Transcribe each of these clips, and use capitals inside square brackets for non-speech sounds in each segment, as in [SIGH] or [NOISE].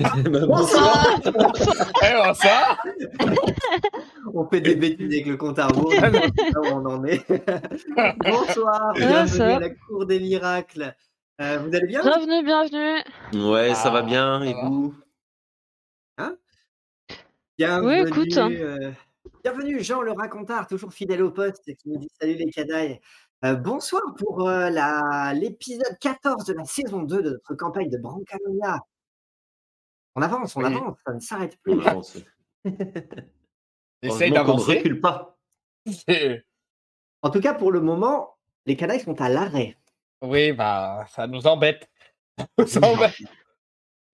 Bonsoir. [LAUGHS] Eh, bonsoir. On fait des bêtises avec le compte à rebours. on sait pas où on en est. Bonsoir, bienvenue à la cour des miracles. Euh, vous allez bien Bienvenue, bienvenue. Ouais, ça va Ah, bien, ça et va. vous? Bienvenue, écoute. euh, bienvenue Jean le racontard, toujours fidèle au poste, qui nous dit salut les canailles. Euh, bonsoir pour euh, l'épisode 14 de la saison 2 de notre campagne de Brancalonia. On avance, on Oui. avance, ça ne s'arrête plus. On avance. [LAUGHS] Essaye Heureusement qu'on ne recule pas. [LAUGHS] En tout cas, pour le moment, les canailles sont à l'arrêt. Oui, bah, ça nous embête. [LAUGHS] Ça nous embête.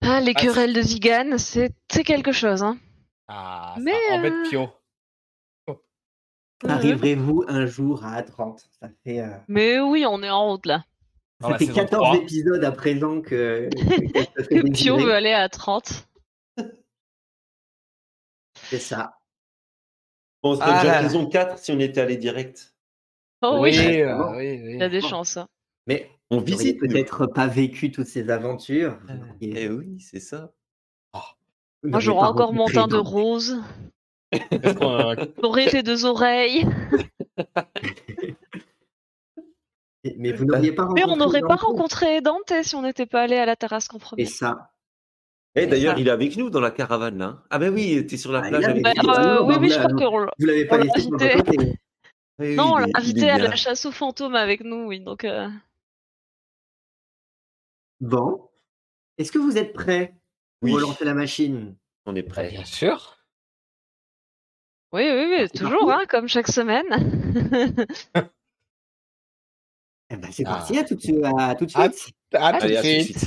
Ah, les Ah, querelles de Zigan, c'est c'est quelque chose. Hein. Ah, Mais, ça embête euh, Pio. Arriverez-vous un jour à 30 Ça fait, euh, Mais oui, on est en route là. Ça fait saison 14 3. épisodes à présent que, que- Que [LAUGHS] Pio veut aller à 30. [LAUGHS] C'est ça. On serait Ah déjà là saison 4 si on était allé direct. Oh Oui, oui, euh, bon. oui, oui. il y a des bon. chances. hein. Mais On visite. peut-être pas vécu toutes ces aventures. Euh, Vous n'auriez- Eh oui, c'est ça. vous Moi, pas encore mon teint de rose. J'aurais tes deux oreilles. [LAUGHS] Mais vous n'auriez pas Mais on n'aurait pas Dante. rencontré Dante si on n'était pas allé à la terrasse Et premier. ça. Eh, d'ailleurs, ça. il est avec nous dans la caravane, là. hein. Ah ben oui, t'es sur la Ah, plage avec Bah, nous. euh, non, oui, bah, oui, je crois non. qu'on Vous l'avez pas on l'a laissé. [LAUGHS] Oui, Non, on l'a invité à la chasse aux fantômes avec nous, oui. Donc, euh, Bon. Est-ce que vous êtes prêts pour Oui. relancer la machine? On est Bah, prêt. bien sûr. oui, oui, oui, toujours, hein, comme chaque semaine. [LAUGHS] Eh ben, C'est Ah. parti, à tout de suite. À tout de suite. À tout Allez, de à tout de suite.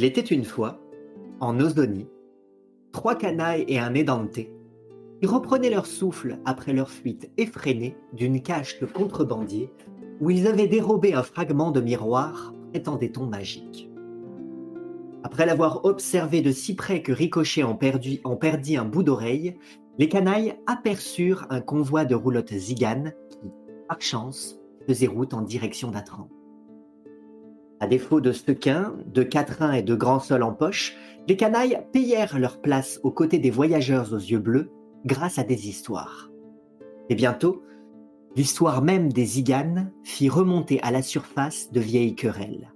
Il était une fois, en Ozonie, trois canailles et un édante qui reprenaient leur souffle après leur fuite effrénée d'une cache de contrebandiers où ils avaient dérobé un fragment de miroir, prétendait-on magique. Après l'avoir observé de si près que Ricochet en perdit, en perdit un bout d'oreille, les canailles aperçurent un convoi de roulottes ziganes qui, par chance, faisait route en direction d'Atran. À défaut de sequins, de quatrains et de grands sols en poche, les canailles payèrent leur place aux côtés des voyageurs aux yeux bleus grâce à des histoires. Et bientôt, l'histoire même des Ziganes fit remonter à la surface de vieilles querelles.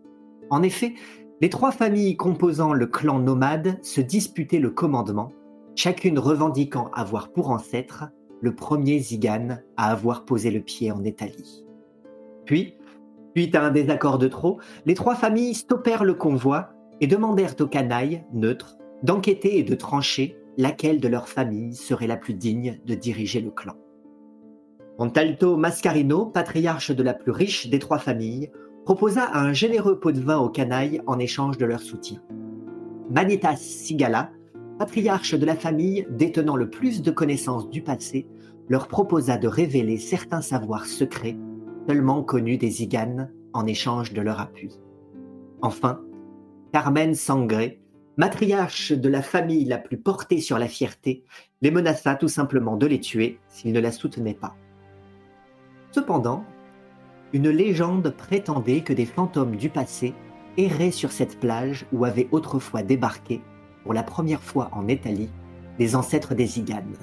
En effet, les trois familles composant le clan nomade se disputaient le commandement, chacune revendiquant avoir pour ancêtre le premier Zigane à avoir posé le pied en Italie. Puis, suite à un désaccord de trop, les trois familles stoppèrent le convoi et demandèrent aux canailles, neutres, d'enquêter et de trancher laquelle de leurs familles serait la plus digne de diriger le clan. Montalto Mascarino, patriarche de la plus riche des trois familles, proposa un généreux pot de vin aux canailles en échange de leur soutien. Manitas Sigala, patriarche de la famille détenant le plus de connaissances du passé, leur proposa de révéler certains savoirs secrets seulement connus des Ziganes en échange de leur appui. Enfin, Carmen Sangré, matriarche de la famille la plus portée sur la fierté, les menaça tout simplement de les tuer s'ils ne la soutenaient pas. Cependant, une légende prétendait que des fantômes du passé erraient sur cette plage où avaient autrefois débarqué, pour la première fois en Italie, des ancêtres des Ziganes.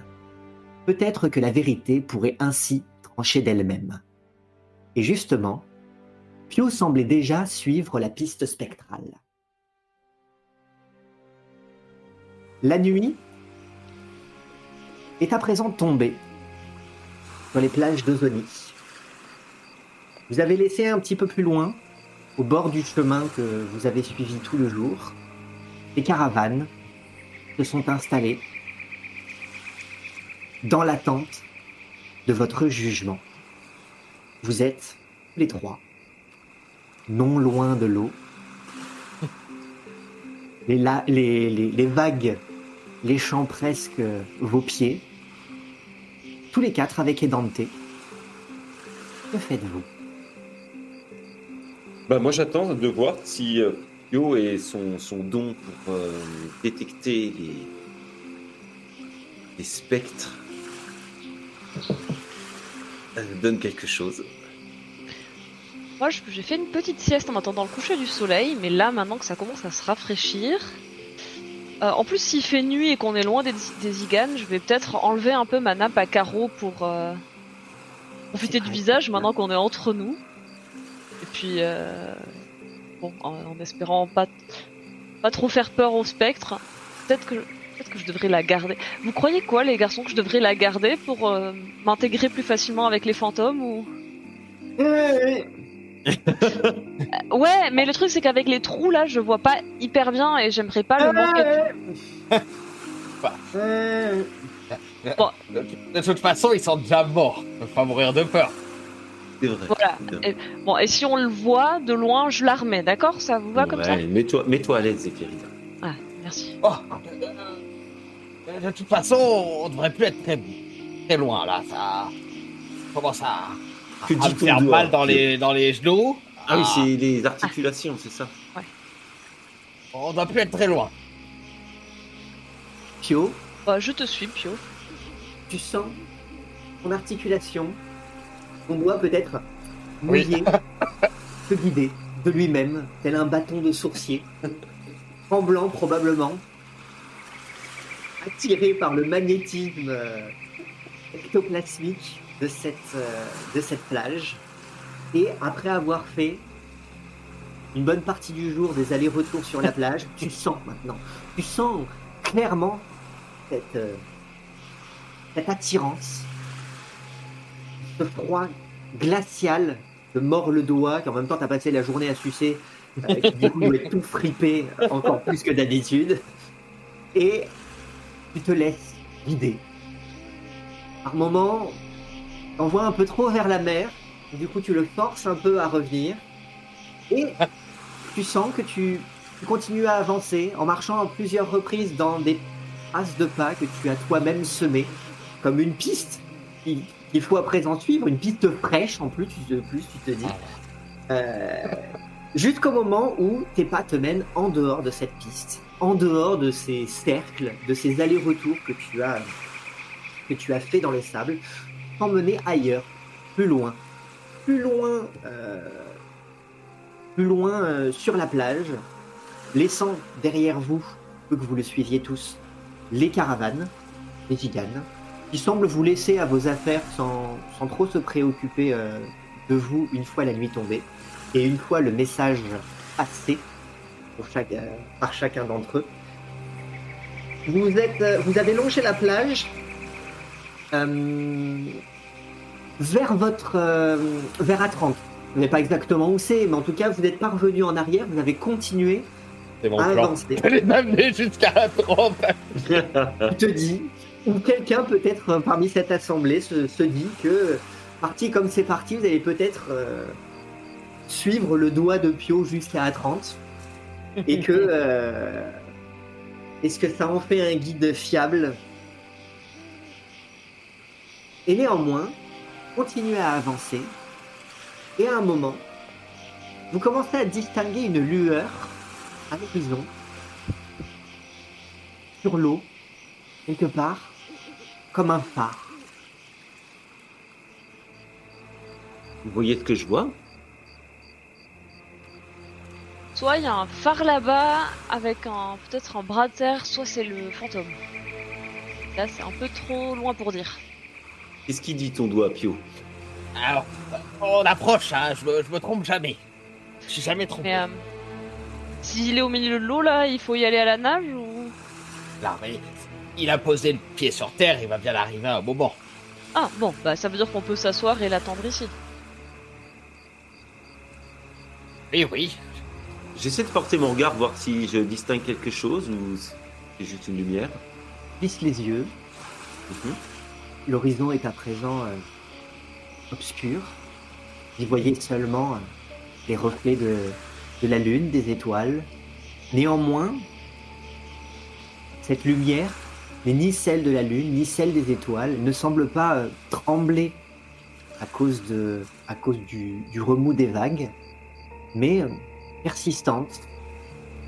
Peut-être que la vérité pourrait ainsi trancher d'elle-même. Et justement, Pio semblait déjà suivre la piste spectrale. La nuit est à présent tombée sur les plages d'Ozonie. Vous avez laissé un petit peu plus loin au bord du chemin que vous avez suivi tout le jour, des caravanes se sont installées dans l'attente de votre jugement. Vous êtes tous les trois non loin de l'eau. [LAUGHS] Les, la- les, les- les vagues léchant presque vos pieds. Tous les quatre avec Edante. Que faites-vous? Bah, moi, j'attends de voir si euh, Yo et son, son don pour euh, détecter les, les spectres euh, donne quelque chose. Moi, j'ai fait une petite sieste en attendant le coucher du soleil, mais là, maintenant que ça commence à se rafraîchir. euh, en plus, s'il fait nuit et qu'on est loin des, des Iganes, je vais peut-être enlever un peu ma nappe à carreaux pour euh, profiter du visage maintenant qu'on est entre nous. Et puis, euh, bon, en, en espérant pas, pas trop faire peur au spectre, peut-être que, peut que je devrais la garder? Vous croyez quoi, les garçons, que je devrais la garder pour euh, m'intégrer plus facilement avec les fantômes ou? Ouais, mais le truc c'est qu'avec les trous là, je vois pas hyper bien et j'aimerais pas le manquer. De, de toute façon, ils sont déjà morts. Ils peuvent pas mourir de peur. C'est vrai. Voilà. Et- bon, et si on le voit de loin, je la remets, d'accord? Ça vous va comme ça? Ouais, Mets-toi mets-toi à l'aise, Zéphirina. Ah, merci. Oh, euh, de toute façon, on devrait plus être très, très loin là. Ça commence à, Que à me faire doigt, mal dans les, dans les genoux. Ah oui, c'est les articulations, c'est ça. On doit plus être très loin. Pio, Bah, je te suis, Pio. tu sens ton articulation, ton doigt peut-être Oui. mouillé, [LAUGHS] se guider de lui-même, tel un bâton de sourcier, tremblant probablement, attiré par le magnétisme euh, ectoplasmique de cette, euh, de cette plage. Et après avoir fait une bonne partie du jour des allers-retours sur la plage, tu sens maintenant, tu sens clairement cette, euh, cette attirance, ce froid glacial te mord le doigt, qu'en même temps t'as passé la journée à sucer, qui du coup tout fripé encore plus que d'habitude, et tu te laisses guider. Par moments, t'envoies un peu trop vers la mer, du coup tu le forces un peu à revenir, et tu sens que tu, continues à avancer en marchant à plusieurs reprises dans des traces de pas que tu as toi-même semées, comme une piste qu'il qu'il faut à présent suivre, une piste fraîche en plus, tu, de plus, tu te dis. Euh, Jusqu'au moment où tes pas te mènent en dehors de cette piste, en dehors de ces cercles, de ces allers-retours que tu as que tu as fait dans les sables, t'emmener ailleurs, plus loin, plus loin, euh, plus loin euh, sur la plage, laissant derrière vous, que vous le suiviez tous, les caravanes, les giganes, qui semblent vous laisser à vos affaires sans, sans trop se préoccuper euh, de vous une fois la nuit tombée, et une fois le message passé pour chaque, euh, par chacun d'entre eux. Vous, êtes, euh, vous avez longé la plage euh, vers votre vers A30. Vous savez pas exactement où c'est, mais en tout cas, vous n'êtes pas revenu en arrière, vous avez continué à plan. avancer. [LAUGHS] Je les amener jusqu'à trompe. [LAUGHS] tu te dis, ou quelqu'un peut-être parmi cette assemblée se, se dit que, parti comme c'est parti, vous allez peut-être suivre le doigt de Pio jusqu'à A30, et que [LAUGHS] euh, est-ce que ça en fait un guide fiable? Et néanmoins, continuez à avancer, et à un moment, vous commencez à distinguer une lueur à l'horizon, sur l'eau, quelque part, comme un phare. Vous voyez ce que je vois? Soit il y a un phare là-bas avec un peut-être un bras de terre, soit c'est le fantôme. Là, c'est un peu trop loin pour dire. Qu'est-ce qu'il dit ton doigt, Pio? Alors, on approche, hein. Je me, je me trompe jamais. Je suis jamais trompé. Mais euh, s'il est au milieu de l'eau là, il faut y aller à la nage ou? Là, mais il a posé le pied sur terre, il va bien arriver à un moment. Ah bon, bah ça veut dire qu'on peut s'asseoir et l'attendre ici. Oui, oui. J'essaie de porter mon regard, voir si je distingue quelque chose ou c'est juste une lumière. Plisse les yeux. Mhm. L'horizon est à présent euh, obscur. Vous voyez seulement euh, les reflets de, de la lune, des étoiles. Néanmoins, cette lumière n'est ni celle de la lune, ni celle des étoiles, ne semble pas euh, trembler à cause, de, à cause du, du remous des vagues, mais persistante.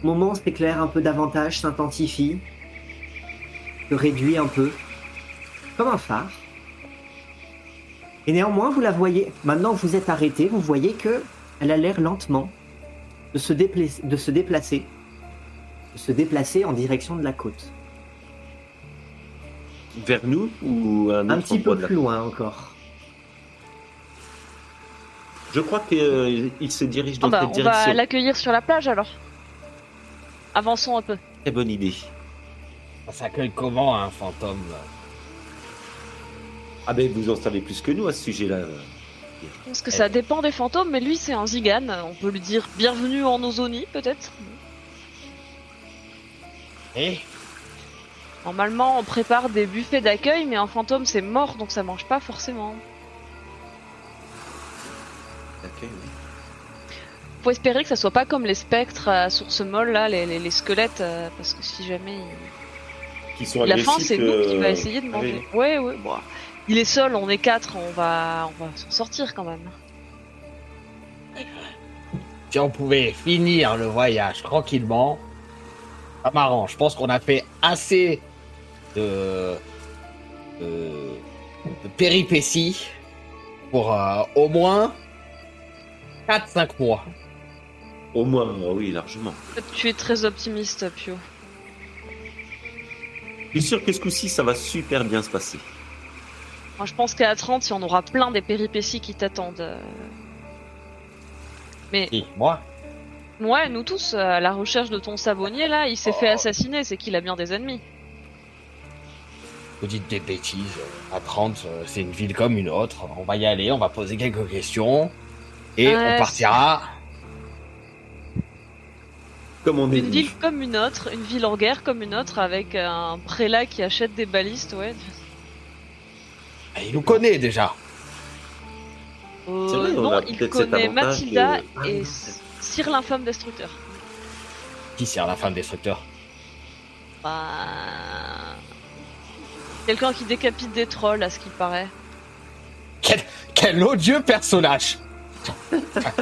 Au moment s'éclaire un peu davantage, s'intensifie, se réduit un peu, comme un phare. Et néanmoins, vous la voyez, maintenant que vous êtes arrêté, vous voyez que elle a l'air lentement de se, déplacer, de se déplacer, de se déplacer en direction de la côte. Vers nous ou un, Un petit peu endroit de la- plus loin encore. Je crois qu'il se dirige dans bah, cette on direction. va l'accueillir sur la plage alors. Avançons un peu. Très bonne idée. Ça s'accueille comment un fantôme? Ah ben vous en savez plus que nous à ce sujet-là. Je pense que ça dépend des fantômes, mais lui c'est un Zigan. On peut lui dire bienvenue en Ozonie peut-être. Eh? Normalement on prépare des buffets d'accueil, mais un fantôme c'est mort donc ça mange pas forcément. D'accord, oui. Faut espérer que ça soit pas comme les spectres à source molle là, les, les- les squelettes, euh, parce que si jamais il... Qui sont la fin agressifs, c'est nous qui euh, va essayer de oui. manger. Ouais ouais bon. Il est seul, on est quatre, on va on va s'en sortir quand même. Si on pouvait finir le voyage tranquillement, ça m'arrange. Je pense qu'on a fait assez de, de, de péripéties pour euh, au moins 4-5 mois. Au moins, oui, largement. Tu es très optimiste, Pio. Je suis sûr que ce coup-ci, ça va super bien se passer. Moi, je pense qu'à 30, on aura plein des péripéties qui t'attendent. Mais Si, moi? Ouais, nous tous, à la recherche de ton savonnier, là, il s'est fait assassiner, c'est qu'il a bien des ennemis. Vous dites des bêtises. À 30, euh, c'est une ville comme une autre. On va y aller, on va poser quelques questions. Et on partira. Comme on est Une ville comme une autre, une ville en guerre comme une autre, avec un prélat qui achète des balistes, ouais. Il nous connaît déjà. Euh, vrai, non, a il connaît Mathilda que- Ah, et Cyr l'infâme destructeur. Qui sert la femme destructeur? Bah... Quelqu'un qui décapite des trolls, à ce qu'il paraît. Quel, quel odieux personnage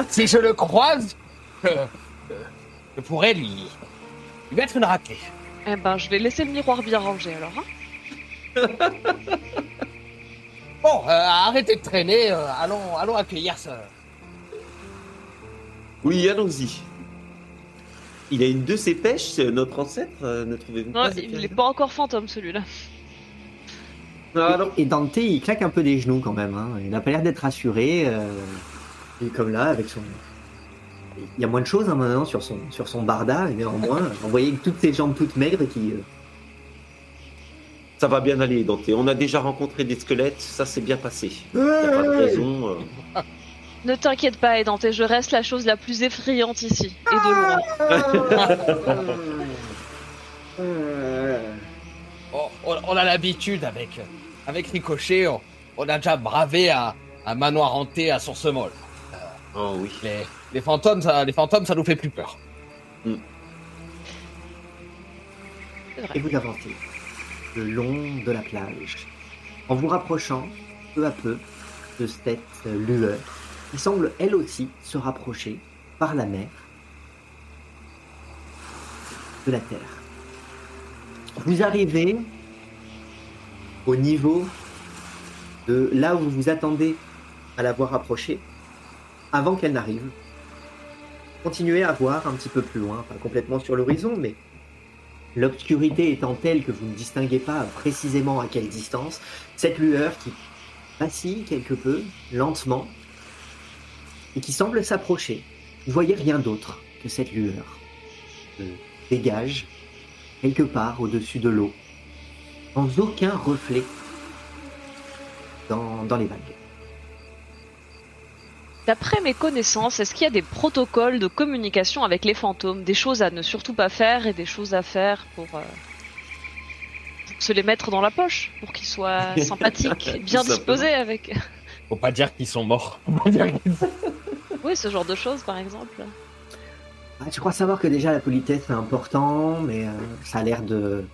Si je le croise, euh, je pourrais lui, lui mettre une raclée. Eh ben, je vais laisser le miroir bien rangé alors. Hein [LAUGHS] Bon, euh, arrêtez de traîner, euh, allons, allons accueillir ce... Oui, allons-y. Il a une de ses pêches, notre ancêtre, euh, ne trouvez-vous non, pas il Zéphirine est pas encore fantôme celui-là. Ah, Et Dante, il claque un peu des genoux quand même. hein. Il n'a pas l'air d'être rassuré. euh, comme là, avec son. Il y a moins de choses hein, maintenant sur son, sur son barda, et néanmoins, [LAUGHS] vous voyez toutes ces jambes toutes maigres qui. euh, ça va bien aller, Dante. On a déjà rencontré des squelettes, ça s'est bien passé. Il n'y a pas de raison. euh. Ne t'inquiète pas, Edante, je reste la chose la plus effrayante ici, et de loin. [LAUGHS] Oh, on, on a l'habitude avec, avec Ricochet, on, on a déjà bravé un, un manoir hanté à Source Molle. Oh oui. Les, les fantômes, ça, les fantômes, ça nous fait plus peur. C'est Et vous avancez le long de la plage, en vous rapprochant peu à peu de cette lueur qui semble elle aussi se rapprocher par la mer de la terre. Vous arrivez au niveau de là où vous vous attendez à la voir approcher avant qu'elle n'arrive. Continuez à voir un petit peu plus loin, pas complètement sur l'horizon, mais L'obscurité étant telle que vous ne distinguez pas précisément à quelle distance, cette lueur qui vacille quelque peu, lentement, et qui semble s'approcher. Vous voyez rien d'autre que cette lueur. Se dégage quelque part au-dessus de l'eau, sans aucun reflet dans, dans les vagues. D'après mes connaissances, est-ce qu'il y a des protocoles de communication avec les fantômes Des choses à ne surtout pas faire et des choses à faire pour, euh, pour se les mettre dans la poche Pour qu'ils soient [LAUGHS] sympathiques, bien disposés avec... Faut pas dire qu'ils sont morts. Faut pas dire qu'ils sont- Oui, ce genre de choses par exemple. Ah, je crois savoir que déjà la politesse c'est important, mais euh, ça a l'air de,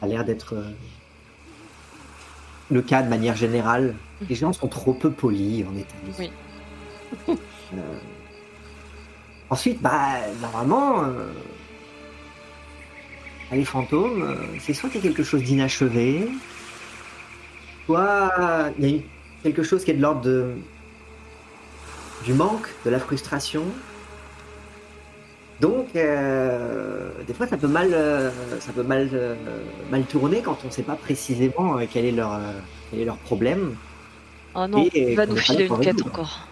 ça a l'air d'être euh, le cas de manière générale. Les gens sont trop peu polis en Italie. Oui. Euh, [LAUGHS] Ensuite, bah normalement, euh, les fantômes, euh, c'est soit qu'il y a quelque chose d'inachevé, soit il y a quelque chose qui est de l'ordre de du manque, de la frustration. Donc, euh, des fois, ça peut mal, ça peut mal, mal tourner quand on ne sait pas précisément quel est leur, quel est leur problème. Oh non, Et- il va nous filer une quête encore.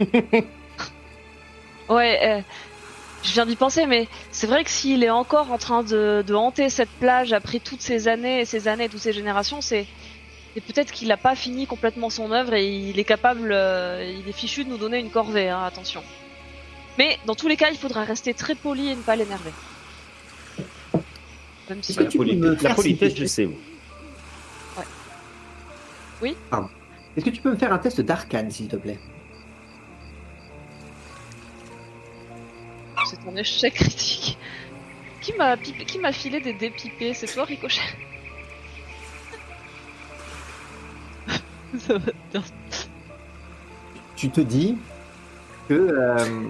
[LAUGHS] ouais, euh, je viens d'y penser, mais c'est vrai que s'il est encore en train de, de hanter cette plage après toutes ces années et ces années, toutes ces générations, c'est c'est peut-être qu'il n'a pas fini complètement son œuvre et il est capable, euh, il est fichu de nous donner une corvée, hein, attention. Mais dans tous les cas, il faudra rester très poli et ne pas l'énerver. Même si... La, me la politesse, je sais. moi. Est-ce que tu peux me faire un test d'arcane, s'il te plaît? C'est un échec critique. Qui m'a filé des dés pipés C'est toi, Ricochet. [LAUGHS] Tu te dis que euh,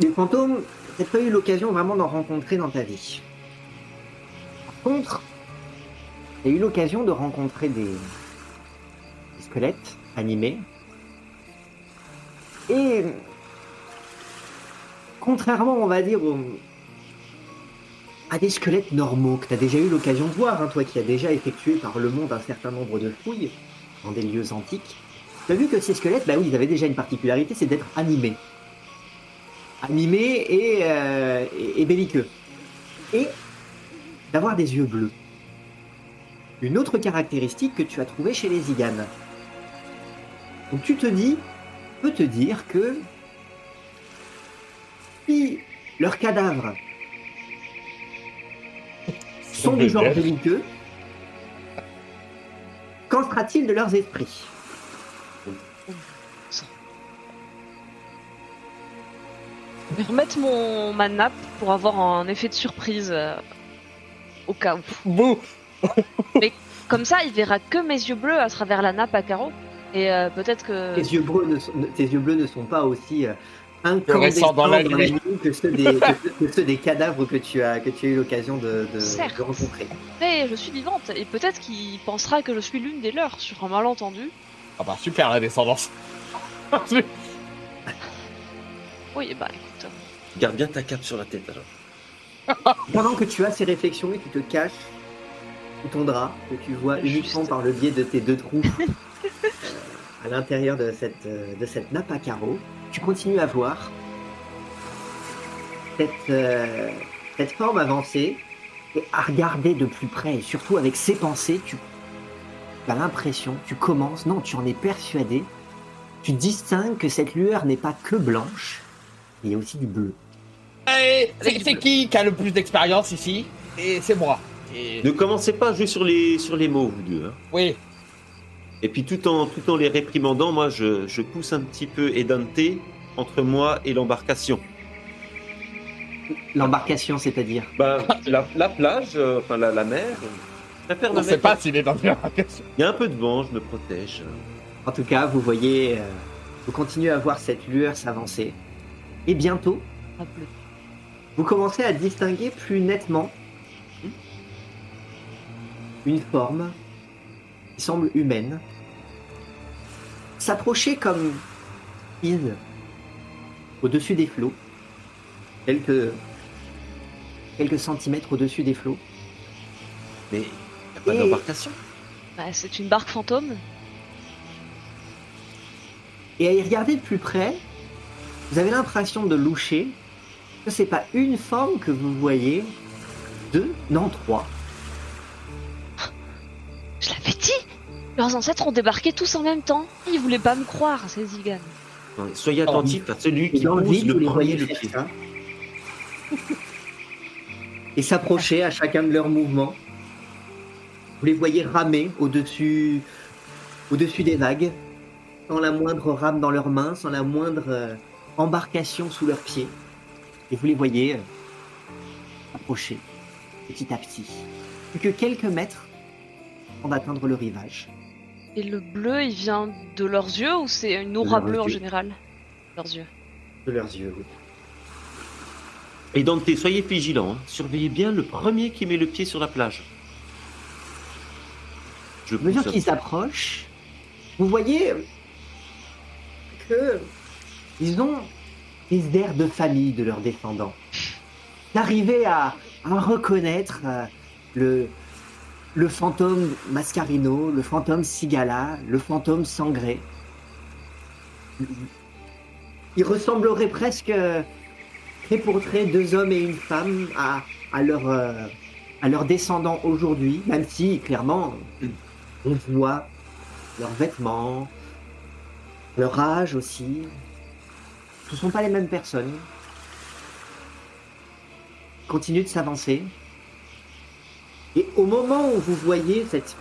les fantômes, t'as pas eu l'occasion vraiment d'en rencontrer dans ta vie. Par contre, t'as eu l'occasion de rencontrer des, des squelettes animés. Et contrairement, on va dire, à des squelettes normaux que tu as déjà eu l'occasion de voir, hein, toi qui as déjà effectué par le monde un certain nombre de fouilles dans des lieux antiques, tu as vu que ces squelettes, bah oui, ils avaient déjà une particularité, c'est d'être animés. Animés et, euh, et, belliqueux. Et d'avoir des yeux bleus. Une autre caractéristique que tu as trouvée chez les Iganes. Donc tu te dis, peut te dire que si leurs cadavres sont du genre belliqueux, qu'en sera-t-il de leurs esprits? Je vais remettre mon ma nappe pour avoir un effet de surprise euh, au cas où. Bouh [LAUGHS] Comme ça, il verra que mes yeux bleus à travers la nappe à carreaux. Et euh, peut-être que. tes yeux, bleus ne sont, tes yeux bleus ne sont pas aussi euh, Fluorescents incandescents dans dans la nuit. que ceux des, que, que ceux des cadavres que tu as, que tu as eu l'occasion de, de- Certes. de rencontrer. Mais je suis vivante et peut-être qu'il pensera que je suis l'une des leurs sur un malentendu. Ah bah super la descendance. [LAUGHS] Oui, bah écoute. Garde bien ta cape sur la tête alors. [LAUGHS] Pendant que tu as ces réflexions et tu te caches sous ton drap, que tu vois Juste. uniquement par le biais de tes deux trous euh, à l'intérieur de cette, euh, de cette nappe à carreaux, tu continues à voir cette, euh, cette forme avancée et à regarder de plus près et surtout avec ses pensées, tu as l'impression, tu commences, non, tu en es persuadé, tu distingues que cette lueur n'est pas que blanche, il y a aussi du bleu. C'est qui qui a le plus d'expérience ici? Et c'est moi. Et- Ne commencez pas à jouer sur les, sur les mots, vous deux. hein. Oui, Et puis tout en, tout en les réprimandant, moi je, je pousse un petit peu Edante entre moi et l'embarcation. L'embarcation, c'est-à-dire Bah, la, la plage, euh, enfin la, la mer, je préfère on me sait pas s'il est dans une embarcation. Il y a un peu de vent, je me protège. En tout cas, vous voyez, euh, vous continuez à voir cette lueur s'avancer. Et bientôt, vous commencez à distinguer plus nettement une forme qui semble humaine s'approcher comme île au-dessus des flots, quelques, quelques centimètres au-dessus des flots. Mais il n'y a pas Et- d'embarcation. Bah, c'est une barque fantôme. Et à y regarder de plus près, vous avez l'impression de loucher que c'est pas une forme que vous voyez, deux, non trois. Leurs ancêtres ont débarqué tous en même temps. Ils voulaient pas me croire, ces Zigan. Non, Soyez attentifs à celui qui pose le les premier le pied. ça. [LAUGHS] Et s'approcher à chacun de leurs mouvements. Vous les voyez ramer au-dessus au-dessus des vagues, sans la moindre rame dans leurs mains, sans la moindre euh, embarcation sous leurs pieds. Et vous les voyez euh, approcher petit à petit. Plus que quelques mètres avant d'atteindre le rivage. Et le bleu, il vient de leurs yeux ou c'est une aura bleue en général? Leurs yeux. De leurs yeux, oui. Et Dante, soyez vigilants. hein. Surveillez bien le premier qui met le pied sur la plage. Je À mesure qu'ils s'approchent, vous voyez que ils ont des airs de famille de leurs descendants. D'arriver à, à reconnaître euh, le, le fantôme Mascarino, le fantôme Sigala, le fantôme Sangré. Ils ressembleraient presque, trait pour trait, deux hommes et une femme à, leur, euh, à leurs descendants aujourd'hui, même si, clairement, on voit leurs vêtements, leur âge aussi. Ce ne sont pas les mêmes personnes. Continue de s'avancer. Et au moment où vous voyez cette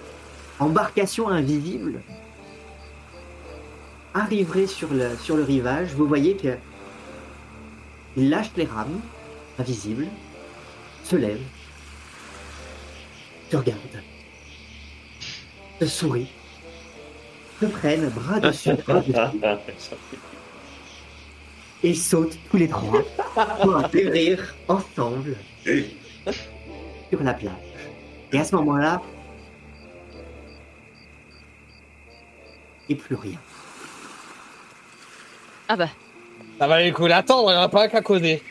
embarcation invisible arriver sur le, sur le rivage, vous voyez que il lâche les rames invisibles, se lève, te regarde te sourit, te prennent bras dessus, [LAUGHS] bras dessous, et sautent tous les trois pour atterrir ensemble sur la plage. Et à ce moment-là, et plus rien. Ah bah, Ça valait le coup d'attendre, il n'y en a pas qu'à causer.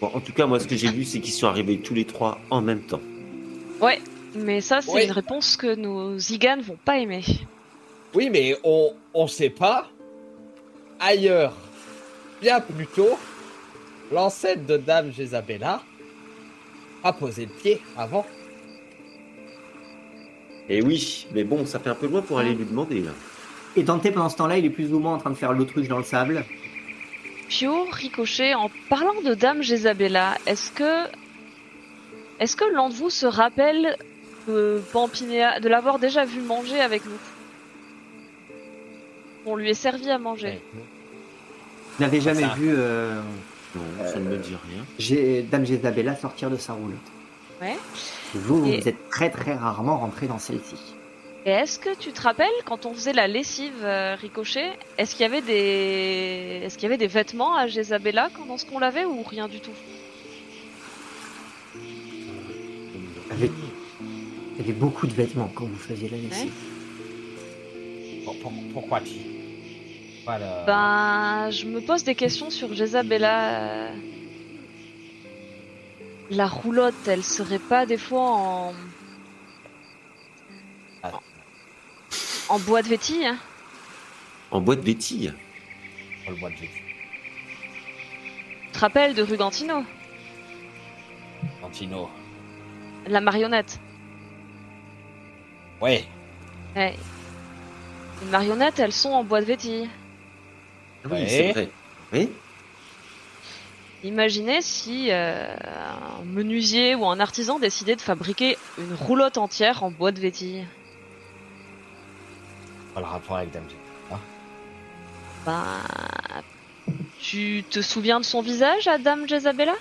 Bon, en tout cas, moi, ce que j'ai vu, c'est qu'ils sont arrivés tous les trois en même temps. ouais. Mais ça, c'est Ouais. une réponse que nos Zigan vont pas aimer. Oui, mais on on sait pas. Ailleurs, bien plus tôt, l'ancêtre de Dame Jezabella a posé le pied avant. Et oui, mais bon, ça fait un peu loin pour aller lui demander, là. Et Dante, pendant ce temps-là, il est plus ou moins en train de faire l'autruche dans le sable. Pio, Ricochet, en parlant de Dame Jezabella, est-ce que. Est-ce que l'un de vous se rappelle de Pampinéa, de l'avoir déjà vu manger avec nous? On lui est servi à manger. Vous n'avez jamais Ça. vu euh, Non, ça ne me dit rien. J'ai- Dame Jezabella sortir de sa roulotte. Ouais. Vous, Et- vous êtes très très rarement rentré dans celle-ci. Et est-ce que tu te rappelles quand on faisait la lessive euh, Ricochet, est-ce qu'il y avait des, est-ce qu'il y avait des vêtements à Jezabella pendant ce qu'on l'avait ou rien du tout? Avec... Il y avait beaucoup de vêtements quand vous faisiez la lessive. Pour- pour- pourquoi tu Voilà. Ben, je me pose des questions sur Jezabella. La roulotte, elle serait pas des fois en. Ah. En bois de vétille hein? En boîte vétille. Pour le mois de juillet. Tu te rappelles de Rugantino Antino. La marionnette. Ouais. Ouais. Les marionnettes, elles sont en bois de vétille. Oui, Ouais. c'est vrai. Oui Imaginez si euh, un menuisier ou un artisan décidait de fabriquer une roulotte entière en bois de vétille. Pas le rapport avec Dame Ben, tu te souviens de son visage à Dame Jezabella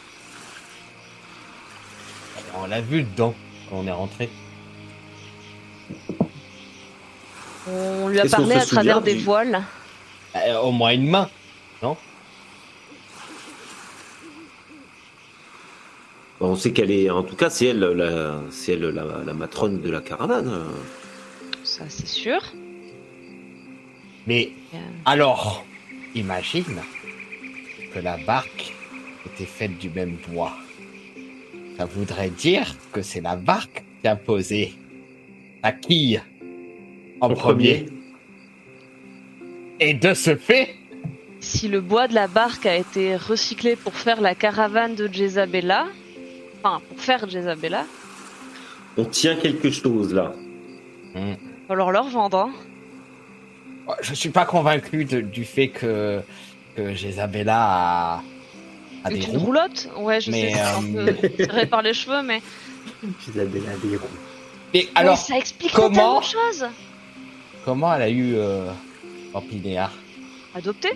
On l'a vu dedans quand on est rentré. On lui a parlé à travers des du- voiles. Euh, au moins une main. Bon, on sait qu'elle est, en tout cas, c'est elle, la, c'est elle la, la matrone de la caravane. Ça, c'est sûr. Mais Euh, alors, imagine que la barque était faite du même bois. Ça voudrait dire que c'est la barque qui a posé la quille en En premier. Et de ce fait, Si le bois de la barque a été recyclé pour faire la caravane de Jezabella, enfin pour faire Jezabella, On tient quelque chose là. Alors leur vendre, hein. Je suis pas convaincu de- du fait que, que Jezabella a, a des une roues. roulotte? Ouais, je Mais, sais, c'est un peu tiré par les cheveux, mais. Isabella des roues. Et alors, Mais ça explique comment- tellement de choses comment elle a eu euh, Pampinéa Adoptée?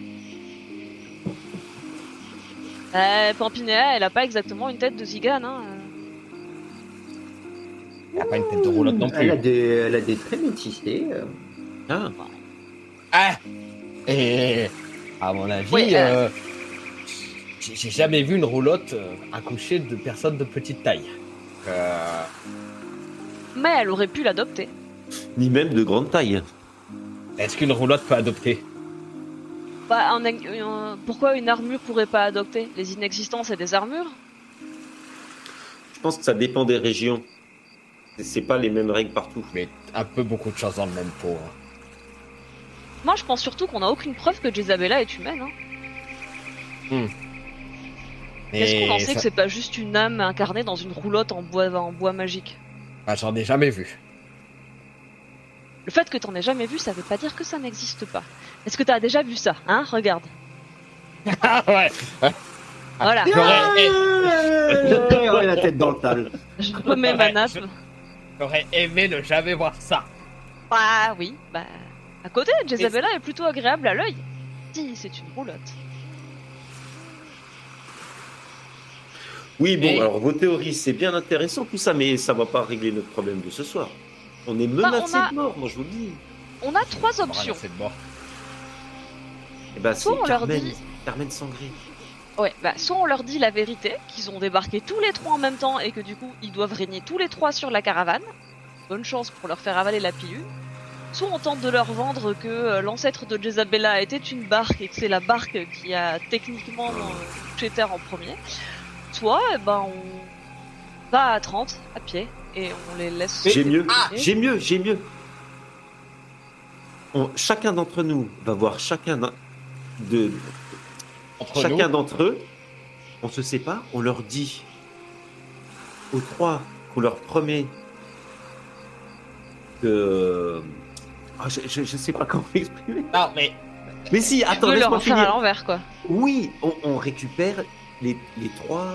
Euh, Pampinéa, elle a pas exactement une tête de zigane, hein. Elle a pas une tête de roulotte non plus. Elle a des, elle a des traits métissés. euh. Ah, Ah Et à mon avis, Oui, euh, euh, j'ai jamais vu une roulotte accoucher de personnes de petite taille. Euh, Mais elle aurait pu l'adopter. ni même de grande taille. Est-ce qu'une roulotte peut adopter Bah, un- pourquoi une armure pourrait pas adopter? Les inexistants, c'est des armures? Je pense que ça dépend des régions. C'est- pas les mêmes règles partout. Mais un peu beaucoup de choses dans le même pot. hein. Moi, je pense surtout qu'on n'a aucune preuve que Jezabella est humaine. Hein. Est-ce qu'on en sait ça- que c'est pas juste une âme incarnée dans une roulotte en bois, en bois magique? Bah, J'en ai jamais vu. Le fait que t'en aies jamais vu, ça veut pas dire que ça n'existe pas. Est-ce que t'as déjà vu ça Hein Regarde. [LAUGHS] Ah ouais Voilà. J'aurais Ouais, la tête dans le table. Je remets ma nappe. j'aurais aimé ne jamais voir ça. Ah oui, bah. À côté, Jezabella est plutôt agréable à l'œil. Si, c'est une roulotte. Oui, bon, alors vos théories, c'est bien intéressant tout ça, mais ça va pas régler notre problème de ce soir. On est menacé on a- de mort, moi je vous le dis. On a trois options. C'est mort. Eh ben, c'est Soit on leur Carmen, dit- Carmen Sangré. Ouais, bah, soit on leur dit la vérité, qu'ils ont débarqué tous les trois en même temps et que du coup, ils doivent régner tous les trois sur la caravane. Bonne chance pour leur faire avaler la pilule. Soit on tente de leur vendre que euh, l'ancêtre de Jezabella était une barque et que c'est la barque qui a techniquement euh, touché terre en premier. Soit, ben, on va à 30 à pied et on les laisse. J'ai mieux, Ah j'ai mieux, j'ai mieux. On- chacun d'entre nous va voir chacun d'un- de, Entre chacun d'entre eux. On se sépare, on leur dit aux trois qu'on leur promet que. Ah, je, je, je sais pas comment [LAUGHS] exprimer. Non, mais Mais si, attends, laisse-moi en faire à finir. l'envers, quoi. Oui, on, on récupère les, les trois.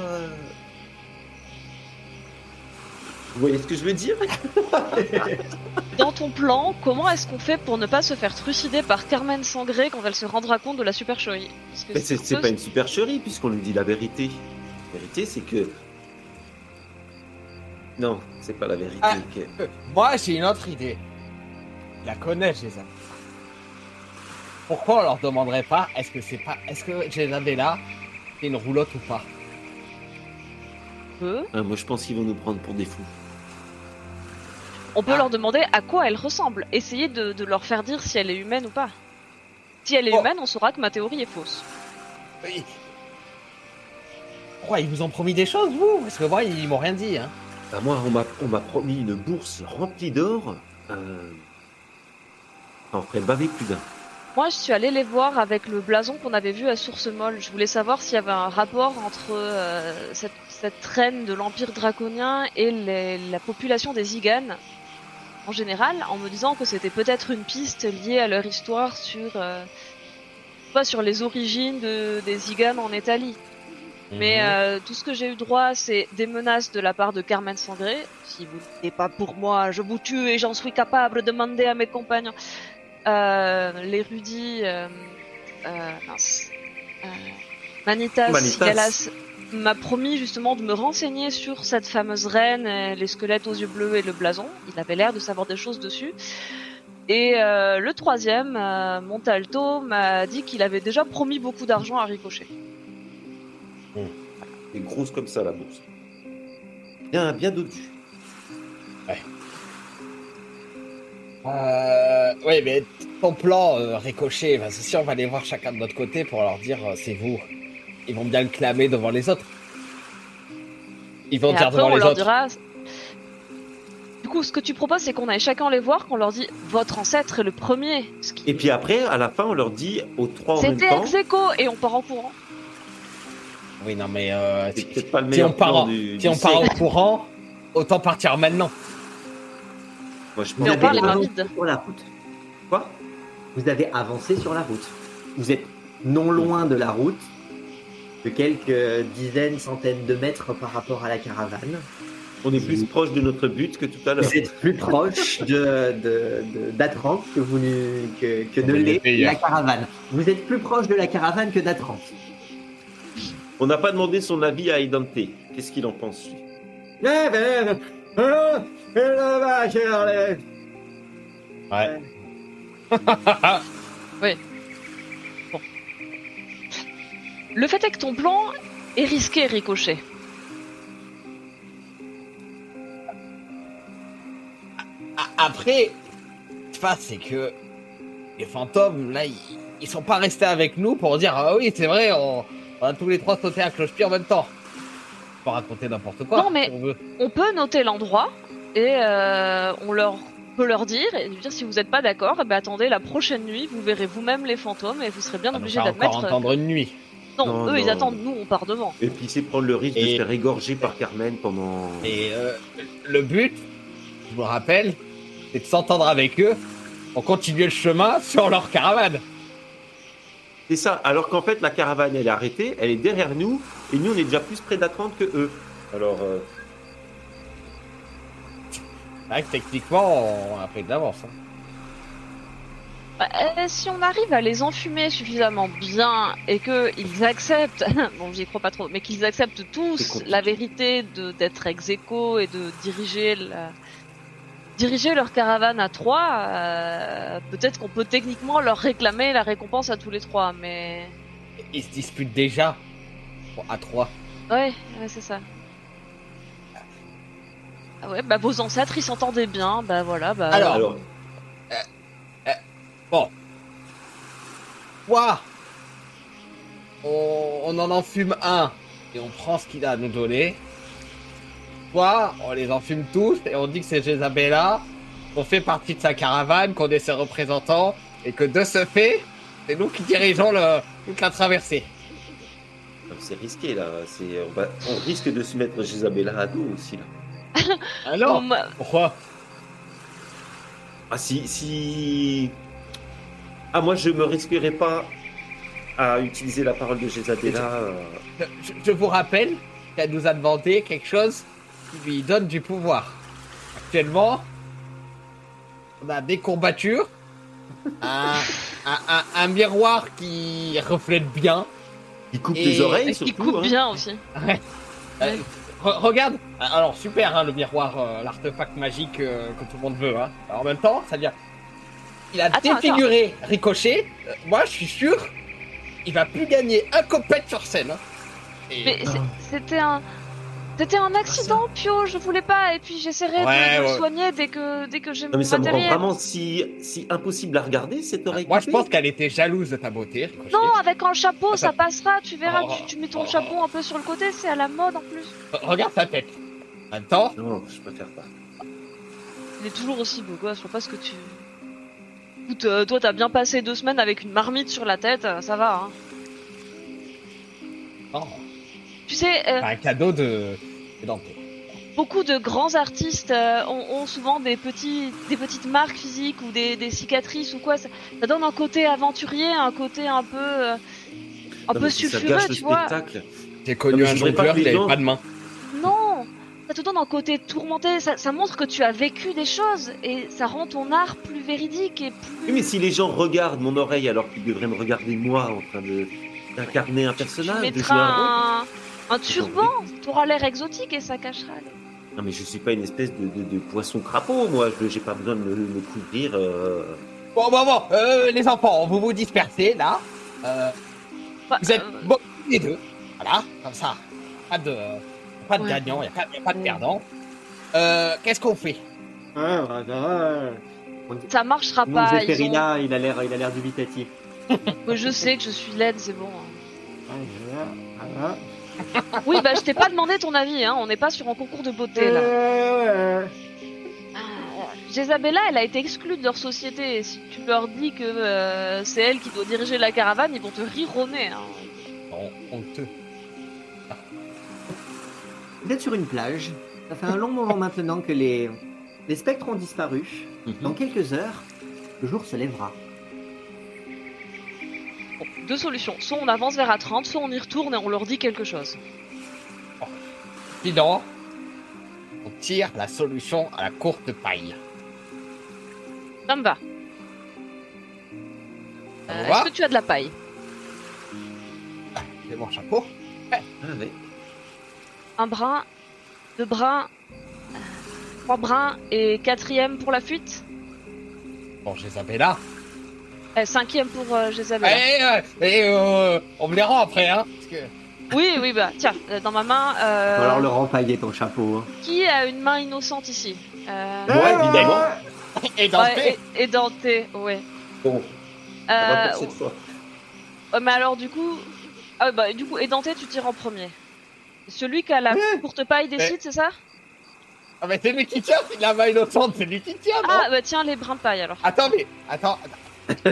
Vous voyez ce que je veux dire [LAUGHS] Dans ton plan, comment est-ce qu'on fait pour ne pas se faire trucider par Carmen Sangré quand elle se rendra compte de la supercherie Parce que Mais c'est pas une supercherie puisqu'on lui dit la vérité. La vérité, c'est que. Non, c'est pas la vérité. Ah. que- euh, moi j'ai une autre idée. Je la connais, Jezabella. Pourquoi on leur demanderait pas est-ce que c'est pas est-ce que Jezabella c'est une roulotte ou pas? Ah, moi, je pense qu'ils vont nous prendre pour des fous. On peut Ah. leur demander à quoi elle ressemble. Essayer de, de leur faire dire si elle est humaine ou pas. Si elle est Oh. humaine, on saura que ma théorie est fausse. Oui. Pourquoi ils vous ont promis des choses vous Parce que moi ils m'ont rien dit hein. Ah, moi, on m'a on m'a promis une bourse remplie d'or. Euh... On ferait baver plus d'un. Moi, je suis allée les voir avec le blason qu'on avait vu à Source Molle. Je voulais savoir s'il y avait un rapport entre euh, cette, cette reine de l'Empire draconien et les- la population des Ziganes en général, en me disant que c'était peut-être une piste liée à leur histoire sur, euh, pas sur les origines de, des Ziganes en Italie. Mais Mhm. euh, tout ce que j'ai eu droit, c'est des menaces de la part de Carmen Sangré. Si vous n'êtes pas pour moi, je vous tue et j'en suis capable de demander à mes compagnons. Euh, L'érudit, euh, euh, mince, euh, Manitas, Manitas. Galas m'a promis justement de me renseigner sur cette fameuse reine, les squelettes aux yeux bleus et le blason. Il avait l'air de savoir des choses dessus. Et euh, le troisième, euh, Montalto, m'a dit qu'il avait déjà promis beaucoup d'argent à Ricochet. C'est grosse comme ça, la bourse. Bien, bien dodu. Euh, oui, mais ton plan, euh, Ricochet, bah, c'est sûr, on va aller voir chacun de notre côté pour leur dire euh, c'est vous. Ils vont bien le clamer devant les autres. Ils vont Et dire après, devant on les leur autres. dira. Du coup, ce que tu proposes, c'est qu'on aille chacun les voir, qu'on leur dit votre ancêtre est le premier. Ce qui... Et puis après, à la fin, on leur dit aux trois en même C'était temps. ex aequo, et on part en courant. Oui, non, mais euh, C'est si, peut-être pas le si meilleur on part, en- du, si du on part au courant, autant partir maintenant. Moi, je Mais on avez parle les mains avancé vides. sur la route. Quoi? Vous avez avancé sur la route. Vous êtes non loin de la route, de quelques dizaines, centaines de mètres par rapport à la caravane. On est plus proche de notre but que tout à l'heure. Vous êtes plus proche de, de, de- que, vous, que, que de l'est la caravane. Vous êtes plus proche de la caravane que d'Atrante. On n'a pas demandé son avis à Idante. Qu'est-ce qu'il en pense lui? Eh ben, [LAUGHS] [LAUGHS] Le fait est que ton plan est risqué, Ricochet. Après, ce qui se passe, c'est que les fantômes, là, ils, ils sont pas restés avec nous pour dire Ah oui, c'est vrai, on, on a tous les trois sauté à cloche-pied en même temps. Peut raconter n'importe quoi. Non, mais- si on veut. On peut noter l'endroit et euh, on leur peut leur dire et lui dire si vous n'êtes pas d'accord, eh ben attendez la prochaine nuit, vous verrez vous-même les fantômes et vous serez bien nous obligé d'admettre. encore entendre une nuit. Non, Non, eux ils attendent, nous on part devant. Et puis c'est prendre le risque de se faire égorger par Carmen pendant. Et euh, le but, je me rappelle, c'est de s'entendre avec eux pour continuer le chemin sur leur caravane. C'est ça. Alors qu'en fait, la caravane, elle est arrêtée, elle est derrière nous, et nous, on est déjà plus près d'Atlante que eux. Alors, euh, techniquement, on a pris de l'avance. hein. Euh, si on arrive à les enfumer suffisamment bien et que ils acceptent, [LAUGHS] bon j'y crois pas trop, mais qu'ils acceptent tous la vérité de d'être ex aequo et de diriger la diriger leur caravane à trois, euh, peut-être qu'on peut techniquement leur réclamer la récompense à tous les trois, mais Ils se disputent déjà à trois. ouais, ouais c'est ça. Ah ouais, bah vos ancêtres ils s'entendaient bien, bah voilà, bah. Alors, alors Soit on, on en enfume un et on prend ce qu'il a à nous donner. Soit on les enfume tous et on dit que c'est Jezabella, qu'on fait partie de sa caravane, qu'on est ses représentants et que de ce fait, c'est nous qui dirigeons le, toute la traversée. c'est risqué là. C'est, on, va- on risque de se mettre Isabella à dos aussi là. Alors, [LAUGHS] bon, pourquoi? Ah si, si. Ah moi, je me risquerais pas à utiliser la parole de Jezabella. euh, je, je vous rappelle qu'elle nous a demandé quelque chose qui lui donne du pouvoir. Actuellement, on a des courbatures, [LAUGHS] un, un- un- un miroir qui reflète bien. qui coupe Et- les oreilles et qui surtout. coupe hein. bien aussi. Ouais. Euh, re- regarde, alors super hein, le miroir, euh, l'artefact magique euh, que tout le monde veut. Hein. Alors, en même temps, ça veut dire, il a Attends, défiguré Ricochet. Euh, moi, je suis sûr, il va plus gagner un copette sur scène. hein. Et- Mais c'est- c'était un. C'était un accident, Pio, je voulais pas, et puis j'essaierai de- Ouais, de, le ouais. soigner dès que, dès que j'ai Non mon mais ça me rend vraiment si, si impossible à regarder cette oreille. Moi, je pense qu'elle était jalouse de ta beauté, Ricochet. Non, avec un chapeau, Attends. ça passera, tu verras, Oh, tu, tu mets ton oh. chapeau un peu sur le côté, c'est à la mode en plus. Re- Regarde sa tête. En même temps, Non, je préfère pas. Il est toujours aussi beau gosse, je vois pas ce que tu... Écoute, euh, toi t'as bien passé deux semaines avec une marmite sur la tête, euh, ça va, hein. oh, Tu sais, euh, un cadeau de, de Dante. beaucoup de grands artistes euh, ont, ont souvent des, petits, des petites marques physiques ou des, des cicatrices ou quoi. Ça, ça donne un côté aventurier, un côté un peu, euh, un Non, peu sulfureux, tu vois. J'ai connu un jongleur les avait pas de main. Non, ça te donne un côté tourmenté. Ça, ça montre que tu as vécu des choses et ça rend ton art plus véridique et plus. Oui, mais si les gens regardent mon oreille alors qu'ils devraient me regarder moi en train de d'incarner un tu personnage, de jouer un rôle. un, un turban, t'auras l'air exotique et ça cachera. les- Non mais je suis pas une espèce de, de- de poisson crapaud, moi. Je j'ai pas besoin de me, me couvrir. euh. Bon, bon, bon, euh, les enfants, vous vous dispersez là. Euh, Bah, vous êtes euh, bons les deux. Voilà, comme ça. Pas de, pas de Ouais. gagnant, il n'y a, pas- y a pas de perdant. Euh, Qu'est-ce qu'on fait? Ah, bah, ah, ça marchera pas. ils ont- Zéphérina, il a l'air, il a l'air dubitatif. [LAUGHS] Je sais que je suis laide, c'est bon. Ah, voilà, voilà. [LAUGHS] Oui, bah je t'ai pas demandé ton avis, hein. On n'est pas sur un concours de beauté là. Euh, Ah, Jezabella, elle a été exclue de leur société. Et si tu leur dis que euh, c'est elle qui doit diriger la caravane, ils vont te rironner. Hein. Bon, honteux. Vous êtes sur une plage. Ça fait un long moment maintenant que les, Les spectres ont disparu. Dans quelques heures, le jour se lèvera. Bon, deux solutions. Soit on avance vers A30, soit on y retourne et on leur dit quelque chose. Sinon, on tire la solution à la courte paille. Ça me va. Euh, Est-ce que tu as de la paille? C'est mon chapeau. Ah. Un brin, deux brins, trois brins et quatrième pour la fuite Bon, je les avais là. Euh, Cinquième pour euh, Jézabel. Et, euh, et, euh, on me les rend après, hein. Parce que... Oui, oui, bah tiens, euh, dans ma main, euh, Alors le rempailler ton chapeau. hein. qui a une main innocente ici euh, Moi, évidemment. [LAUGHS] Et dans ouais, et, et denté, ouais. Bon, Euh, pour cette fois. ouais, mais alors du coup, ah, bah, du coup, édenté, tu tires en premier. Celui qui a la courte paille décide, c'est ça? Ah, mais c'est lui qui tient, c'est de la main innocente, c'est lui qui tient, non? Ah, bah tiens, les brins de paille alors. Attends, mais. Attends, attends. [LAUGHS]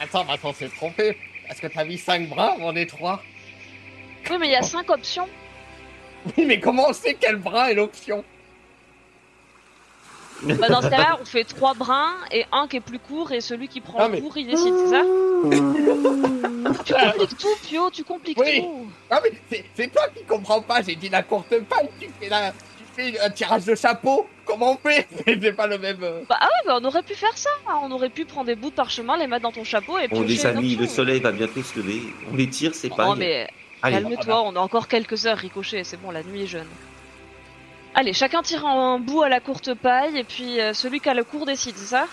attends, mais attends, on s'est trompé. Parce que t'as mis 5 bras, on est 3. Oui, mais il y a cinq options. Oui, mais comment on sait quel bras est l'option? Bah, dans ce cas-là, on fait trois brins et un qui est plus court et celui qui prend Ah, le mais- court, il décide, c'est ça [LAUGHS] Tu compliques tout, Pio, tu compliques Oui. tout. Ah, mais c'est- c'est toi qui comprends pas, j'ai dit la courte paille, tu fais, la, tu fais un tirage de chapeau. Comment on fait? [LAUGHS] C'est pas le même. euh. Bah, ah ouais, bah, on aurait pu faire ça. hein. On aurait pu prendre des bouts de parchemin, les mettre dans ton chapeau et Bon, piocher les une amis, le soleil va bientôt se lever. On les tire, c'est pas. Oh, mais Allez, calme-toi, on a encore quelques heures, Ricochet, c'est bon, la nuit est jeune. Allez, chacun tire un bout à la courte paille et puis euh, celui qui a le court décide, c'est ça?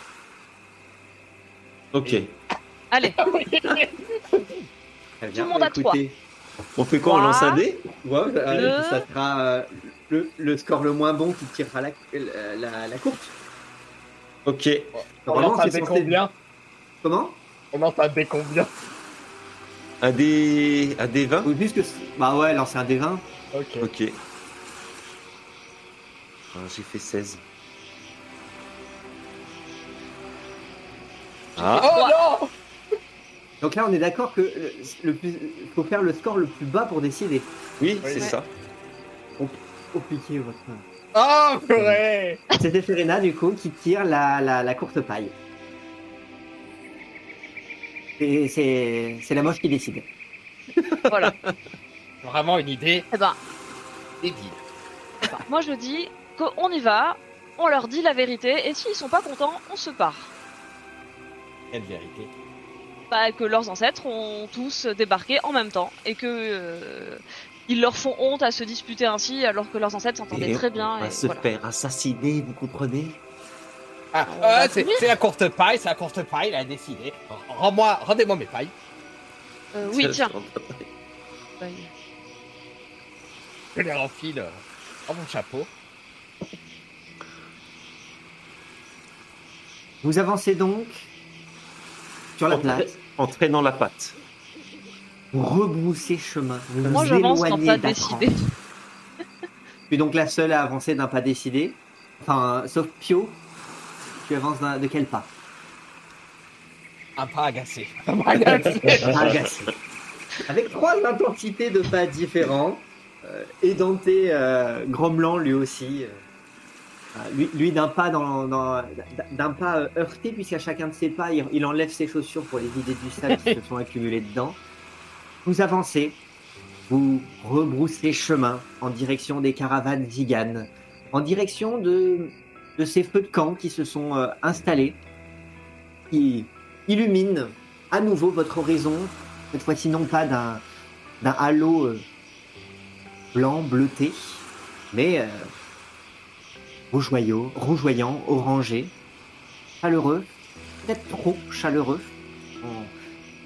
Ok. Allez, [LAUGHS] Très bien, le monde bah, à trois. écoutez, On fait quoi? On lance un dé? Ouais, euh, Le- ça sera euh, le, le score le moins bon qui tirera la, la, la- la courte. Ok. On lance un dé censé- combien? Comment? On lance un dé combien? Un dé. Un dé 20 Ou juste que. Bah ouais, lancer un D20. Ok. Ok. Ah, J'ai fait 16. Ah, Oh non Donc là, on est d'accord que le, le plus, faut faire le score le plus bas pour décider. oui, Oui. c'est Ouais. ça. Compliqué votre. Oh, purée C'était Ferena du coup qui tire la, la, la courte paille. Et c'est c'est la moche qui décide. voilà. Vraiment une idée Eh ben, débile. ben, moi je dis qu'on y va, on leur dit la vérité et s'ils sont pas contents, on se part. Quelle vérité? Bah, que leurs ancêtres ont tous débarqué en même temps et que euh, ils leur font honte à se disputer ainsi alors que leurs ancêtres s'entendaient très bien. On va Et se voilà. faire assassiner, vous comprenez? Ah, euh, c'est la courte paille, c'est la courte paille, il a décidé. Rends-moi, rendez-moi mes pailles. Euh, oui, tiens. Je les renfile dans mon chapeau. Vous avancez donc sur la En, place. tra- en traînant la patte. Vous rebroussez chemin. Vous Moi vous j'avance éloignez décidé. [LAUGHS] Tu es donc la seule à avancer d'un pas décidé. Enfin, sauf Pio. Tu avances de quel pas? Un pas agacé. Un pas agacé. Pas agacé. Avec trois intensités de pas différents. Euh, édenté euh, Grommelan lui aussi. euh, lui, d'un pas euh, heurté puisqu'à chacun de ses pas il, enlève ses chaussures pour les vider du sable qui se sont accumulés dedans. Vous avancez, vous rebroussez chemin en direction des caravanes ziganes, en direction de, ces feux de camp qui se sont euh, installés, qui illuminent à nouveau votre horizon, cette fois-ci non pas d'un d'un halo euh, blanc bleuté, mais rougeoyant, rougeoyant, orangé, chaleureux, peut-être trop chaleureux.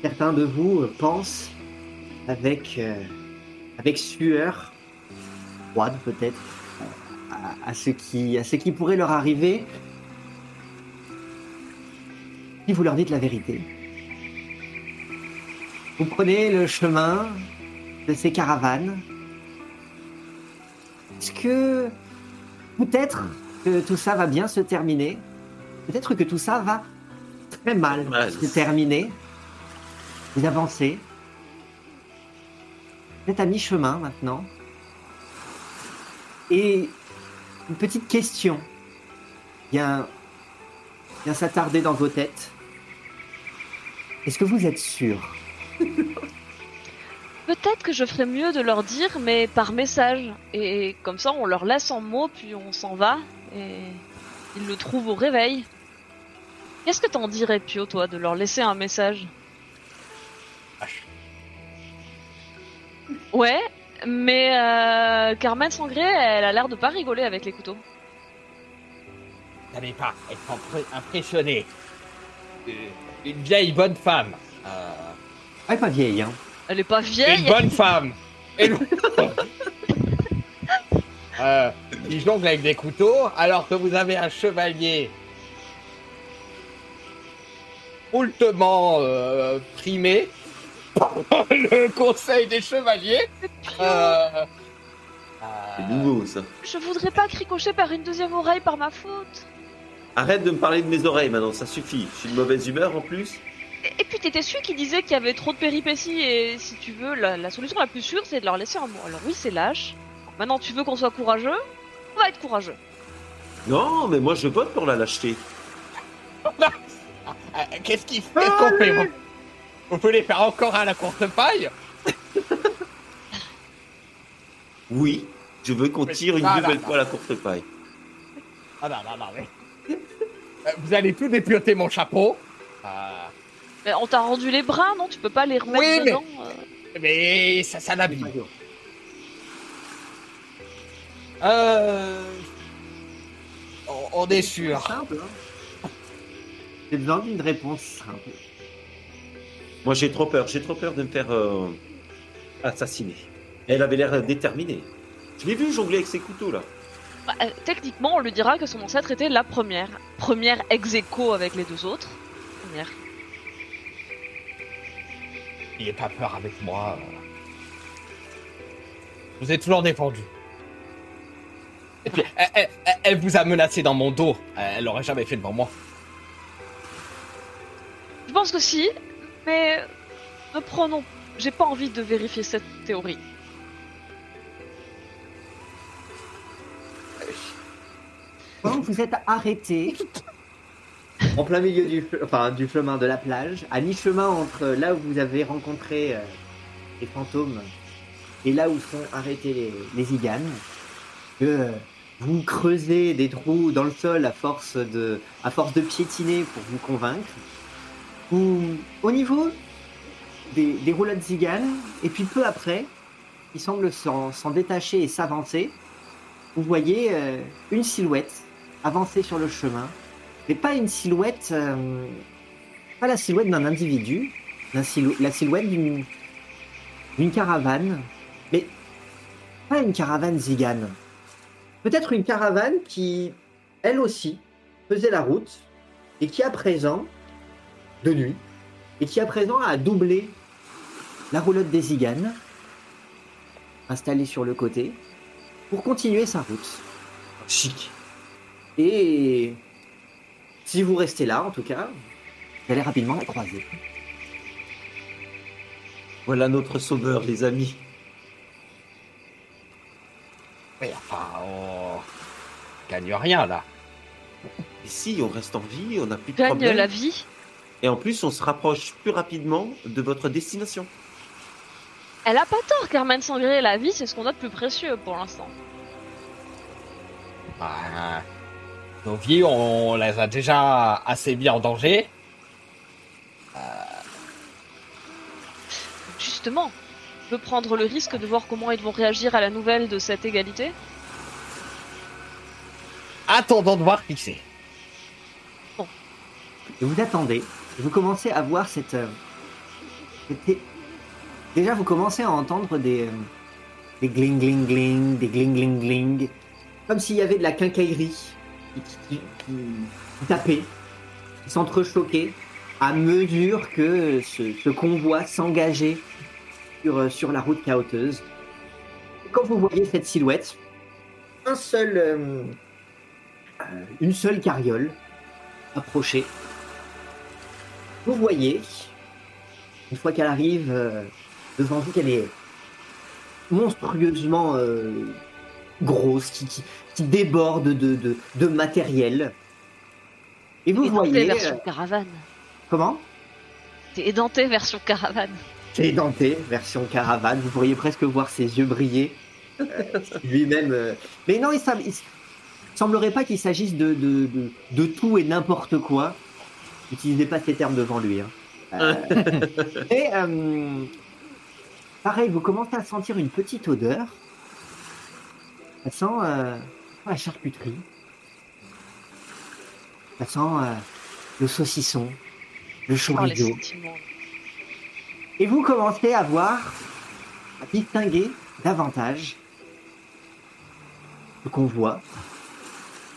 Certains de vous euh, pensent avec, euh, avec sueur, froide peut-être, ce qui, à ce qui pourrait leur arriver si vous leur dites la vérité. Vous prenez le chemin de ces caravanes. Est-ce que peut-être que tout ça va bien se terminer Peut-être que tout ça va très mal se terminer. Vous avancez. Vous êtes à mi-chemin maintenant. Et une petite question vient, vient s'attarder dans vos têtes. Est-ce que vous êtes sûr? [LAUGHS] Peut-être que je ferais mieux de leur dire, mais par message. Et comme ça, on leur laisse en mots, puis on s'en va. Et ils le trouvent au réveil. Qu'est-ce que t'en dirais, Pio, toi, de leur laisser un message? Ouais, mais euh, Carmen Sangré, elle a l'air de pas rigoler avec les couteaux. N'allez pas être impré- impressionné. Euh, Une vieille bonne femme. Euh, Ah, pas vieille, hein. Elle est pas une vieille. bonne femme. Et nous- [LAUGHS] euh, qui jongle avec des couteaux, alors que vous avez un chevalier hautement euh, primé par le conseil des chevaliers. Pio, Euh, C'est euh, nouveau ça. Je voudrais pas cricocher par une deuxième oreille par ma faute. Arrête de me parler de mes oreilles maintenant, ça suffit. Je suis de mauvaise humeur en plus. Et, puis t'étais celui qui disait qu'il y avait trop de péripéties et si tu veux, la, la solution la plus sûre c'est de leur laisser un mot. Alors oui, c'est lâche. Maintenant tu veux qu'on soit courageux On va être courageux. Non, mais moi je vote pour la lâcheté. [LAUGHS] Qu'est-ce qu'il fait qu'on fait vous, vous voulez faire encore à la courte paille [LAUGHS] Oui, je veux qu'on tire une Ah, nouvelle fois la courte paille. Ah non, non, non, mais... [LAUGHS] Euh, Vous allez tout dépioter mon chapeau. Euh, Mais on t'a rendu les bras, non? Tu peux pas les remettre Oui, mais- dedans euh. mais ça, ça l'abîme. Euh... On, on est sûr. Simple, hein. J'ai besoin d'une réponse simple. Moi j'ai trop peur, j'ai trop peur de me faire euh, assassiner. Elle avait l'air déterminée. Je l'ai vu jongler avec ses couteaux là. Bah, euh, techniquement, on lui dira que son ancêtre était la première. Première ex aequo avec les deux autres. Première. N'ayez pas peur avec moi. Vous ai toujours défendu. Et puis, elle, elle- elle- elle vous a menacé dans mon dos. Elle l'aurait jamais fait devant moi. Je pense que si, mais ne prenons. J'ai pas envie de vérifier cette théorie. Quand vous êtes arrêté en plein milieu du, enfin, du chemin de la plage, à mi-chemin entre là où vous avez rencontré euh, les fantômes et là où sont arrêtés les, les iganes, que euh, vous creusez des trous dans le sol à force de, à force de piétiner pour vous convaincre. Vous, au niveau des, des roulettes ziganes, et puis peu après, ils semblent s'en s'en détacher et s'avancer. Vous voyez euh, une silhouette avancer sur le chemin, mais pas une silhouette, euh, pas la silhouette d'un individu, la, silhou- la silhouette d'une d'une caravane, mais pas une caravane zigane. Peut-être une caravane qui, elle aussi, faisait la route et qui à présent, de nuit, et qui à présent a doublé la roulotte des ziganes, installée sur le côté, pour continuer sa route. Chic. Et si vous restez là, en tout cas, vous allez rapidement la croiser. Voilà notre sauveur, les amis. Mais enfin, on gagne rien là. Et si on reste en vie, on n'a plus de Gagne problème. la vie. Et en plus, on se rapproche plus rapidement de votre destination. Elle a pas tort, Carmen Sangré. La vie, c'est ce qu'on a de plus précieux pour l'instant. Ah, nos vies, on les a déjà assez mis en danger. Justement, on peut prendre le risque de voir comment ils vont réagir à la nouvelle de cette égalité. Attendons de voir qui c'est. Et vous attendez, vous commencez à voir cette. euh, cette Déjà, vous commencez à entendre des. euh, des gling gling gling, des gling gling gling. Comme s'il y avait de la quincaillerie qui, qui, qui- s'entrechoquait à mesure que ce, convoi s'engageait sur, euh, la route chaoteuse. Quand vous voyez cette silhouette, un seul. euh, euh, une seule carriole approcher. Vous voyez, une fois qu'elle arrive devant vous, qu'elle est monstrueusement grosse, qui, qui- qui déborde de, de- de matériel. Et vous Édenté voyez version euh, caravane. comment? C'est édenté version caravane. C'est édenté, version caravane. Vous pourriez presque voir ses yeux briller. Euh, Lui-même. euh, Mais non, il, il semblerait pas qu'il s'agisse de, de, de, de tout et n'importe quoi. N'utilisez pas ces termes devant lui. hein. Euh, [LAUGHS] et pareil, vous commencez à sentir une petite odeur. Ça sent euh, la charcuterie. Ça sent euh, le saucisson, le les chorizo. Et vous commencez à voir, à distinguer davantage ce qu'on voit.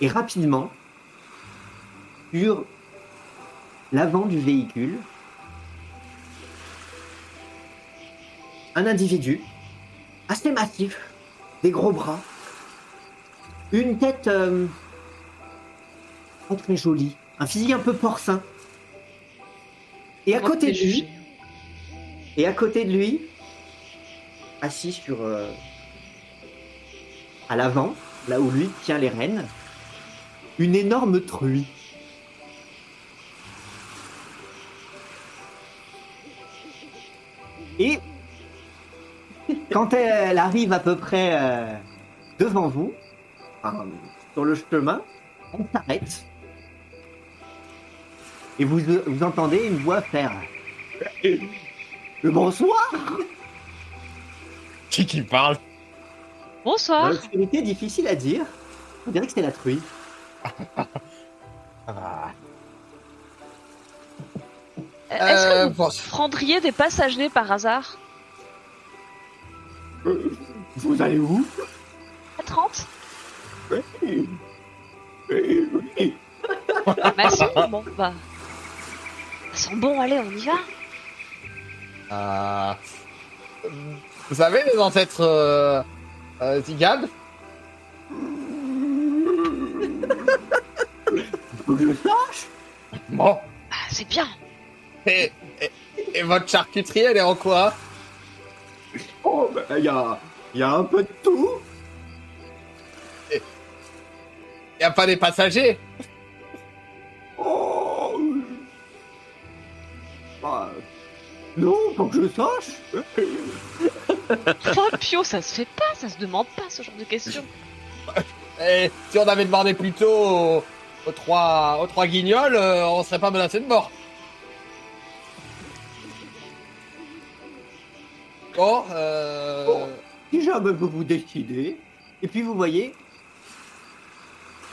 Et rapidement, sur l'avant du véhicule, un individu assez massif, des gros bras, une tête euh, pas très jolie, un physique un peu porcin. Et à côté de lui, jugé. et à côté de lui, assis sur. euh, à l'avant, là où lui tient les rênes, une énorme truie. Et quand elle arrive à peu près euh, devant vous, enfin, sur le chemin, elle s'arrête. Et vous, vous entendez une voix faire le bonsoir Qui qui parle? Bonsoir. l'obscurité, difficile à dire. On dirait que c'est la truie. Ah. Est-ce Euh, que vous bon. prendriez des passages par hasard? Vous allez où? À 30 [LAUGHS] Merci. Bon, bah. [LAUGHS] Ça sent bon, allez, on y va. Euh, Vous savez les ancêtres euh, euh, Bon. Ah, c'est bien. Et, et- et votre charcuterie, elle est en quoi? Oh, bah, il y a, y a un peu de tout. Y a pas des passagers? Faut que je sache. Oh, Pio, ça se fait pas, ça se demande pas ce genre de questions. Et si on avait demandé plus tôt aux, aux trois, aux trois guignols, euh, on serait pas menacé de mort. Bon, euh... Si jamais vous vous décidez, et puis vous voyez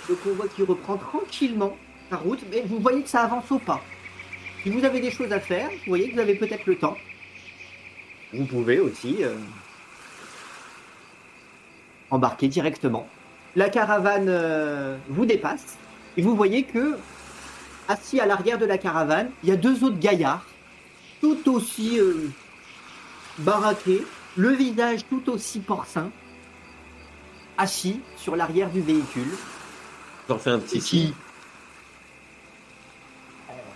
le convoi qui reprend tranquillement sa route, mais vous voyez que ça avance au pas. Si vous avez des choses à faire, vous voyez que vous avez peut-être le temps. Vous pouvez aussi euh, embarquer directement. La caravane euh, vous dépasse, et vous voyez que, assis à l'arrière de la caravane, il y a deux autres gaillards, tout aussi euh, baraqués, le visage tout aussi porcin, assis sur l'arrière du véhicule J'en fais un et petit qui, signe.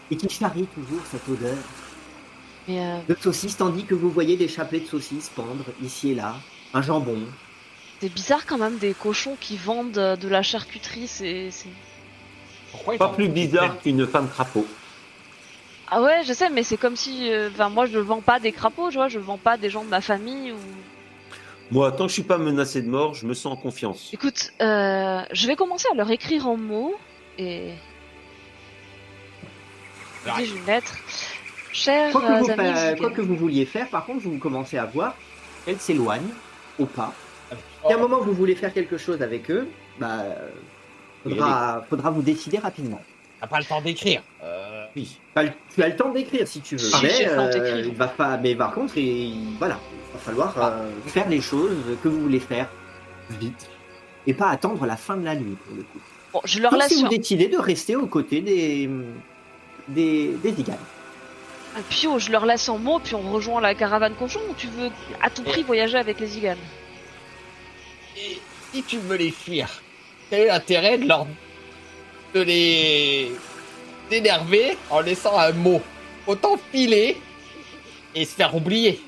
et qui charrie toujours cette odeur euh, de saucisse, tandis que vous voyez des chapelets de saucisses pendre ici et là, un jambon. c'est bizarre quand même des cochons qui vendent euh, de la charcuterie, c'est. c'est- Pourquoi ils Pas plus bizarre qu'une femme crapaud. Ah ouais, je sais, mais c'est comme si. euh, Enfin, moi je vends pas des crapauds, tu vois, je vends pas des gens de ma famille ou. Moi, tant que je suis pas menacé de mort, je me sens en confiance. Écoute, euh, je vais commencer à leur écrire en mots et. Ouais. Dis une lettre. Chers Quoi que, euh, vous, amis, fa- Zig- quoi que vous vouliez faire, par contre, vous commencez à voir qu'elles s'éloignent au pas. Si à un moment vous voulez faire quelque chose avec eux, bah, faudra, faudra vous décider rapidement. T'as pas le temps d'écrire. Euh... Oui. Le- Tu as le temps d'écrire si tu veux, Si, mais, j'ai le temps euh, d'écrire. il va pas, mais par contre, il, voilà, il va falloir euh, faire les choses que vous voulez faire vite et pas attendre la fin de la nuit pour le coup. Bon, je leur Sauf laisse si vous sur. décidez de rester aux côtés des des, des Pio, je leur laisse en mots, puis on rejoint la caravane cochon ou tu veux à tout prix voyager avec les Zigan Et si tu veux les fuir, quel est l'intérêt de leur... de les... d'énerver en laissant un mot Autant filer et se faire oublier?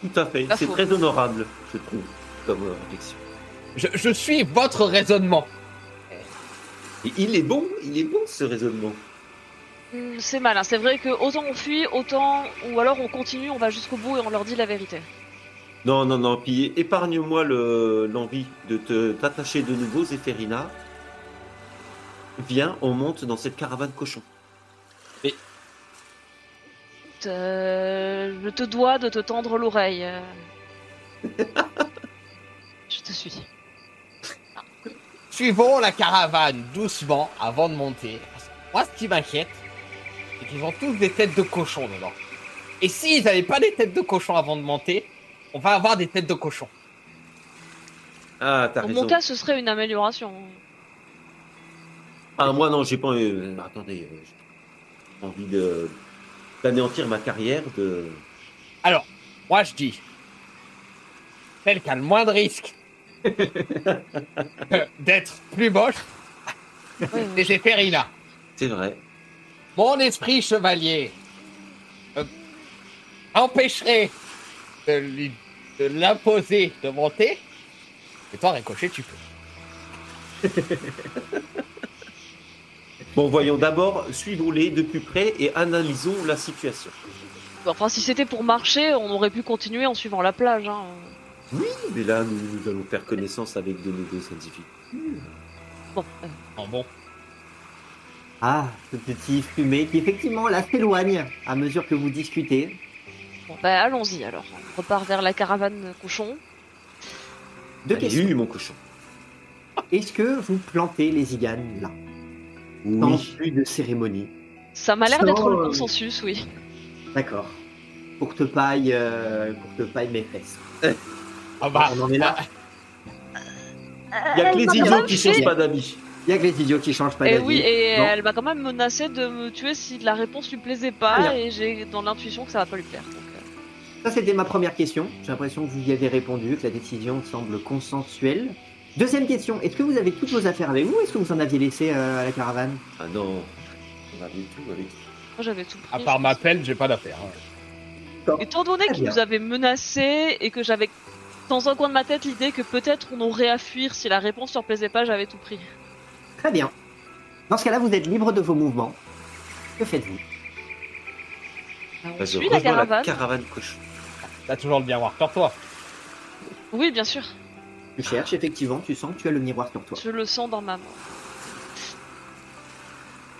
Tout à fait. C'est très honorable, je trouve, comme euh, réflexion. Je, je suis votre raisonnement. Et il est bon, il est bon ce raisonnement. Hmm, C'est malin. C'est vrai que autant on fuit, autant ou alors on continue, on va jusqu'au bout et on leur dit la vérité. Non, non, non, puis épargne-moi le- l'envie de te t'attacher de nouveau, Zéphérina. Viens, on monte dans cette caravane cochon. Euh, je te dois de te tendre l'oreille. euh. [LAUGHS] je te suis. Suivons la caravane doucement avant de monter. Moi, ce qui m'inquiète, c'est qu'ils ont tous des têtes de cochon dedans. Et s'ils n'avaient pas des têtes de cochon avant de monter, on va avoir des têtes de cochon. Ah, t'as Dans raison. mon cas, ce serait une amélioration. Ah, moi, non, j'ai pas. euh, attendez, euh, j'ai envie de d'anéantir ma carrière de. Alors, moi je dis, celle qui a le moins de risque [LAUGHS] d'être plus moche, c'est Zéphérina. C'est vrai. Mon esprit chevalier euh, empêcherait de lui- de l'imposer de monter. Et toi, Ricochet, tu peux. [LAUGHS] Bon, voyons d'abord, suivons-les de plus près et analysons la situation. Enfin, si c'était pour marcher, on aurait pu continuer en suivant la plage. Hein. Oui, mais là, nous, nous allons faire connaissance avec de nouveaux individus. Bon, euh, Oh, bon. Ah, ce petit fumé qui effectivement là s'éloigne à mesure que vous discutez. bon, bah, allons-y alors. On repart vers la caravane cochon. Deux Allez, questions. mon cochon. Est-ce que vous plantez les iganes là Sans plus de cérémonie. Ça m'a l'air d'être le euh, consensus, oui. D'accord. Pour te paille, euh, pour te paille mes fesses. Ah bah, On en est là. Il y a que les m'a idiots qui changent pas d'avis. Il y a que les idiots qui changent pas Et d'avis. oui, et Non. elle m'a quand même menacé de me tuer si la réponse lui plaisait pas, et j'ai dans l'intuition que ça va pas lui plaire. donc, euh, Ça, c'était ma première question. J'ai l'impression que vous y avez répondu, que la décision semble consensuelle. Deuxième question, est-ce que vous avez toutes vos affaires avec vous ou est-ce que vous en aviez laissé euh, à la caravane? Ah non, on avait tout avec. moi j'avais tout pris. à part ma pelle, j'ai pas d'affaire. hein. Étant donné Très qu'il nous avait menacé et que j'avais dans un coin de ma tête l'idée que peut-être on aurait à fuir si la réponse leur plaisait pas, j'avais tout pris. Très bien. Dans ce cas-là, vous êtes libre de vos mouvements. Que faites-vous? On Bah, suit la caravane. caravane cochon. T'as toujours le miroir sur toi. Oui, bien sûr. Tu cherches, effectivement, tu sens que tu as le miroir sur toi. Je le sens dans ma main.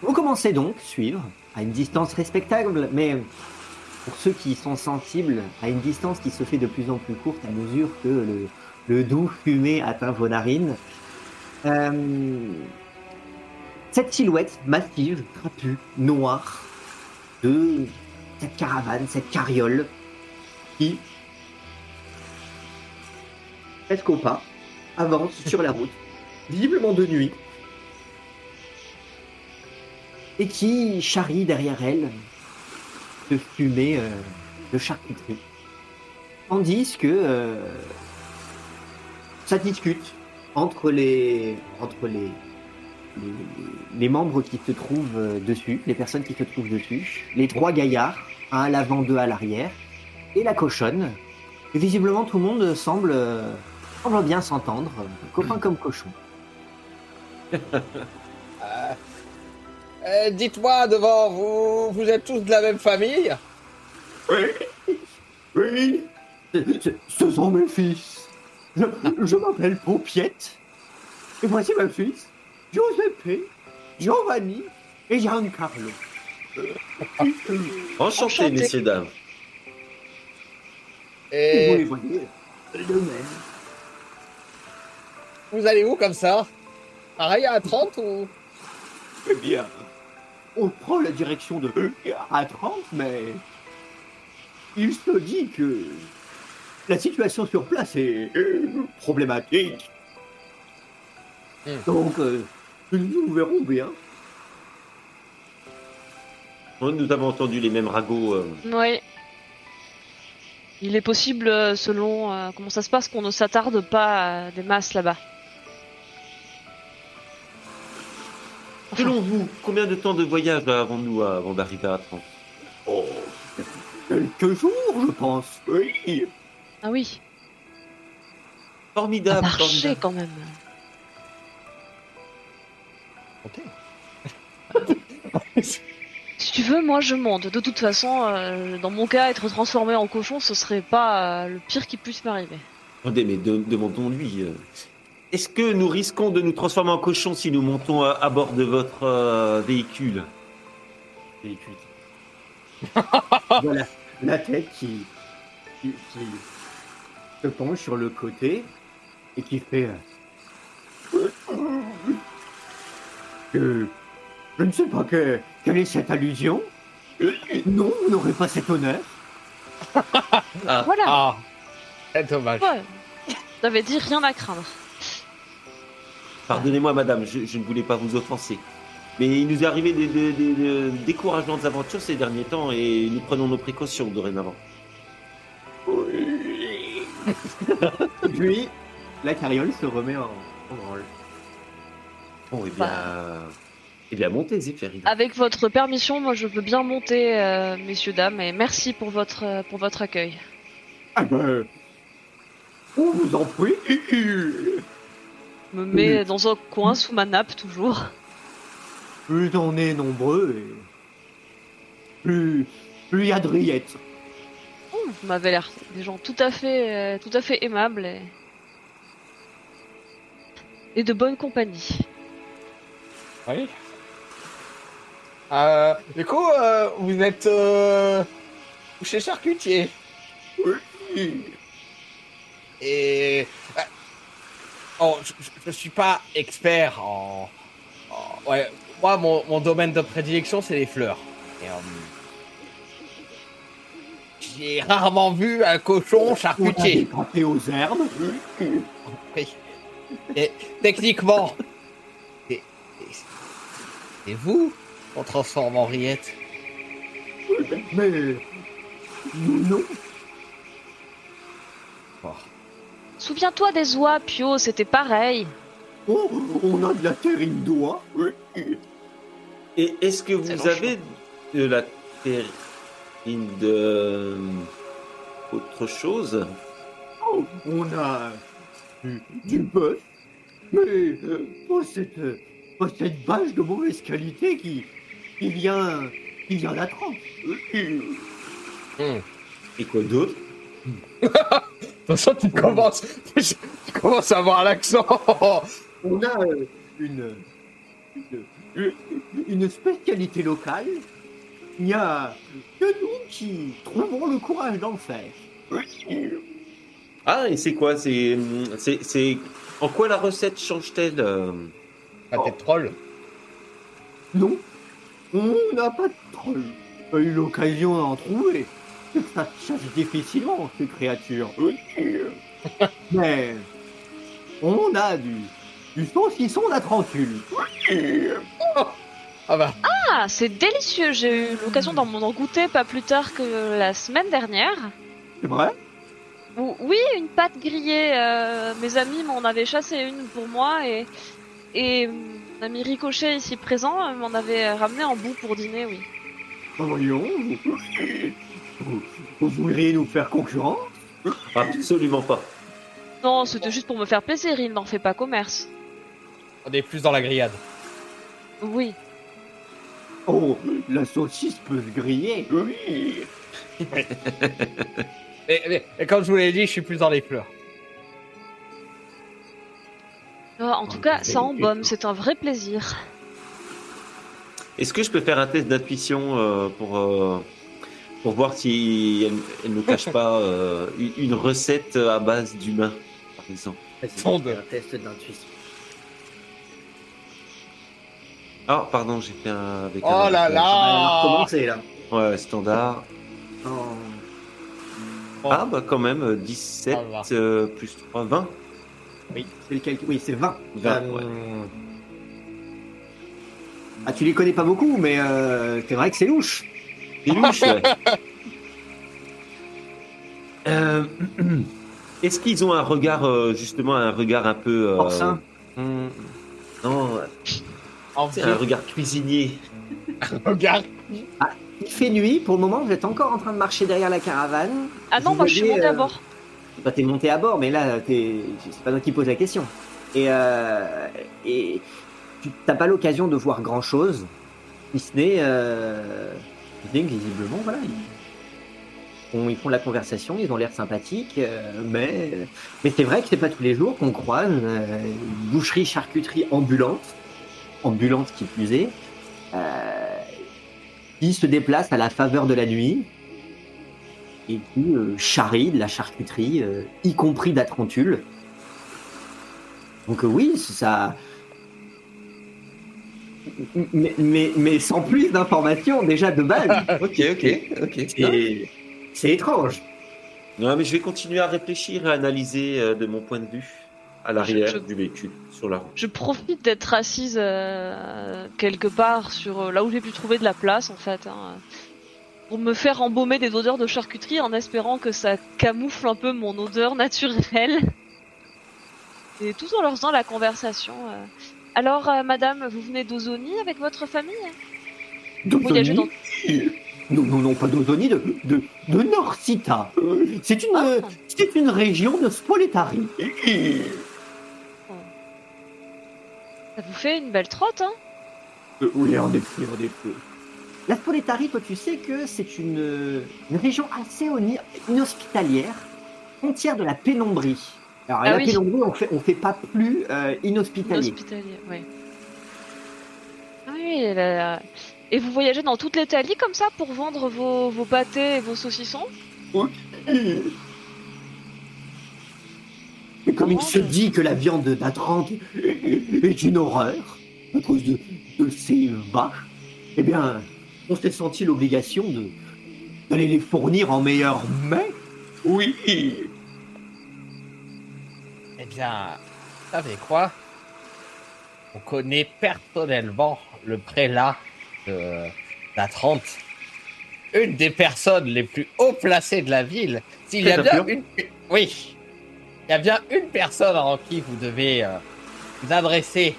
Vous commencez donc suivre à une distance respectable, mais pour ceux qui sont sensibles, à une distance qui se fait de plus en plus courte à mesure que le, le doux fumé atteint vos narines. Euh, cette silhouette massive, trapue, noire, de cette caravane, cette carriole, qui, presque au pas, avance [LAUGHS] sur la route, visiblement de nuit, et qui charrie derrière elle de fumée euh, de charcuterie. Tandis que euh, ça discute entre les entre les, les, les membres qui se trouvent euh, dessus, les personnes qui se trouvent dessus, les trois gaillards, un à l'avant, deux à l'arrière, et la cochonne. Et visiblement tout le monde semble euh, semble bien s'entendre, euh, copain comme cochon. [LAUGHS] Euh, euh, Dites-moi devant vous, vous êtes tous de la même famille? Oui, oui, ce, ce sont mes fils. Je, je m'appelle Paupiette. Et voici mes fils, Giuseppe, Giovanni et Giancarlo. Enchanté, Enchanté. messieurs, dames. Et vous les voyez de même. vous allez où comme ça? Pareil à 30 ou? Eh bien, on prend la direction de à 30, mais il se dit que la situation sur place est problématique. Hmm. Donc, euh, nous verrons bien. Oh, Nous avons entendu les mêmes ragots. euh, Oui. Il est possible, euh, selon euh, comment ça se passe, qu'on ne s'attarde pas à des masses là-bas. Enfin, Selon vous, combien de temps de voyage avons-nous avant d'arriver à 30 Oh, quelques jours, je pense. Oui. ah oui, à Formidable, marcher formidable. quand même. [LAUGHS] Si tu veux, moi je monte. De toute façon, euh, dans mon cas, être transformé en cochon, ce serait pas euh, le pire qui puisse m'arriver. Attendez, mais de- demandons-lui. euh, Est-ce que nous risquons de nous transformer en cochon si nous montons à, à bord de votre euh, véhicule? Véhicule. [LAUGHS] voilà, la tête qui, qui, qui se penche sur le côté et qui fait. euh, que je ne sais pas que, quelle est cette allusion. Euh, Non, vous n'aurez pas cet honneur. [LAUGHS] Voilà. Ah, c'est dommage. Ouais. [LAUGHS] T'avais dit rien à craindre. Pardonnez-moi, madame, je, je ne voulais pas vous offenser. Mais il nous est arrivé des, des- des- des décourageantes aventures ces derniers temps et nous prenons nos précautions dorénavant. [LAUGHS] Puis, la carriole se remet en, en branle. Bon, eh bien, eh bien montez, Zéphirine. Avec votre permission, moi je veux bien monter, euh, messieurs, dames, et merci pour votre, euh, pour votre accueil. Ah ben. On vous en prie. Je me mets dans un coin sous ma nappe toujours. Plus on est nombreux et. Plus. Plus il y a de rillettes. Oh, vous m'avez l'air des gens tout à fait, euh, tout à fait aimables et... et de bonne compagnie. Oui. Euh, du coup, euh, vous êtes euh, chez charcutier. Et euh, oh, je, je suis pas expert en. en- ouais, moi, mon, mon domaine de prédilection, c'est les fleurs. Et, euh, J'ai rarement vu un cochon On a charcutier. décampé aux herbes. Oui. Et techniquement, c'est vous qu'on transforme en rillette. Mais. Nous, non. Oh. Souviens-toi des oies, Pio, c'était pareil. Oh, on a de la terrine d'oie. Et est-ce que C'est vous avez de la terrine de euh, autre chose? Oh, on a. Du, du bœuf. Mais. euh, pas cette. Euh, pas cette bâche de mauvaise qualité qui. qui vient. qui vient d'Atran. Hmm. Et quoi d'autre? De toute façon, tu commences, tu commences à avoir l'accent. On a euh, une, une, une spécialité locale. Il n'y a que nous qui trouvons le courage d'en faire. Ah, et c'est quoi? C'est c'est c'est en quoi la recette change-t-elle euh Ah, t'es troll. Non, on n'a pas de troll. Pas eu l'occasion d'en trouver. Ça chasse difficilement, ces créatures. [LAUGHS] Mais on a du, du saucisson d'Atrancule. Ah bah, Ah, c'est délicieux. J'ai eu l'occasion d'en m'en goûter pas plus tard que la semaine dernière. C'est vrai? Ou- Oui, une pâte grillée. euh, mes amis m'en avaient chassé une pour moi et et mon ami Ricochet ici présent euh, m'en avait ramené en bout pour dîner, oui. Voyons, vous, vous, voudriez nous faire concurrence? Absolument pas. Non, c'était juste pour me faire plaisir. Il n'en fait pas commerce. on est plus dans la grillade. Oui. Oh, la saucisse peut se griller. Oui. [LAUGHS] Et, et- et comme je vous l'ai dit, je suis plus dans les fleurs. En tout cas, ça embaume. C'est un vrai plaisir. Est-ce que je peux faire un test d'intuition euh, pour euh, pour voir si elle, elle ne cache [LAUGHS] pas euh, une- recette à base d'humain, par exemple? Un test d'intuition. Ah, pardon, j'ai fait un avec Oh un là là On va recommencer là. Ouais, standard. Oh. Ah bah quand même, euh, 17 Ça va. euh, plus 3, 20. C'est lequel Oui, c'est 20. 20, Euh, ouais. Ah, tu les connais pas beaucoup, mais euh, c'est vrai que c'est louche. C'est louche. [LAUGHS] Euh, [CLEARS THROAT] Est-ce qu'ils ont un regard, euh, justement, un regard un peu... euh, Porcin. hmm, non, c'est un regard cuisinier. regarde. Il fait nuit, pour le moment, vous êtes encore en train de marcher derrière la caravane. Ah non, Vous moi je suis voyez, montée à euh, bord. Bah, t'es monté à bord, mais là, c'est pas toi qui pose la question. Et, euh, tu n'as pas l'occasion de voir grand chose, si ce n'est euh, visiblement, voilà, ils font, ils font la conversation, ils ont l'air sympathiques, euh, mais, mais c'est vrai que c'est pas tous les jours qu'on croise euh, une boucherie charcuterie ambulante, ambulante qui plus est, euh, qui se déplace à la faveur de la nuit et qui euh, charrie de la charcuterie, euh, y compris d'Atrantul. Donc euh, oui, ça. Mais, mais, mais sans plus d'informations déjà de base. [LAUGHS] Ok, ok, ok. C'est- C'est étrange. Non, mais je vais continuer à réfléchir et à analyser euh, de mon point de vue à l'arrière Je- je- du véhicule, sur la route. Je profite d'être assise euh, quelque part sur euh, là où j'ai pu trouver de la place en fait, hein, pour me faire embaumer des odeurs de charcuterie en espérant que ça camoufle un peu mon odeur naturelle. Et tout en leur faisant la conversation. euh. Alors, euh, madame, vous venez d'Ozoni avec votre famille? Dans... Non, non, non, pas d'Ozoni, de, de, de Norcita. Euh, C'est une, Ah. c'est une région de Spoletari. Ça vous fait une belle trotte, hein? Euh, oui, en effet, en effet. La Spoletari, toi, tu sais que c'est une, une région assez inhospitalière, frontière de la pénombrie. Alors, Ah la oui. pénombrie, on fait, on fait pas plus euh, inhospitalier. Hospitalier, ouais. Ah oui, et vous voyagez dans toute l'Italie comme ça pour vendre vos, vos pâtés et vos saucissons? Et comme il se dit que la viande d'Atrante est une horreur à cause de, de ces vaches, eh bien, on s'est senti l'obligation de d'aller les fournir en meilleur mets. Oui. Eh bien, vous savez quoi? On connaît personnellement le prélat de d'Atrante. Une des personnes les plus haut placées de la ville. S'il y a bien une... Oui. Il y a bien une personne en qui vous devez euh, vous adresser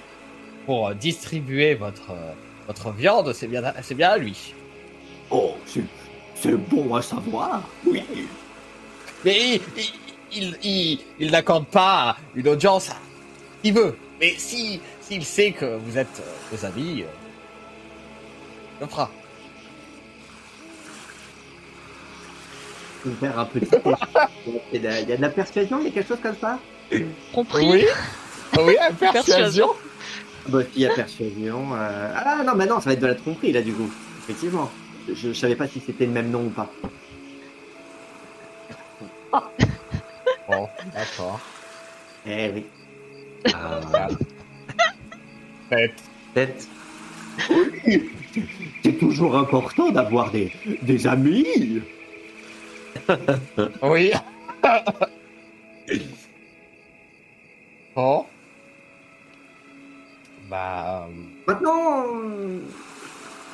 pour euh, distribuer votre, euh, votre viande, c'est bien, c'est bien à lui. Oh, c'est c'est bon à savoir. Oui. Mais il, il, il, il- il n'accorde pas une audience à qui veut. Mais si s'il sait que vous êtes euh, des amis, euh, il le fera. Faire un petit. il, y a, il y a de la persuasion, il y a quelque chose comme ça? Compris Oui, oui, à [LAUGHS] Persuasion. Persuasion. Bah, il y a persuasion. euh, Ah non, mais non, ça va être de la tromperie là du coup. Effectivement. Je, je savais pas si c'était le même nom ou pas. [LAUGHS] Bon, d'accord. Eh oui. Ah, Faites. peut-être. C'est toujours important d'avoir des, des amis. Oui. [LAUGHS] bon. Bah, euh, Maintenant, euh,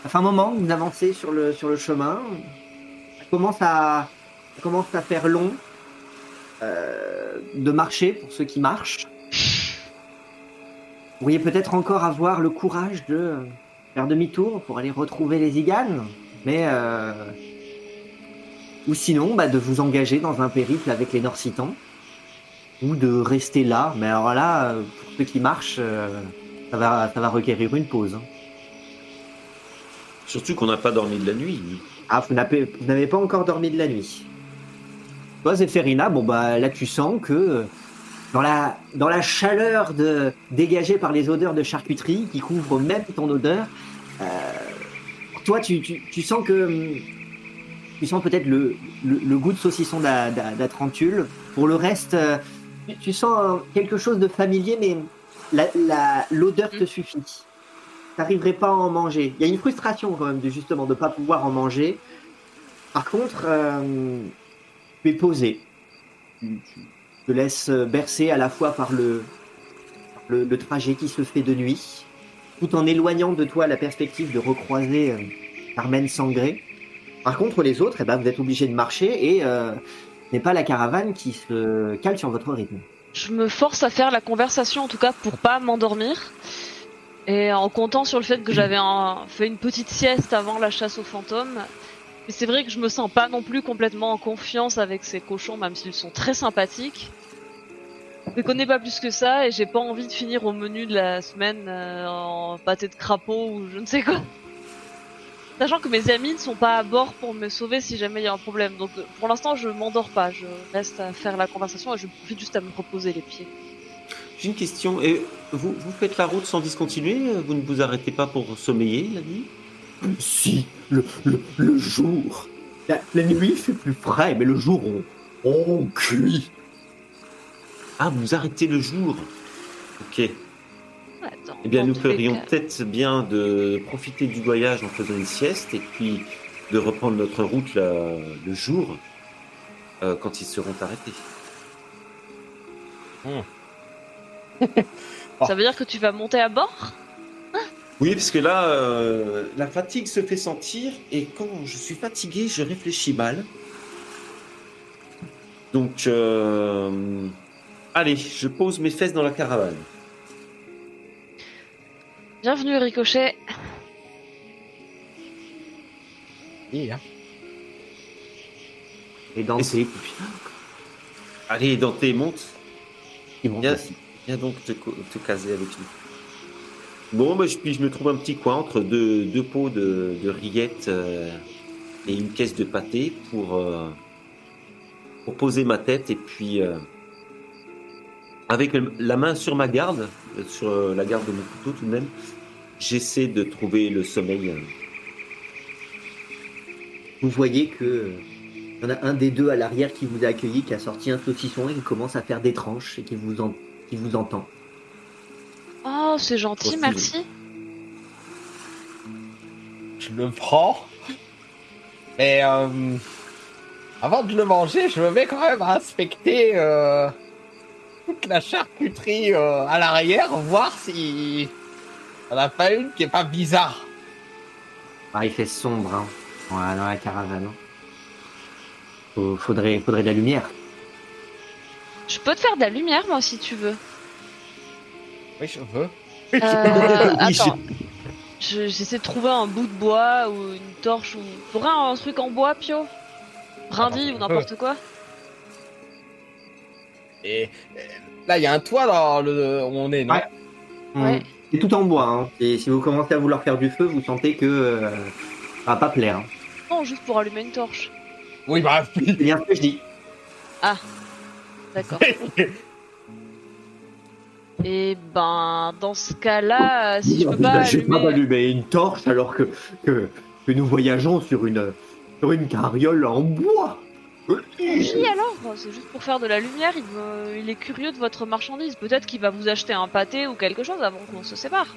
ça fait un moment vous avancez sur le, sur le chemin. Ça commence à, commence à faire long euh, de marcher pour ceux qui marchent. Vous pourriez peut-être encore avoir le courage de faire demi-tour pour aller retrouver les Iganes, mais euh, ou sinon bah, de vous engager dans un périple avec les Norsitans, ou de rester là. Mais alors là, pour ceux qui marchent, ça va, ça va requérir une pause. hein. Surtout qu'on n'a pas dormi de la nuit. Ah, vous n'avez vous n'avez pas encore dormi de la nuit. Toi, Zéphérina, bon bah là tu sens que euh, dans la, dans la chaleur de, dégagée par les odeurs de charcuterie qui couvrent même ton odeur, euh, toi tu, tu, tu sens que hum, tu sens peut-être le, le, le goût de saucisson d'A- d'A- d'Atrantule. Pour le reste, euh, tu, tu sens euh, quelque chose de familier, mais l'odeur te suffit. T'arriverais pas à en manger. Il y a une frustration quand même de justement de pas pouvoir en manger. Par contre, euh, tu es posé. Tu, tu te laisses bercer à la fois par le, le, le trajet qui se fait de nuit, tout en éloignant de toi la perspective de recroiser euh, Carmen Sangré. Par contre, les autres, eh ben, vous êtes obligés de marcher et euh, ce n'est pas la caravane qui se cale sur votre rythme. Je me force à faire la conversation en tout cas pour pas m'endormir. Et en comptant sur le fait que j'avais fait une petite sieste avant la chasse aux fantômes. Mais c'est vrai que je me sens pas non plus complètement en confiance avec ces cochons, même s'ils sont très sympathiques. Je les connais pas plus que ça et j'ai pas envie de finir au menu de la semaine euh, en pâté de crapaud ou je ne sais quoi. Sachant que mes amis ne sont pas à bord pour me sauver si jamais il y a un problème. Donc euh, pour l'instant je m'endors pas, je reste à faire la conversation et je profite juste à me reposer les pieds. J'ai une question. Et vous, vous faites la route sans discontinuer? Vous ne vous arrêtez pas pour sommeiller la nuit Si, le, le, le jour. La, la nuit, c'est plus frais, mais le jour, on, on cuit. Ah, vous arrêtez le jour Ok. Attends, Eh bien, nous ferions peut-être bien de profiter du voyage en faisant une sieste et puis de reprendre notre route la- le jour euh, quand ils seront arrêtés. Ça veut dire que tu vas monter à bord? Oui, parce que là, euh, la fatigue se fait sentir et quand je suis fatigué, je réfléchis mal. Donc, euh, allez, je pose mes fesses dans la caravane. Bienvenue Ricochet. Oui, hein. Et Et Allez, Dante, monte. qui vont Viens, donc te, caser avec nous. Bon, bah, je, puis je me trouve un petit coin entre deux, deux pots de, de rillettes euh, et une caisse de pâté pour, euh, pour poser ma tête et puis euh, avec la main sur ma garde, sur euh, la garde de mon couteau tout de même, j'essaie de trouver le sommeil. euh. Vous voyez que euh, il y en a un des deux à l'arrière qui vous a accueilli, qui a sorti un saucisson et qui commence à faire des tranches et qui vous, en- qui vous entend. Oh, c'est gentil, Aussi, merci. Je le prends. Mais euh, avant de le manger, je me mets quand même à inspecter euh, toute la charcuterie euh, à l'arrière, voir si on n'a pas une qui est pas bizarre. Ah, il fait sombre hein, dans, la, dans la caravane. hein. Faut- faudrait, faudrait de la lumière. Je peux te faire de la lumière, moi, si tu veux. Oui, je veux. Euh, [LAUGHS] attends. Je- J'essaie de trouver un bout de bois ou une torche ou. T'aurais un truc en bois, Pio Brindille Ah, ou n'importe quoi Et euh, là, il y a un toit dans le où on est, non Ouais. Ouais. Mm. C'est tout en bois. Hein. Et si vous commencez à vouloir faire du feu, vous sentez que euh, ça va pas plaire. Hein. Non, juste pour allumer une torche. Oui, bah, [LAUGHS] C'est bien ce que je dis. D'accord. [LAUGHS] Et ben, dans ce cas-là, si je peux pas Je vais pas allumer... allumer une torche alors que, que, que nous voyageons sur une, sur une carriole en bois. Oui, alors, c'est juste pour faire de la lumière, il, me- il est curieux de votre marchandise. Peut-être qu'il va vous acheter un pâté ou quelque chose avant qu'on se sépare.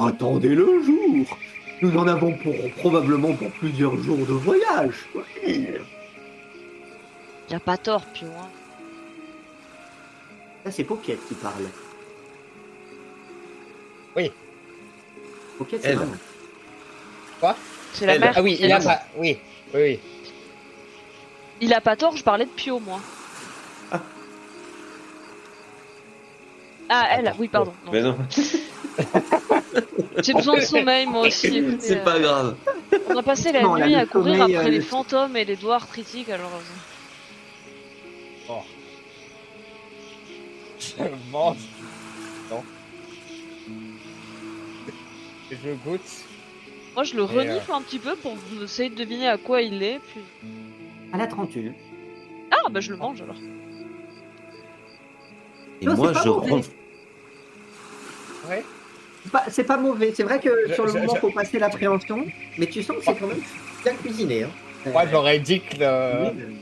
Attendez le jour. Nous en avons pour, probablement pour plusieurs jours de voyage. Oui. Y a pas tort, Pio. Hein. Là, c'est Pocket qui parle. Oui. Pocket, c'est vraiment. C'est la mère. ah oui, il a pas. Oui, oui, oui. Il a pas tort, je parlais de Pio, moi. Ah. Ah, elle, oui, pardon. non. Mais non, J'ai besoin de sommeil, moi aussi. écoutez, c'est euh, pas grave. On a passé la Non, nuit à courir sommeil, après euh, les le- fantômes et les doigts arthritiques, alors... euh, Je mange. Non. Et je goûte. Moi, je le renifle un petit peu pour essayer de deviner à quoi il est, puis... À la trentule. Ah, bah je le mange, alors. Et Non, moi, c'est pas je mauvais. Ouais. C'est pas- C'est pas mauvais. C'est vrai que Je- sur le je- moment, je- faut passer l'appréhension. Mais tu sens que c'est quand même bien cuisiné. Hein. Moi, j'aurais dit que le Oui,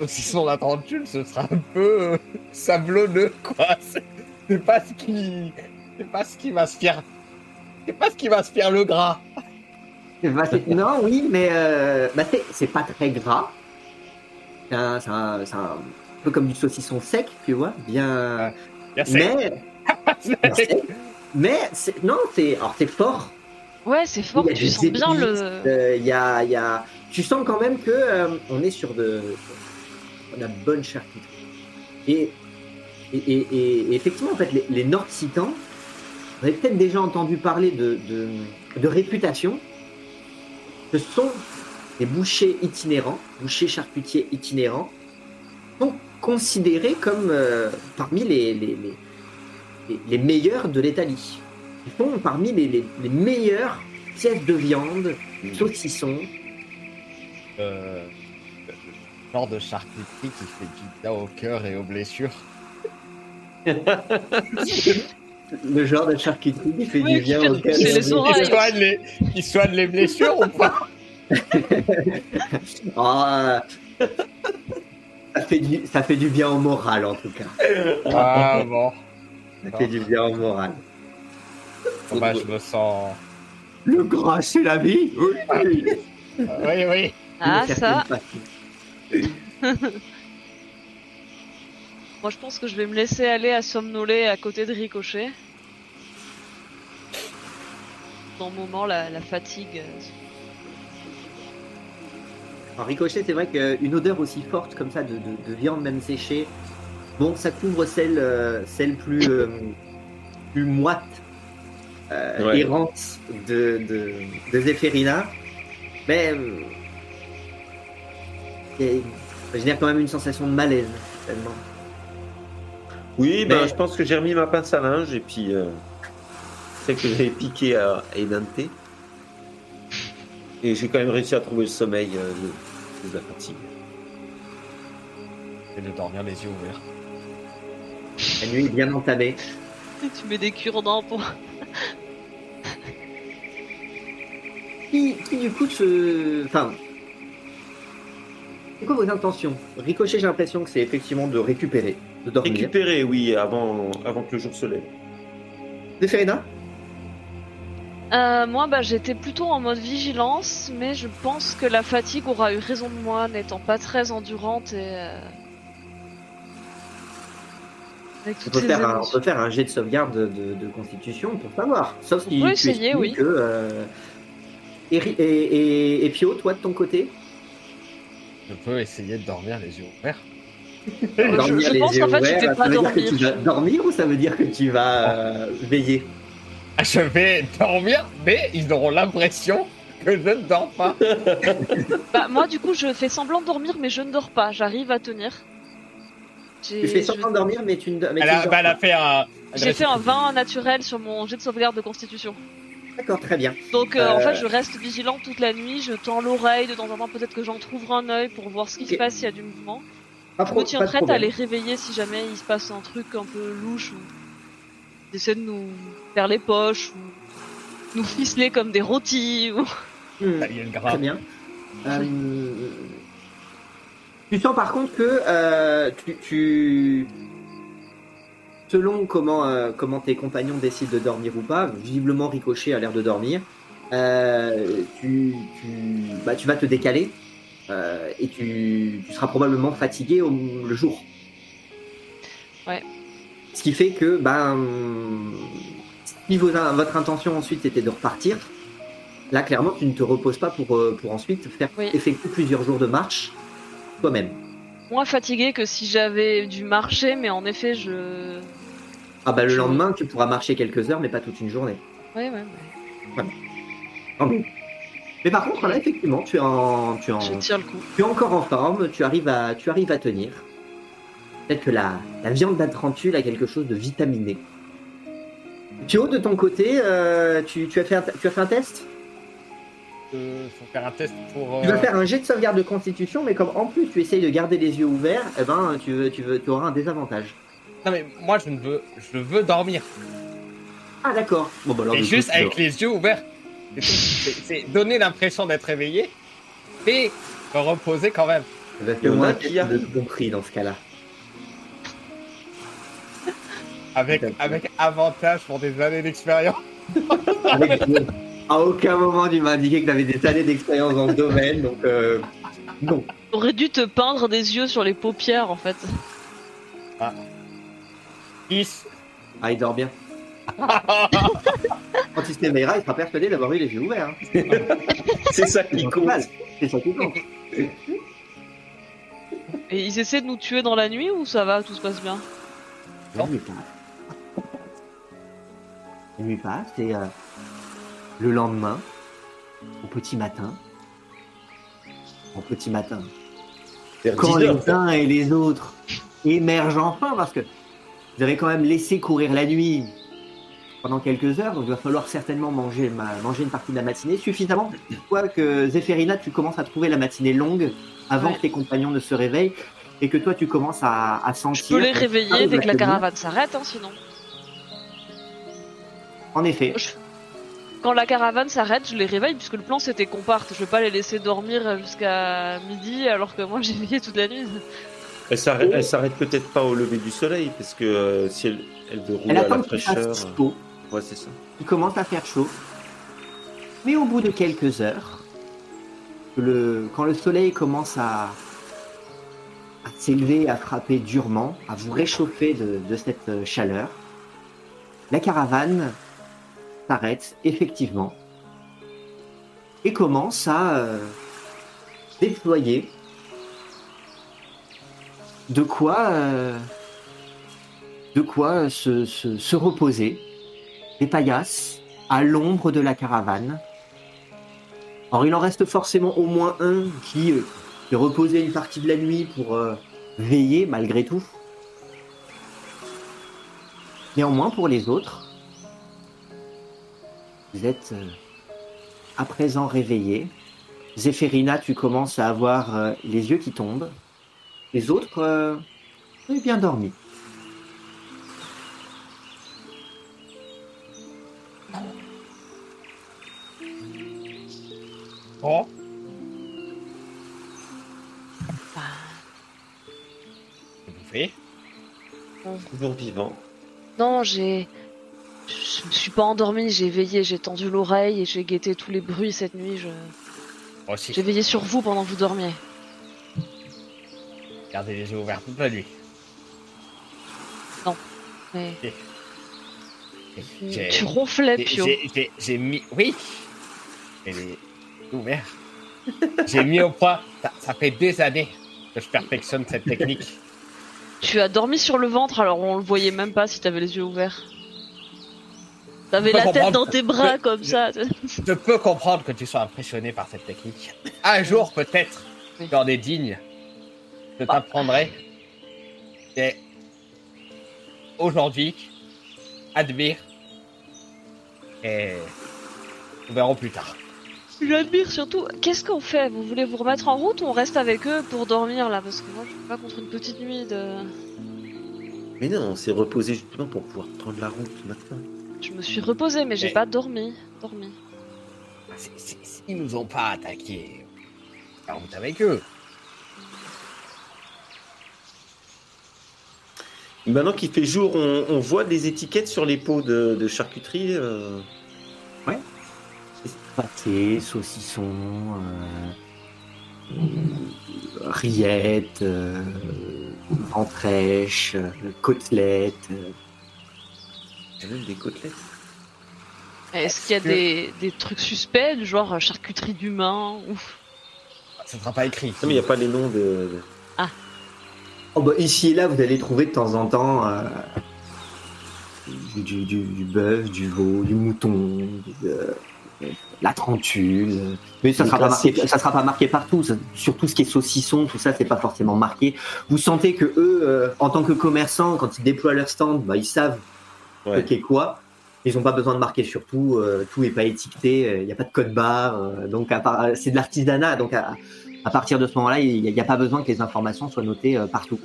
saucisson la trentule, ce sera un peu euh, sablonneux, quoi. C'est c'est pas ce qui. C'est pas ce qui va se faire. C'est pas ce qui va se faire le gras. Bah, c'est- non, oui, mais euh, bah, c'est- c'est pas très gras. C'est un, peu comme du saucisson sec, tu vois, bien. Bien sec. Mais, [LAUGHS] mais c'est- non, c'est alors c'est fort. Ouais, c'est fort, Il y a tu sens bien le... euh, Il y a, il y a, tu sens quand même que euh, on est sur de, la bonne charcuterie. Et, et, et- et effectivement, en fait, les, les Nord-Citans, vous avez peut-être déjà entendu parler de, de, de réputation. Ce sont des bouchers itinérants, bouchers charcutiers itinérants, sont considérés comme euh, parmi les, les, les, les- les meilleurs de l'Italie. Ils font parmi les, les, les meilleures pièces de viande, saucissons. Euh, le genre de charcuterie qui fait du bien au cœur et aux blessures. [LAUGHS] Le genre de charcuterie qui fait Oui, du bien au cœur. les les, qui soigne les blessures ou pas? [LAUGHS] Ah, ça, fait du, ça fait du bien au moral en tout cas. Ah bon. Ça fait du bien au moral. Bah, je me sens. Le gras, c'est la vie. Oui, oui. Oui, oui. Ah, D'une ça. [LAUGHS] Moi, je pense que je vais me laisser aller à somnoler à côté de Ricochet. Dans le moment, la, la fatigue. En ricochet, c'est vrai qu'une odeur aussi forte comme ça de, de- de viande même séchée, bon, ça couvre celle, euh, celle plus, euh, plus moite, euh, Ouais. errante de, de, de Zéphérina. Mais a- ça génère quand même une sensation de malaise, tellement. Oui, ben, Mais- je pense que j'ai remis ma pince à linge et puis c'est que j'avais piqué à Edante. Et j'ai quand même réussi à trouver le sommeil euh, de, de la fatigue. Et de dormir les yeux ouverts. La nuit est bien entamée. [LAUGHS] Tu mets des cure-dents pour. Qui, qui, du coup se. Enfin. C'est quoi vos intentions? Ricochet, j'ai l'impression que c'est effectivement de récupérer, de dormir. Récupérer, oui, avant, avant que le jour se lève. Zéphérina Euh, moi, bah, j'étais plutôt en mode vigilance, mais je pense que la fatigue aura eu raison de moi, n'étant pas très endurante et. euh, on peut, faire un, on peut faire un jet de sauvegarde de, de- de constitution pour savoir. Sauf si On peut tu essayer, oui. que. euh, Et, Ri- et, et, et Pio, toi de ton côté? Je peux essayer de dormir les yeux ouverts. [LAUGHS] je- Dormir je les pense yeux qu'en fait, je pas ça veut dire dormir. que tu vas dormir ou ça veut dire que tu vas euh, veiller? [LAUGHS] Je vais dormir, mais ils auront l'impression que je ne dors pas. [LAUGHS] Bah, moi, du coup, je fais semblant de dormir, mais je ne dors pas. J'arrive à tenir. Tu fais je- semblant de dormir, mais tu ne mais Elle a, bah, elle a pas. fait un. J'ai fait un 20 naturel sur mon jet de sauvegarde de constitution. D'accord, très bien. Donc euh, en Euh. fait je reste vigilant toute la nuit, je tends l'oreille, de temps en temps peut-être que j'entrouvre un œil pour voir ce qui se passe s'il y a du mouvement. Pas Je me tiens prête à les réveiller si jamais il se passe un truc un peu louche ou ils essaient de nous faire les poches ou nous ficeler comme des rôtis ou... Hmm. Ça y est, le Très gras. bien. Euh, tu sens par contre que euh, tu, tu- selon comment, euh, comment tes compagnons décident de dormir ou pas, visiblement Ricochet a l'air de dormir, euh, tu, tu, bah, tu vas te décaler euh, et tu, tu seras probablement fatigué au, le jour. Ouais. Ce qui fait que ben, si vos- votre intention ensuite c'était de repartir, Là, clairement, tu ne te reposes pas pour, euh, pour ensuite faire Oui. effectuer plusieurs jours de marche toi-même. Moins fatigué que si j'avais dû marcher, mais en effet je... Ah bah le Je- lendemain, tu pourras marcher quelques heures, mais pas toute une journée. Ouais ouais, ouais. Mieux. Mais par contre, là, effectivement, tu es, en, tu, es en- je le coup. tu es encore en forme, tu arrives à, tu arrives à tenir. Peut-être que la, la viande d'Atrantule a quelque chose de vitaminé. Pio, de ton côté, euh, tu, tu as fait un, tu as fait un test? Euh, faut faire un test pour. Tu vas euh, faire un jet de sauvegarde de constitution, mais comme en plus tu essayes de garder les yeux ouverts, eh ben, tu, veux, tu, veux, tu auras un désavantage. Non mais moi je ne veux, je veux dormir. Ah d'accord. Bon, bah, alors, Et du juste coup, avec les yeux ouverts. C'est donner l'impression d'être réveillé, mais me reposer quand même. Fais-moi a un qui arrivent. compris dans ce cas-là. Avec, avec avantage pour des années d'expérience. À aucun moment tu m'as indiqué que tu avais des années d'expérience dans ce domaine, donc euh, non. T'aurais dû te peindre des yeux sur les paupières en fait. 10. Ah, il dort bien. [LAUGHS] Quand il se réveillera, il sera persuadé d'avoir eu les yeux ouverts. hein. [LAUGHS] C'est ça qui compte. C'est ça qui compte. Et ils essaient de nous tuer dans la nuit ou ça va, tout se passe bien? La nuit passe. La nuit passe et euh, le lendemain, au petit matin, au petit matin, quand 10 heures. les uns et les autres émerge enfin parce que vous avez quand même laissé courir la nuit pendant quelques heures, donc il va falloir certainement manger, ma- manger une partie de la matinée, suffisamment pour toi que Zéphérina, tu commences à trouver la matinée longue avant Ouais. que tes compagnons ne se réveillent et que toi tu commences à, à sentir. Je peux les réveiller Ah, dès que la caravane s'arrête, hein, sinon. En effet. Je- Quand la caravane s'arrête, je les réveille puisque le plan c'était qu'on parte. Je vais pas les laisser dormir jusqu'à midi alors que moi [LAUGHS] j'ai veillé toute la nuit. Elle s'arrête, elle s'arrête peut-être pas au lever du soleil, parce que euh, si elle, elle veut rouler Elle à la fraîcheur. chaud. Ouais, c'est ça. Il commence à faire chaud. Mais au bout de quelques heures, le, quand le soleil commence à, à s'élever, à frapper durement, à vous réchauffer de, de cette euh, chaleur, la caravane effectivement et commence à euh, déployer de quoi, euh, de quoi se, se- se reposer des paillasses à l'ombre de la caravane. Alors il en reste forcément au moins un qui euh, est reposé une partie de la nuit pour euh, veiller malgré tout. Néanmoins pour les autres, vous êtes euh, à présent réveillés. Zéphérina, tu commences à avoir euh, les yeux qui tombent. Les autres, euh, vous bien dormi. Bon, Bah, c'est bouffé. Toujours vivant. non, j'ai. Je me suis pas endormie, j'ai veillé, j'ai tendu l'oreille et j'ai guetté tous les bruits cette nuit. Je... Moi aussi, J'ai veillé sur vous pendant que vous dormiez. gardez les yeux ouverts toute la nuit. Mais J'ai- tu ronflais, j'ai- Pio. j'ai- j'ai- mis. Oui Elle est ouverte. J'ai mis au point. Ça, ça fait des années que je perfectionne cette technique. Tu as dormi sur le ventre, alors on le voyait même pas si t'avais les yeux ouverts. T'avais Je peux la tête comprendre. dans tes bras Je- comme je- ça. Je peux comprendre que tu sois impressionné par cette technique. Un jour, peut-être, Oui. tu en es digne. Je Bah. t'apprendrai. Et aujourd'hui, admire. Et nous verrons plus tard. J'admire surtout. Qu'est-ce qu'on fait? Vous voulez vous remettre en route ou on reste avec eux pour dormir là? Parce que moi je suis pas contre une petite nuit de. Mais non, on s'est reposé justement pour pouvoir prendre la route maintenant. Je me suis reposée mais j'ai Mais- pas dormi. Dormi. Si- S'ils nous ont pas attaqués, on est avec eux. Maintenant qu'il fait jour, on, on voit des étiquettes sur les pots de, de charcuterie. euh. Pâté, saucisson, euh, rillettes, euh, entrèches, euh, côtelettes. euh. Il y a même des côtelettes. Est-ce qu'il y a que- des, des trucs suspects du genre euh, charcuterie d'humain ou Ça sera pas écrit. Non, mais il n'y a pas les noms de. de- Oh, bah, ici et là, vous allez trouver de temps en temps euh, du, du, du, du bœuf, du veau, du mouton, de- la trentule. Mais ça Les sera pas marqué, ça sera pas marqué partout. ça- Surtout ce qui est saucisson, tout ça, c'est pas forcément marqué. Vous sentez que eux, euh, en tant que commerçants, quand ils déploient leur stand, bah, ils savent Ouais. qu'est quoi. Ils n'ont pas besoin de marquer sur tout, euh, tout est pas étiqueté, il n'y a pas de code barre, euh, donc c'est de l'artisanat, donc à, à partir de ce moment-là, il n'y a, pas besoin que les informations soient notées euh, partout.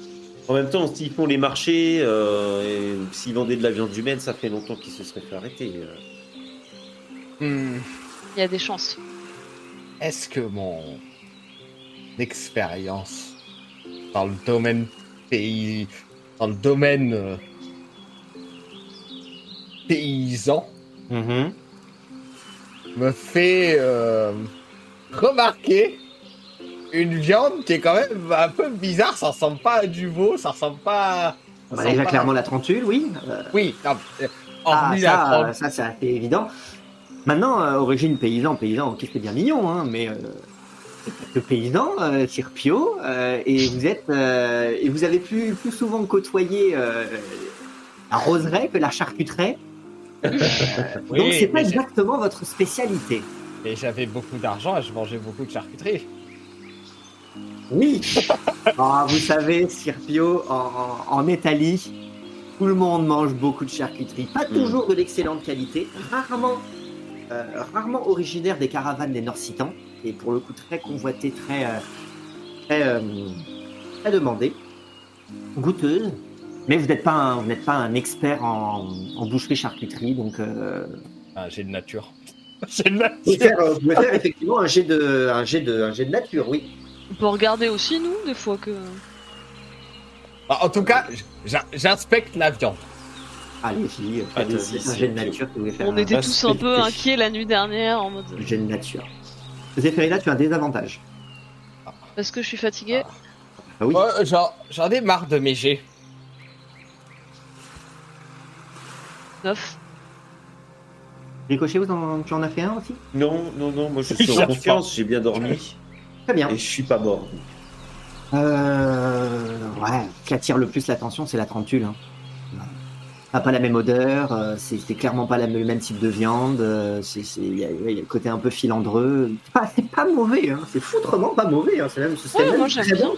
En même temps, s'ils font les marchés, euh, s'ils vendaient de la viande humaine, ça fait longtemps qu'ils se seraient fait arrêter. euh. Hmm, il y a des chances Est-ce que mon expérience dans le domaine pays, dans le domaine paysan me fait euh, remarquer une viande qui est quand même un peu bizarre. Ça ressemble pas à du veau, ça ressemble pas. ça Bah, ressemble déjà pas à- clairement la trentule, oui. Euh, Oui, non, euh, ah, la ça, c'est assez évident. Maintenant, euh, origine paysan, paysan, ok, c'est bien mignon, hein, mais euh, le paysan, euh, Tirpio, euh, et vous êtes, euh, et vous avez plus, plus souvent côtoyé euh, la roseraie que la charcuterie? [LAUGHS] Oui, donc c'est pas exactement votre spécialité. Et j'avais beaucoup d'argent et je mangeais beaucoup de charcuterie. Oui [LAUGHS] Ah, Vous savez, Sirpio, en, Italie, tout le monde mange beaucoup de charcuterie. Pas toujours de l'excellente qualité, rarement, euh, rarement originaire des caravanes des Nord-Citans, et pour le coup très convoité, très, euh, très, euh, très demandé. Goûteuse, mais vous n'êtes pas, un- vous n'êtes pas un expert en, en boucherie-charcuterie, donc euh, Ah, j'ai de nature. [LAUGHS] J'ai de vous pouvez nature. faire, euh, vous pouvez faire effectivement un jet, de, un, jet de, un jet de nature, oui. On peut regarder aussi, nous, des fois que. Ah, en tout cas, j'in- j'inspecte la viande. Allez-y, faites euh, faites un jet de nature si vous voulez faire On un- était tous un peu inquiets la nuit dernière en mode. un jet de nature. Zéphérina, tu as un désavantage. Parce que je suis fatiguée. Ah oui. Ouais, genre, j'en ai marre de mes jets. 9. Ricochet, vous en- tu en as fait un aussi? Non, non, non, moi je suis en confiance, j'ai bien dormi Très bien. et je suis pas mort. Euh, ouais, ce qui attire le plus l'attention, c'est la trentule. Hein. Ça a pas la même odeur, euh, c'est clairement pas la- le même type de viande, euh, il y, a y le côté un peu filandreux. C'est pas, c'est pas mauvais, hein, c'est foutrement pas mauvais, hein, c'est même, Ouais, même moi, très bien.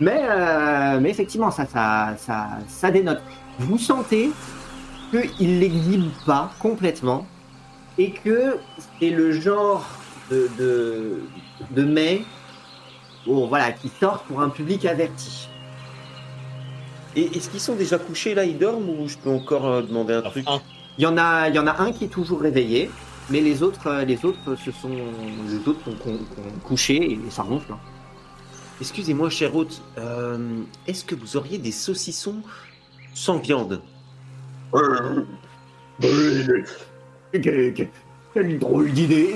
Mais, euh, mais effectivement, ça, ça, ça, ça dénote. Vous sentez qu'il l'exhibe pas complètement et que c'est le genre de, de, de mets bon, voilà, qui sort pour un public averti. Et est-ce qu'ils sont déjà couchés là, ils dorment ou je peux encore euh, demander un truc? Enfin, Il y en a, il y en a un qui est toujours réveillé, mais les autres, euh, les autres, ce sont les autres sont con- con- couchés et ça ronfle. hein. Excusez-moi, cher hôte, euh, est-ce que vous auriez des saucissons sans viande? Quelle drôle d'idée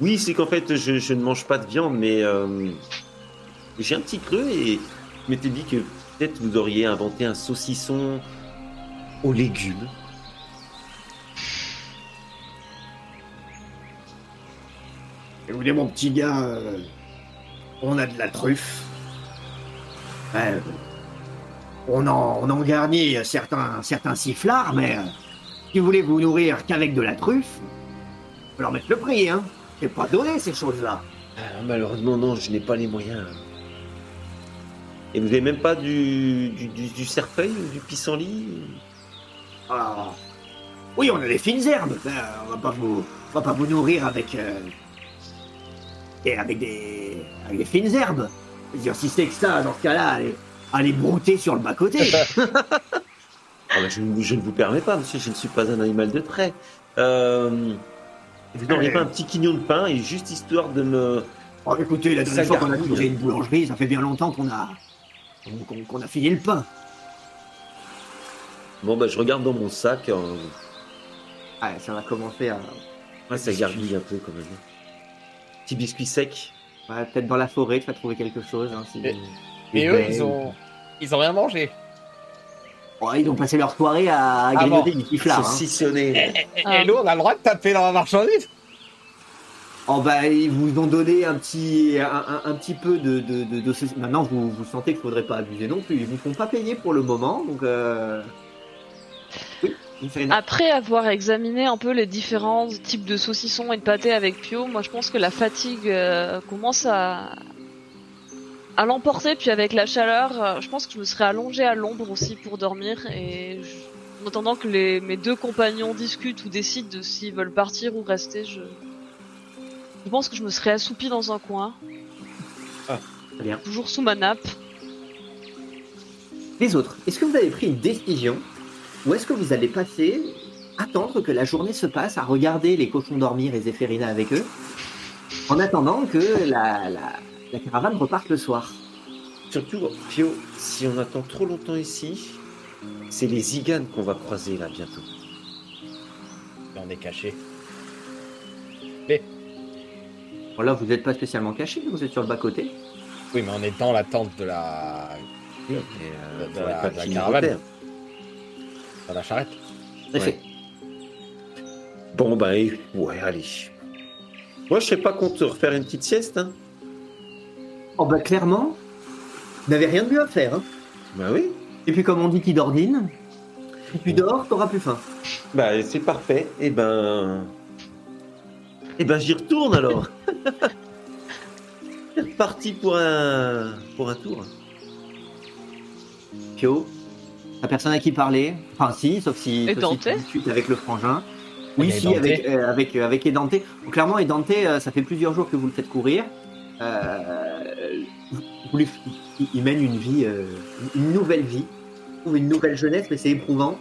Oui, c'est qu'en fait, je, je ne mange pas de viande, mais euh, j'ai un petit creux et je m'étais dit que peut-être vous auriez inventé un saucisson aux légumes. Écoutez, mon petit gars, euh, on a de la truffe. Ouais, on, en, on en garnit certains, certains sifflards, mais euh, si vous voulez vous nourrir qu'avec de la truffe, faut leur mettre le prix, hein. C'est pas donné ces choses-là. Ah, malheureusement, non, je n'ai pas les moyens. Et vous n'avez même pas du, du, du, du cerfeuil ou du pissenlit Ah. Oui, on a des fines herbes. Ben, on va pas vous, on va pas vous nourrir avec, euh, et avec des, avec des fines herbes. Je veux dire, si c'est que ça, dans ce cas-là, allez, allez brouter sur le bas côté. [LAUGHS] Ah je, ne- je ne vous permets pas, monsieur, je ne suis pas un animal de trait. Euh, vous n'auriez pas un petit quignon de pain et juste histoire de me... Oh, écoutez, la dernière fois qu'on a trouvé une boulangerie, ça fait bien longtemps qu'on a, qu'on, a fini le pain. Bon, bah, je regarde dans mon sac. en- Ouais, ça va commencer à, Ouais, ça gargouille un peu quand même. Petit biscuit sec. ouais, peut-être dans la forêt, tu vas trouver quelque chose. Hein, si- Et- Et eux, baies ils ont, ils ont rien mangé. Ouais, ils ont passé leur soirée à, à grignoter du tiflard. Hein. Saucissonné. Et, Ah. et nous, on a le droit de taper dans la marchandise. Oh bah ils vous ont donné un petit un, un- un petit peu de, de, de, de ce- Maintenant vous, vous sentez qu'il faudrait pas abuser non plus. Ils vous font pas payer pour le moment, donc euh... Oui. Après avoir examiné un peu les différents types de saucissons et de pâtés avec Pio, moi je pense que la fatigue euh, commence à, à l'emporter. Puis avec la chaleur, euh, je pense que je me serais allongée à l'ombre aussi pour dormir. Et je- en attendant que les, mes deux compagnons discutent ou décident de s'ils veulent partir ou rester, je, je pense que je me serais assoupie dans un coin, Très bien. toujours sous ma nappe. Les autres, est-ce que vous avez pris une décision ou est-ce que vous allez passer attendre que la journée se passe à regarder les cochons dormir et Zéphérina avec eux en attendant que la, la, la caravane reparte le soir Surtout, Pio, si on attend trop longtemps ici, c'est les ziganes qu'on va croiser là bientôt. Et on est caché. Bon, Là vous n'êtes pas spécialement caché, vous êtes sur le bas côté. Oui, mais on est dans l'attente de la, Et, euh, De la- de la caravane. dans la charrette. Bon, bah, et- ouais, allez. Moi, je sais pas qu'on te refaire une petite sieste, hein. Oh bah clairement, vous n'avez rien de mieux à faire. Hein. Bah oui. Et puis comme on dit qui dordine, si tu dors, t'auras plus faim. Bah, c'est parfait. Et ben. Et ben, j'y retourne alors. [LAUGHS] C'est reparti pour un, pour un tour. Pio, la personne à qui parler Enfin, si, sauf si, Et sauf si tu Dante discutes avec le frangin. Oui, Et si, avec, euh, avec, euh, avec Edante. Donc, clairement, Edante, euh, ça fait plusieurs jours que vous le faites courir. Euh, lui- il, mène une vie, euh, une nouvelle vie, une nouvelle jeunesse, mais c'est éprouvant.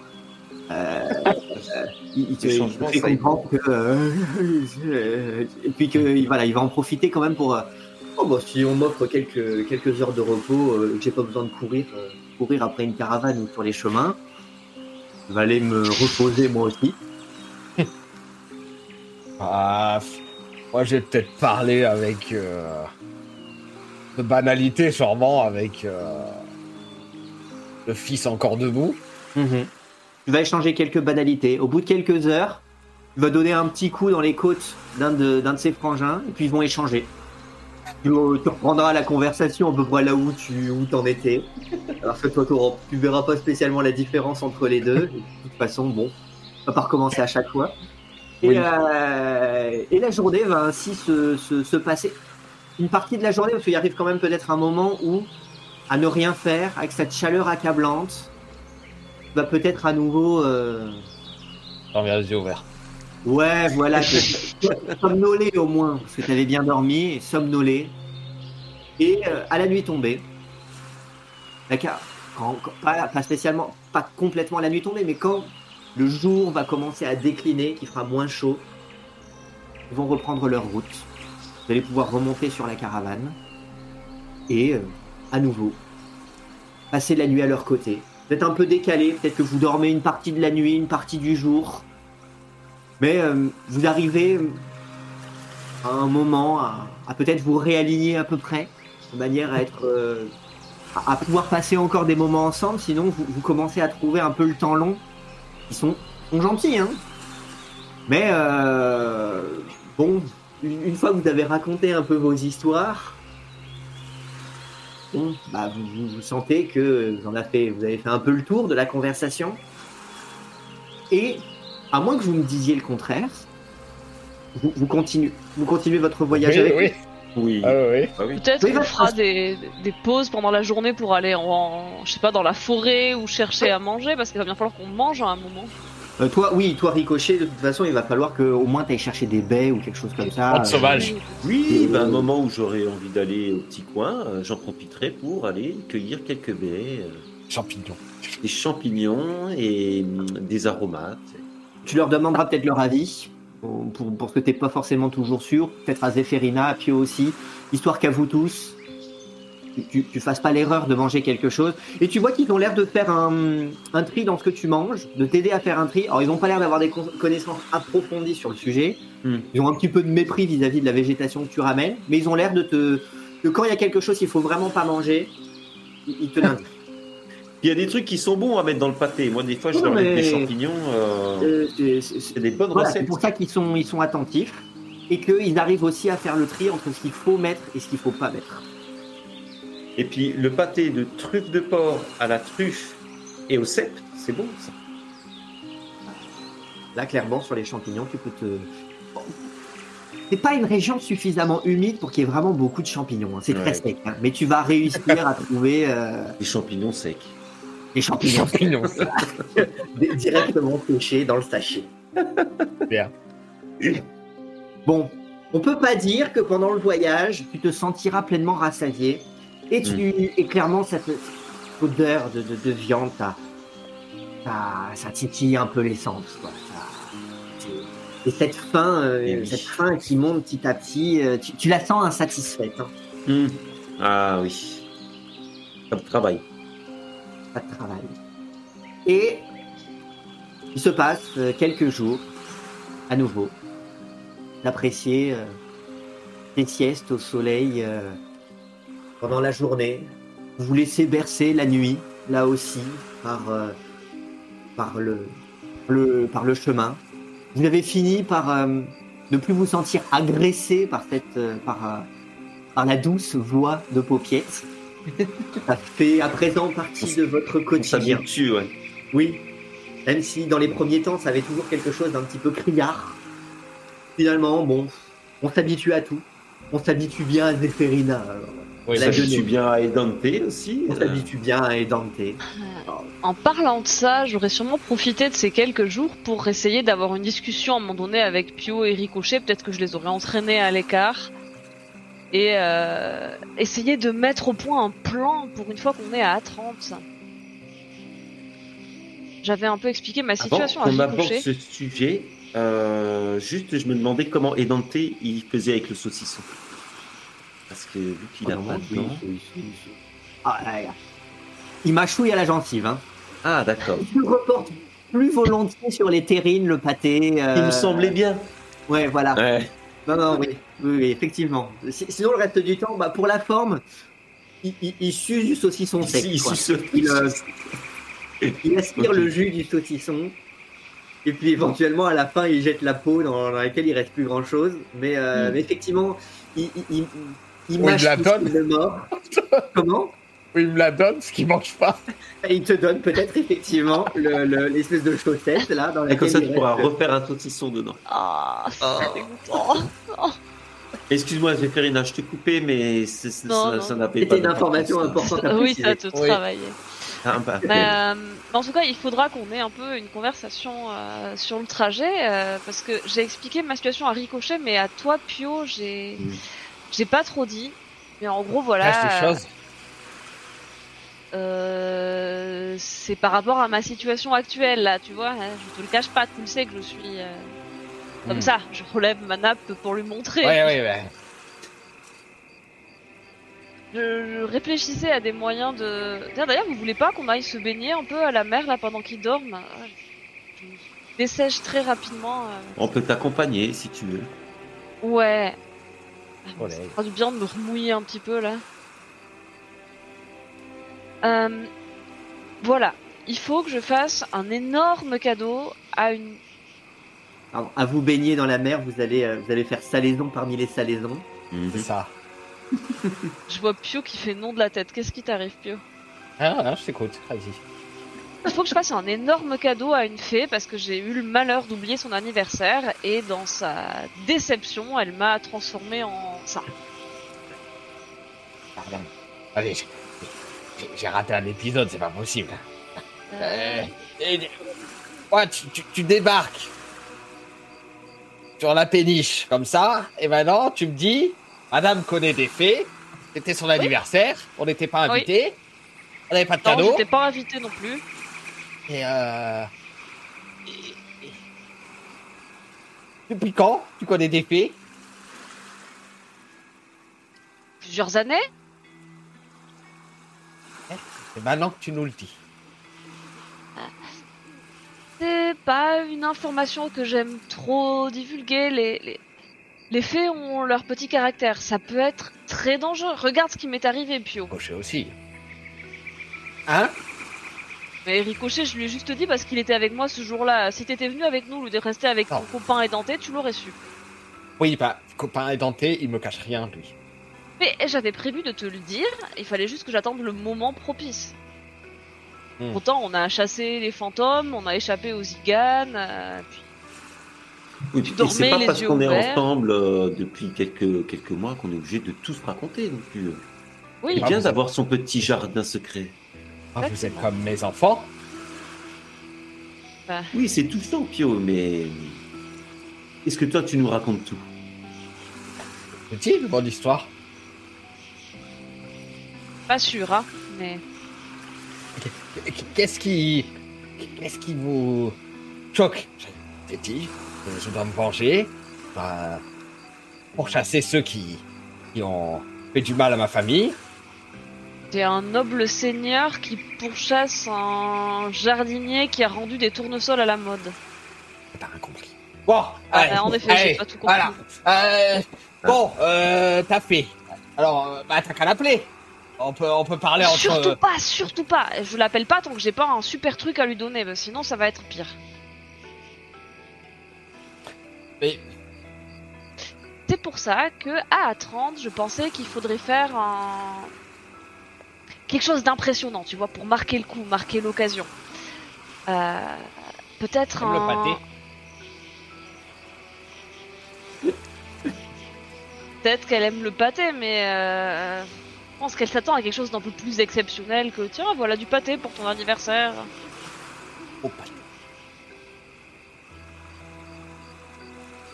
Euh, euh, il, te, fait comprendre que, euh, [LAUGHS] et puis que il- voilà, il va en profiter quand même pour. oh, bah, si on m'offre quelques, quelques heures de repos, que j'ai pas besoin de courir, courir après une caravane ou sur les chemins, je vais aller me reposer moi aussi. [LAUGHS] Ah, moi, j'ai peut-être parlé avec. euh, de banalité, sûrement, avec. euh, le fils encore debout. Tu vas échanger quelques banalités. Au bout de quelques heures, tu vas donner un petit coup dans les côtes d'un de, de ses frangins, et puis ils vont échanger. Tu, reprendras la conversation à peu près là où tu où en étais. Alors que toi, tu verras pas spécialement la différence entre les deux. De toute façon, bon, on va pas recommencer à chaque fois. Et, Oui. euh, et la journée va ainsi se, se, se passer. Une partie de la journée, parce qu'il arrive quand même peut-être un moment où, à ne rien faire, avec cette chaleur accablante, tu vas peut-être à nouveau euh, J'en viens les yeux ouverts. Ouais, voilà, [LAUGHS] somnolé au moins, parce que tu avais bien dormi, et somnolé. Et euh, à la nuit tombée, d'accord, quand, quand- pas, pas spécialement, pas complètement à la nuit tombée, mais quand le jour va commencer à décliner, qu'il fera moins chaud, ils vont reprendre leur route. Vous allez pouvoir remonter sur la caravane et euh, à nouveau passer la nuit à leur côté. Peut-être un peu décalé, peut-être que vous dormez une partie de la nuit, une partie du jour. Mais euh, vous arrivez euh, à un moment à, peut-être vous réaligner à peu près, de manière à être pouvoir passer encore des moments ensemble. Sinon, vous, vous commencez à trouver un peu le temps long. Ils sont, sont gentils, hein. Mais euh, bon, une, une fois que vous avez raconté un peu vos histoires, bon, bah, vous, vous- vous sentez que vous en avez fait, vous avez fait un peu le tour de la conversation. Et à moins que vous me disiez le contraire, vous, vous continuez, vous continuez votre voyage oui, avec oui. Oui. Ah, oui. Ah oui. Peut-être qu'on bah, fera des, des pauses pendant la journée pour aller en, je sais pas, dans la forêt ou chercher à manger parce qu'il va bien falloir qu'on mange à un moment. Euh, toi, oui, toi, Ricochet, de toute façon, il va falloir que au moins tu ailles chercher des baies ou quelque chose comme ça. Euh, sauvage. Oui, Euh, ben, un moment où j'aurai envie d'aller au petit coin, euh, j'en profiterai pour aller cueillir quelques baies, euh, Champignons. des champignons et hum, des aromates. Tu leur demanderas peut-être leur avis, pour, ce que t'es pas forcément toujours sûr, peut-être à Zéphérina, à Pio aussi, histoire qu'à vous tous, tu, fasses pas l'erreur de manger quelque chose. Et tu vois qu'ils ont l'air de faire un, un tri dans ce que tu manges, de t'aider à faire un tri. Alors ils ont pas l'air d'avoir des con- connaissances approfondies sur le sujet, Hmm. ils ont un petit peu de mépris vis-à-vis de la végétation que tu ramènes, mais ils ont l'air de te... que quand il y a quelque chose qu'il faut vraiment pas manger, ils, ils te l'indiquent. Il y a des trucs qui sont bons à mettre dans le pâté. Moi, des fois, je Non, leur mets des champignons. euh, Euh, c'est- des bonnes Voilà, c'est recettes. pour ça qu'ils sont, ils sont attentifs et qu'ils arrivent aussi à faire le tri entre ce qu'il faut mettre et ce qu'il faut pas mettre. Et puis, le pâté de truffe de porc à la truffe et au cèpe, c'est bon, ça. Là, clairement, sur les champignons, tu peux te. C'est pas une région suffisamment humide pour qu'il y ait vraiment beaucoup de champignons. hein. C'est très sec. hein. Mais tu vas réussir à [LAUGHS] trouver euh, Des champignons secs. Les champignons Champignons. [LAUGHS] di- directement pêchés dans le sachet. Bien. Bon, on peut pas dire que pendant le voyage, tu te sentiras pleinement rassasié. Et tu et clairement, cette, cette odeur de, de, de viande, ça, ça, ça titille un peu quoi. Ça- c'est- Et cette faim, euh, Eh oui. cette faim qui monte petit à petit, euh, tu, tu la sens insatisfaite. hein. Hum. Ah oui. De travail. De travail. Et il se passe euh, quelques jours, à nouveau, d'apprécier euh, des siestes au soleil euh, pendant la journée. Vous vous laissez bercer la nuit, là aussi, par, le, par le chemin. Vous avez fini par ne plus vous sentir agressé par, cette, par, la douce voix de paupiètes. [LAUGHS] Ça fait à présent partie de votre On quotidien. s'habitue, ouais. Oui. Même si dans les premiers temps, ça avait toujours quelque chose d'un petit peu criard. Finalement, bon, on s'habitue à tout. on s'habitue bien à je gueule. suis bien à Edante aussi. On euh, s'habitue bien à Edante. En parlant de ça, j'aurais sûrement profité de ces quelques jours pour essayer d'avoir une discussion à un moment donné avec Pio et Ricochet. Peut-être que je les aurais entraînés à l'écart. Et euh, essayer de mettre au point un plan pour une fois qu'on est à A30. J'avais un peu expliqué ma Avant situation à qu'on aborde Ricochet. ce sujet, euh, juste, je me demandais comment Edante il faisait avec le saucisson. Parce que vu qu'il a pas de Ah, là, là. Il mâchouille à la gencive. Hein. Ah, d'accord. Je me reporte plus volontiers sur les terrines, le pâté. euh, Il me semblait bien. Ouais, voilà. Ouais. Non, non, oui, oui, oui, effectivement. Si- Sinon, le reste du temps, bah, pour la forme, il, il, il suce du saucisson Il, sec. il quoi. suce- Il, euh, il aspire le jus du saucisson. Et puis éventuellement, à la fin, il jette la peau dans, dans laquelle il reste plus grand chose. Mais, euh, Mm. mais effectivement, il, il, il, il mâche la tout est mort. [LAUGHS] Comment? Il me la donne, ce qu'il mange pas. Et [LAUGHS] Il te donne peut-être effectivement le- le- l'espèce de chaussette là dans Et laquelle comme ça, tu pourras reste- refaire un saucisson dedans. Ah, c'est Oh. dégoûtant. Excuse-moi, Zéphérina, je t'ai coupé, mais c'est- c'est- Non, ça non. ça C'était pas une information importante à [LAUGHS] Oui, ça te Oui. travaillait. Ah, bah, Mais, euh, en tout cas, il faudra qu'on ait un peu une conversation euh, sur le trajet, euh, parce que j'ai expliqué ma situation à Ricochet, mais à toi, Pio, j'ai Mm. j'ai pas trop dit. Mais en gros, voilà. Cache des choses. Euh, c'est par rapport à ma situation actuelle, là, tu vois. hein, je te le cache pas, tu le sais que je suis euh, comme Hmm. ça. Je relève ma nappe pour lui montrer. Ouais, ouais, ouais. Je, je réfléchissais à des moyens de. D'ailleurs, vous voulez pas qu'on aille se baigner un peu à la mer là pendant qu'il dorme? Ah, Je dessèche très rapidement. euh. On peut t'accompagner si tu veux. Ouais. Ah, Ça fera du bien de me remouiller un petit peu là. Euh, voilà. Il faut que je fasse un énorme cadeau à une. Alors, à vous baigner dans la mer, vous allez, euh, vous allez faire salaison parmi les salaisons. Mhm. C'est ça. [LAUGHS] Je vois Pio qui fait non de la tête. Qu'est-ce qui t'arrive, Pio? Ah, ah, je t'écoute. Vas-y. Il faut que je fasse un énorme cadeau à une fée parce que j'ai eu le malheur d'oublier son anniversaire et dans sa déception, elle m'a transformé en ça. Pardon. Allez, j'ai- raté un épisode, c'est pas possible. Euh, et- ouais, tu, tu- tu débarques sur la péniche comme ça, et maintenant tu me dis, Madame connaît des fées, c'était son anniversaire, on n'était pas Oui. invités, on n'avait pas de Non, cadeau, j'étais pas invitée non plus. et euh... Depuis quand tu connais des fées Plusieurs années? C'est maintenant que tu nous le dis. C'est pas une information que j'aime trop divulguer. Les, les, les fées ont leur petit caractère. Ça peut être très dangereux. Regarde ce qui m'est arrivé, Pio. Ricochet aussi. Hein? Mais Ricochet, je lui ai juste dit parce qu'il était avec moi ce jour-là. Si t'étais venu avec nous ou de rester avec ton copain édenté, tu l'aurais su. Oui, bah, copain édenté, il me cache rien, lui. J'avais prévu de te le dire, il fallait juste que j'attende le moment propice. Hmm. Pourtant, on a chassé les fantômes, on a échappé aux Iganes, euh, puis Oui, Tu et dormais c'est pas les parce qu'on est ensemble euh, depuis quelques, quelques mois qu'on est obligé de tout se raconter non plus. oui, C'est Ah, bien vous d'avoir son petit jardin secret. Ah, vous êtes comme mes enfants. Oui, c'est touchant, Pio, mais est-ce que toi tu nous racontes tout? Petit, bonne histoire? Pas sûr, hein, mais Qu'est-ce qui. Qu'est-ce qui vous choque? J'ai dit, je dois me venger. bah, pour chasser ceux qui, qui ont fait du mal à ma famille. c'est un noble seigneur qui pourchasse un jardinier qui a rendu des tournesols à la mode. T'as rien compris. Bon, Ah, allez, en effet, j'ai pas tout compris. Voilà. Euh, bon, euh, t'as fait. Alors, euh, bah, t'as qu'à l'appeler. On peut, on peut parler entre. Surtout pas, surtout pas. Je l'appelle pas tant que j'ai pas un super truc à lui donner, parce que sinon ça va être pire. Mais C'est pour ça que à A30, je pensais qu'il faudrait faire un quelque chose d'impressionnant, tu vois, pour marquer le coup, marquer l'occasion. Euh, Peut-être le un. pâté. Peut-être qu'elle aime le pâté, mais euh, pense qu'elle s'attend à quelque chose d'un peu plus exceptionnel que tiens, voilà du pâté pour ton anniversaire. Oh, pas-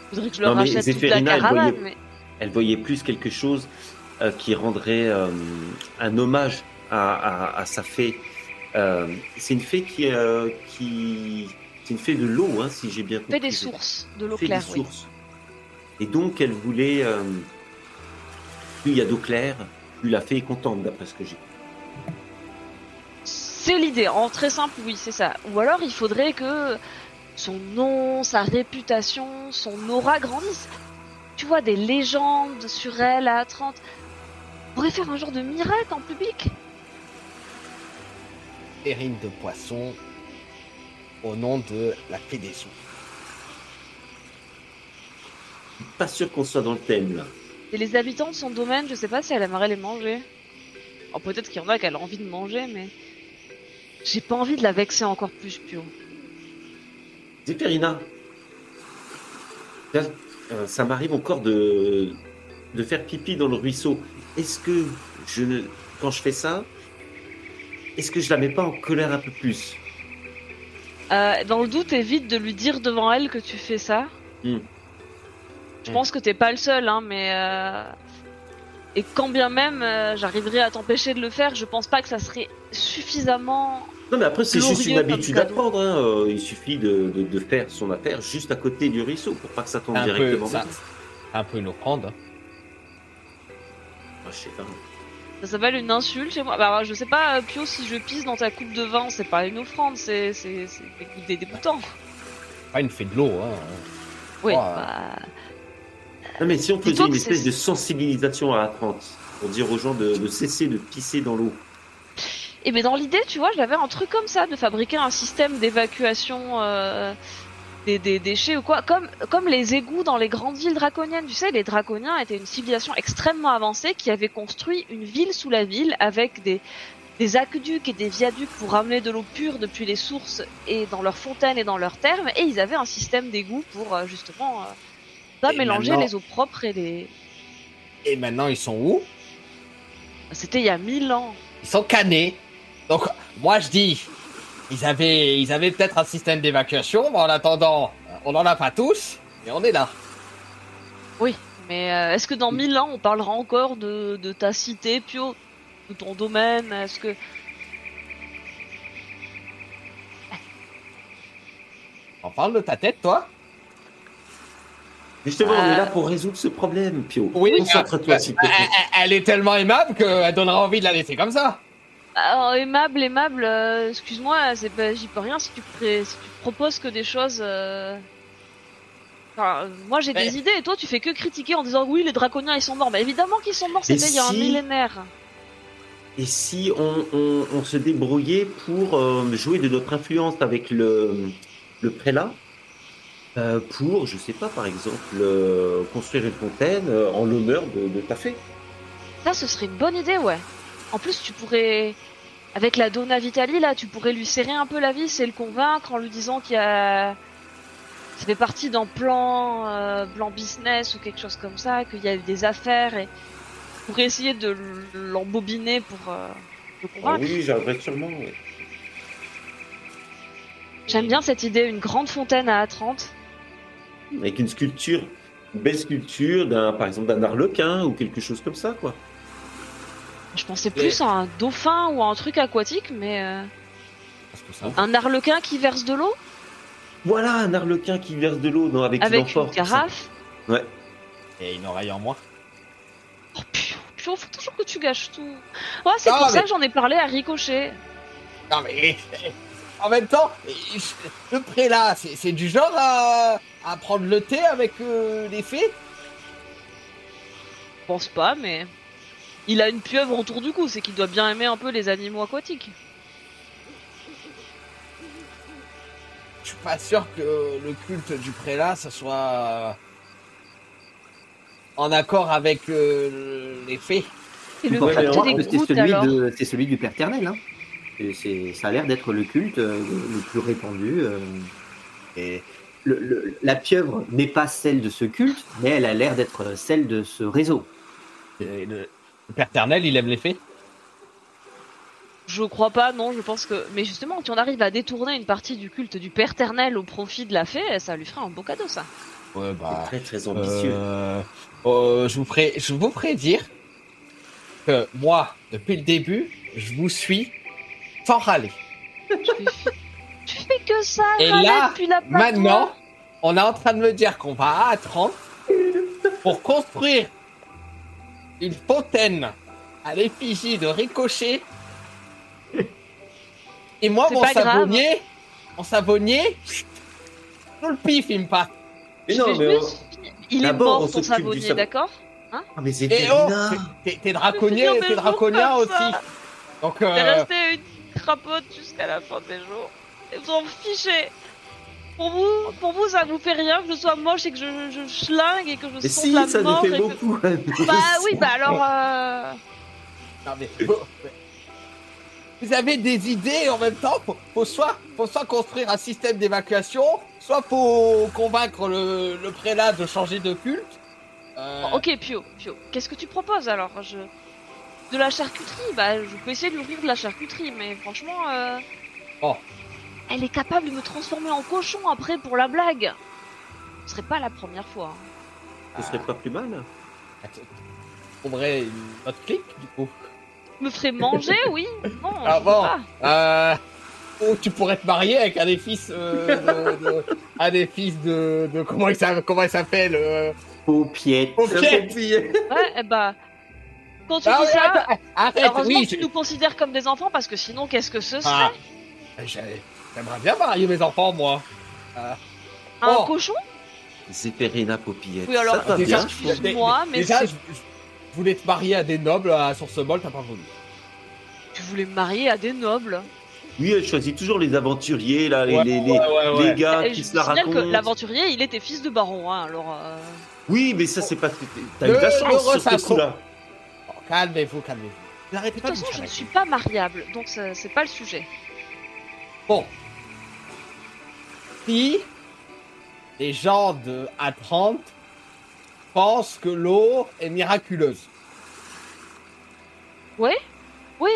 Faudrait que je leur Non, mais rachète toute la Zéphérina, elle caravane, voyait- mais Elle voyait plus quelque chose euh, qui rendrait euh, un hommage à, à- à sa fée. Euh, c'est une fée qui, euh, qui c'est une fée de l'eau, hein, si j'ai bien compris. fait des sources de l'eau Fée des claire, oui. sources. Et donc elle voulait euh, plus il y a d'eau claire, plus la fée est contente, d'après ce que j'ai. C'est l'idée, en très simple, oui, c'est ça. Ou alors il faudrait que son nom, sa réputation, son aura grandissent. Tu vois, des légendes sur elle à 30. On pourrait faire un genre de miracle en public. Terrine de poisson au nom de la fée des sous. Pas sûr qu'on soit dans le thème là. Et les habitants de son domaine, je sais pas si elle aimerait les manger. Alors peut-être qu'il y en a qu'elle a envie de manger, mais j'ai pas envie de la vexer encore plus, Pio. Zéphérina, euh, ça m'arrive encore de, de faire pipi dans le ruisseau. Est-ce que je ne, quand je fais ça, est-ce que je la mets pas en colère un peu plus? Euh, dans le doute, évite de lui dire devant elle que tu fais ça. Hmm. Je pense que t'es pas le seul, hein, mais euh... et quand bien même euh, j'arriverai à t'empêcher de le faire, je pense pas que ça serait suffisamment. Non, mais après, c'est juste une habitude à prendre. hein. Euh, Il suffit de, de- de faire son affaire juste à côté du ruisseau pour pas que ça tombe Un peu, directement. ça, dedans. un peu une offrande. Ah, je sais pas. Ça s'appelle une insulte chez moi. Bah, je sais pas, euh, Pio, si je pisse dans ta coupe de vin, c'est pas une offrande, c'est c'est c'est des dégoûtant. Pas une fée de l'eau, hein. Oui. Ouais. bah, Non, mais si on faisait une espèce de sensibilisation à Atlante pour dire aux gens de, de cesser de pisser dans l'eau. Et ben dans l'idée, tu vois, j'avais un truc comme ça, de fabriquer un système d'évacuation euh, des, des déchets ou quoi, comme comme les égouts dans les grandes villes draconiennes. Tu sais, les draconiens étaient une civilisation extrêmement avancée qui avait construit une ville sous la ville avec des des aqueducs et des viaducs pour ramener de l'eau pure depuis les sources et dans leurs fontaines et dans leurs thermes, et ils avaient un système d'égout pour euh, justement euh, pas Et mélanger maintenant- les eaux propres et les. Et maintenant, ils sont où? C'était il y a mille ans. Ils sont canés. Donc, moi, je dis, ils avaient, ils avaient peut-être un système d'évacuation, mais en attendant, on n'en a pas tous, et on est là. Oui, mais euh, est-ce que dans mille ans on parlera encore de, de ta cité, Pio, de ton domaine? Est-ce que On parle de ta tête, toi? Justement, on Euh, est là pour résoudre ce problème, Pio. Oui, Concentre-toi, euh, s'il te plaît. Elle, est tellement aimable qu'elle donnera envie de la laisser comme ça. Alors, aimable, aimable, euh, excuse-moi, c'est pas, j'y peux rien si tu, pré- si tu proposes que des choses. euh, Enfin, euh, moi j'ai Mais- des idées et toi tu fais que critiquer en disant oui les draconiens ils sont morts. Bah évidemment qu'ils sont morts, c'était il y a un si. millénaire. Et si on, on- on se débrouillait pour euh, jouer de notre influence avec le, le prélat euh, pour, je sais pas, par exemple, euh, construire une fontaine euh, en l'honneur de, de ta fée Ça ce serait une bonne idée ouais. En plus tu pourrais. Avec la Donna Vitali là, tu pourrais lui serrer un peu la vis et le convaincre en lui disant qu'il y a. Ça fait partie d'un plan, plan business ou quelque chose comme ça, qu'il y a des affaires et pour essayer de l'embobiner pour le Ah convaincre. Oui, j'arriverai sûrement. ouais. J'aime bien cette idée, une grande fontaine à A30. Avec une sculpture, une belle sculpture, d'un, par exemple, d'un arlequin ou quelque chose comme ça, quoi. Je pensais plus à un dauphin ou à un truc aquatique, mais euh, un arlequin qui verse de l'eau? Voilà, un arlequin qui verse de l'eau dans, avec, une carafe? Ouais. et une oreille en moins. Oh putain, putain, faut toujours que tu gâches tout. Ouais, c'est Non, pour ça que j'en ai parlé à Ricochet. Non, mais [LAUGHS] en même temps, le prélat, c'est c'est du genre à, à prendre le thé avec euh, les fées? Je pense pas, mais il a une pieuvre autour du cou, c'est qu'il doit bien aimer un peu les animaux aquatiques. Je suis pas sûr que le culte du prélat, ça soit en accord avec euh, les fées. Et le Ouais, mais culte on- des c'est celui, alors? de, c'est celui du Père Ternel. Hein. Et c'est- ça a l'air d'être le culte euh, le plus répandu. euh. Et le- le- la pieuvre n'est pas celle de ce culte, mais elle a l'air d'être celle de ce réseau. Et Le, le Père Ternel, il aime les fées? Je crois pas, non, je pense que. Mais justement, si on arrive à détourner une partie du culte du Père Ternel au profit de la fée, ça lui ferait un beau cadeau, ça. Ouais, bah. Très très ambitieux. Euh, euh, je vous ferai, je vous ferai dire que moi, depuis le début, je vous suis sans râler. Tu fais, que ça, Et là, depuis la Maintenant, on est en train de me dire qu'on va à 30 pour construire une fontaine à l'effigie de Ricochet. Et moi, C'est mon grave. savonnier, mon savonnier, tout le pif, il me passe. Mais non, mais juste- Il est d'abord, on mort, ton savonnier, savon. d'accord Ah, mais Et oh, t'es- Mais t'es draconien aussi. Donc, T'es euh, resté une crapote jusqu'à la fin des jours. Et vous en fichez. Pour vous, pour vous, ça vous fait rien que je sois moche et que je, je schlingue et que je Mais si, la ça nous mort fait et que- beaucoup. Bah oui, bah alors. Euh... Non, mais Vous avez des idées en même temps? Faut, faut soit, faut soit construire un système d'évacuation, soit faut convaincre le, le prélat de changer de culte. Euh, Bon, ok, Pio, Pio, qu'est-ce que tu proposes alors? Je... De la charcuterie? Bah, je peux essayer de lui ouvrir de la charcuterie, mais franchement. Euh... Bon. Elle est capable de me transformer en cochon après pour la blague. Ce serait pas la première fois. Ce serait pas plus mal. attends, On trouverait une autre clique du coup. Me ferait manger, oui [LAUGHS] Non, Ah bon. pas. Euh, ou tu pourrais te marier avec un des fils, euh, de, de- un des fils de, de comment il s'appelle, comment il s'appelle euh, Paupiette. Ok. Ouais, eh bah. Quand tu Ah dis ça, attends, arrête, heureusement oui, que tu je- nous considères comme des enfants parce que sinon, qu'est-ce que ce serait? Ah. j'ai- j'aimerais bien marier mes enfants moi. Euh, Un bon. cochon? Zéphérina Popillette. Oui, alors, ça va déjà, bien. je- moi, mais déjà c'est- je, je voulais te marier à des nobles à Source Molle, t'as pas voulu. Tu voulais me marier à des nobles Oui, elle choisit toujours les aventuriers, là, les, Ouais, les, les- ouais, ouais, ouais. les gars Et qui je se la que racontent. l'aventurier, il était fils de baron, hein, alors. euh, Oui, mais ça, c'est pas. T'as eu de la chance sur ce coup-là. Bon, calmez-vous, calmez-vous. De toute façon, je ne suis pas mariable, donc c'est pas le sujet. Bon. Les gens de A30 pensent que l'eau est miraculeuse. Oui,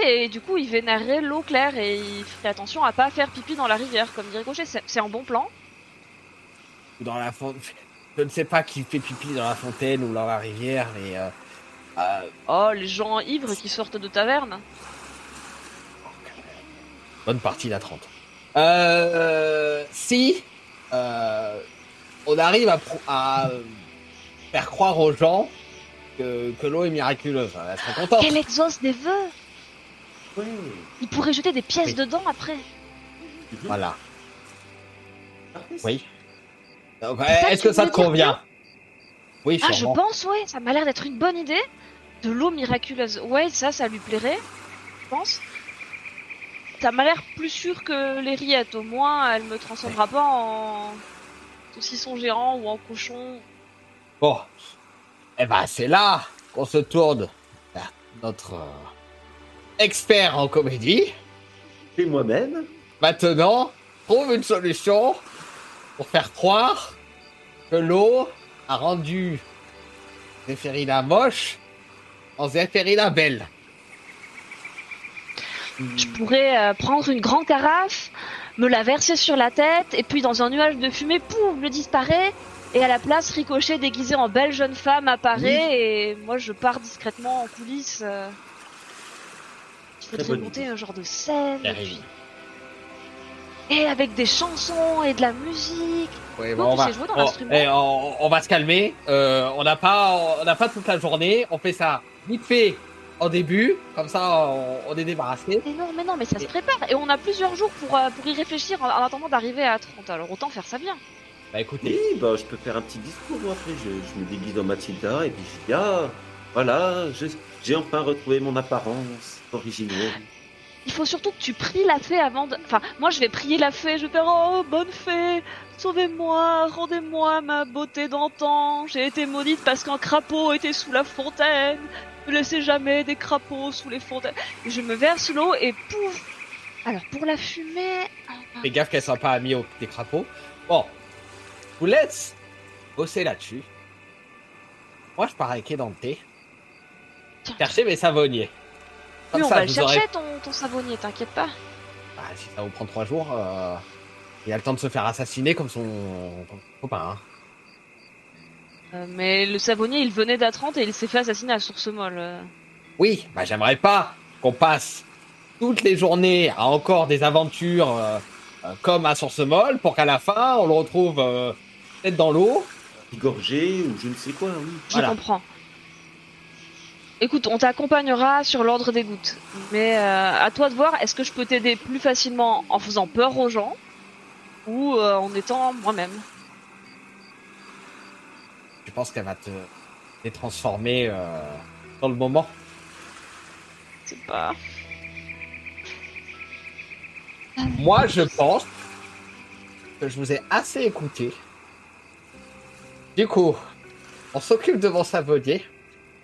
et du coup, il vénérerait l'eau claire et il ferait attention à pas faire pipi dans la rivière, comme dirait Gaucher. C'est un bon plan. Dans la fon- [LAUGHS] Je ne sais pas qui fait pipi dans la fontaine ou dans la rivière, mais euh, euh, Oh, les gens ivres qui sortent de taverne. bonne partie d'A30. Euh, si euh, on arrive à, à euh, faire croire aux gens que, que l'eau est miraculeuse, on va être content. Quel exauce des vœux. Il pourrait jeter des pièces Oui. dedans après. Voilà. Oui. Est-ce que que ça te convient? Oui, Ah, je pense, ouais, ça m'a l'air d'être une bonne idée. De l'eau miraculeuse. Ouais, ça, ça lui plairait, je pense. Ça m'a l'air plus sûr que les rillettes. Au moins, elle me transformera pas en saucisson géant ou en cochon. Bon. Eh ben, c'est là qu'on se tourne vers notre euh, expert en comédie. Et moi-même. Maintenant, trouve une solution pour faire croire que l'eau a rendu Zéphérina moche en Zéphérina belle. Je pourrais euh, prendre une grande carafe, me la verser sur la tête, et puis dans un nuage de fumée, pouf, je disparais. Et à la place, Ricochet déguisé en belle jeune femme apparaît, et moi je pars discrètement en coulisses. Euh... Il faudrait monter idée. un genre de scène, et, avec des chansons et de la musique. Bon, dans eh, on, on va se calmer. Euh, on n'a pas, on n'a pas toute la journée. On fait ça vite fait en début, comme ça on, on est débarrassé. Mais non, mais non, mais ça se prépare, et on a plusieurs jours pour, euh, pour y réfléchir en, en attendant d'arriver à 30, alors autant faire ça bien. Bah écoutez, Oui, bah, je peux faire un petit discours moi, après. Je, je me déguise en Mathilda et puis je dis Ah, voilà, j'ai enfin retrouvé mon apparence originelle. Il faut surtout que tu pries la fée avant de. Enfin, moi je vais prier la fée, je vais faire Oh, bonne fée, sauvez-moi, rendez-moi ma beauté d'antan. J'ai été maudite parce qu'un crapaud était sous la fontaine. Ne laissez jamais des crapauds sous les fontaines. Je me verse l'eau et pouf Alors pour la fumée. fais gaffe qu'elle soit pas amie aux des crapauds. Bon, vous laisse bosser là-dessus. Moi, je pars avec Edante. Tiens. Chercher mes savonniers. Comme Oui, on ça, va le chercher aurez- ton, ton savonnier, t'inquiète pas. Ah, si ça vous prend trois jours, euh, il a le temps de se faire assassiner comme son, comme son copain. hein. Euh, mais le savonnier, il venait d'Atrante et il s'est fait assassiner à source molle. euh. Oui, bah j'aimerais pas qu'on passe toutes les journées à encore des aventures euh, euh, comme à Source Molle pour qu'à la fin on le retrouve euh, peut-être dans l'eau. Gorgé ou je ne sais quoi, oui. Je Voilà. comprends. Écoute, on t'accompagnera sur l'ordre des gouttes. Mais euh, à toi de voir, est-ce que je peux t'aider plus facilement en faisant peur aux gens ou euh, en étant moi-même? Pense qu'elle va te les transformer euh, dans le moment. C'est pas. Moi, je pense que je vous ai assez écouté. Du coup, on s'occupe de mon savonnier.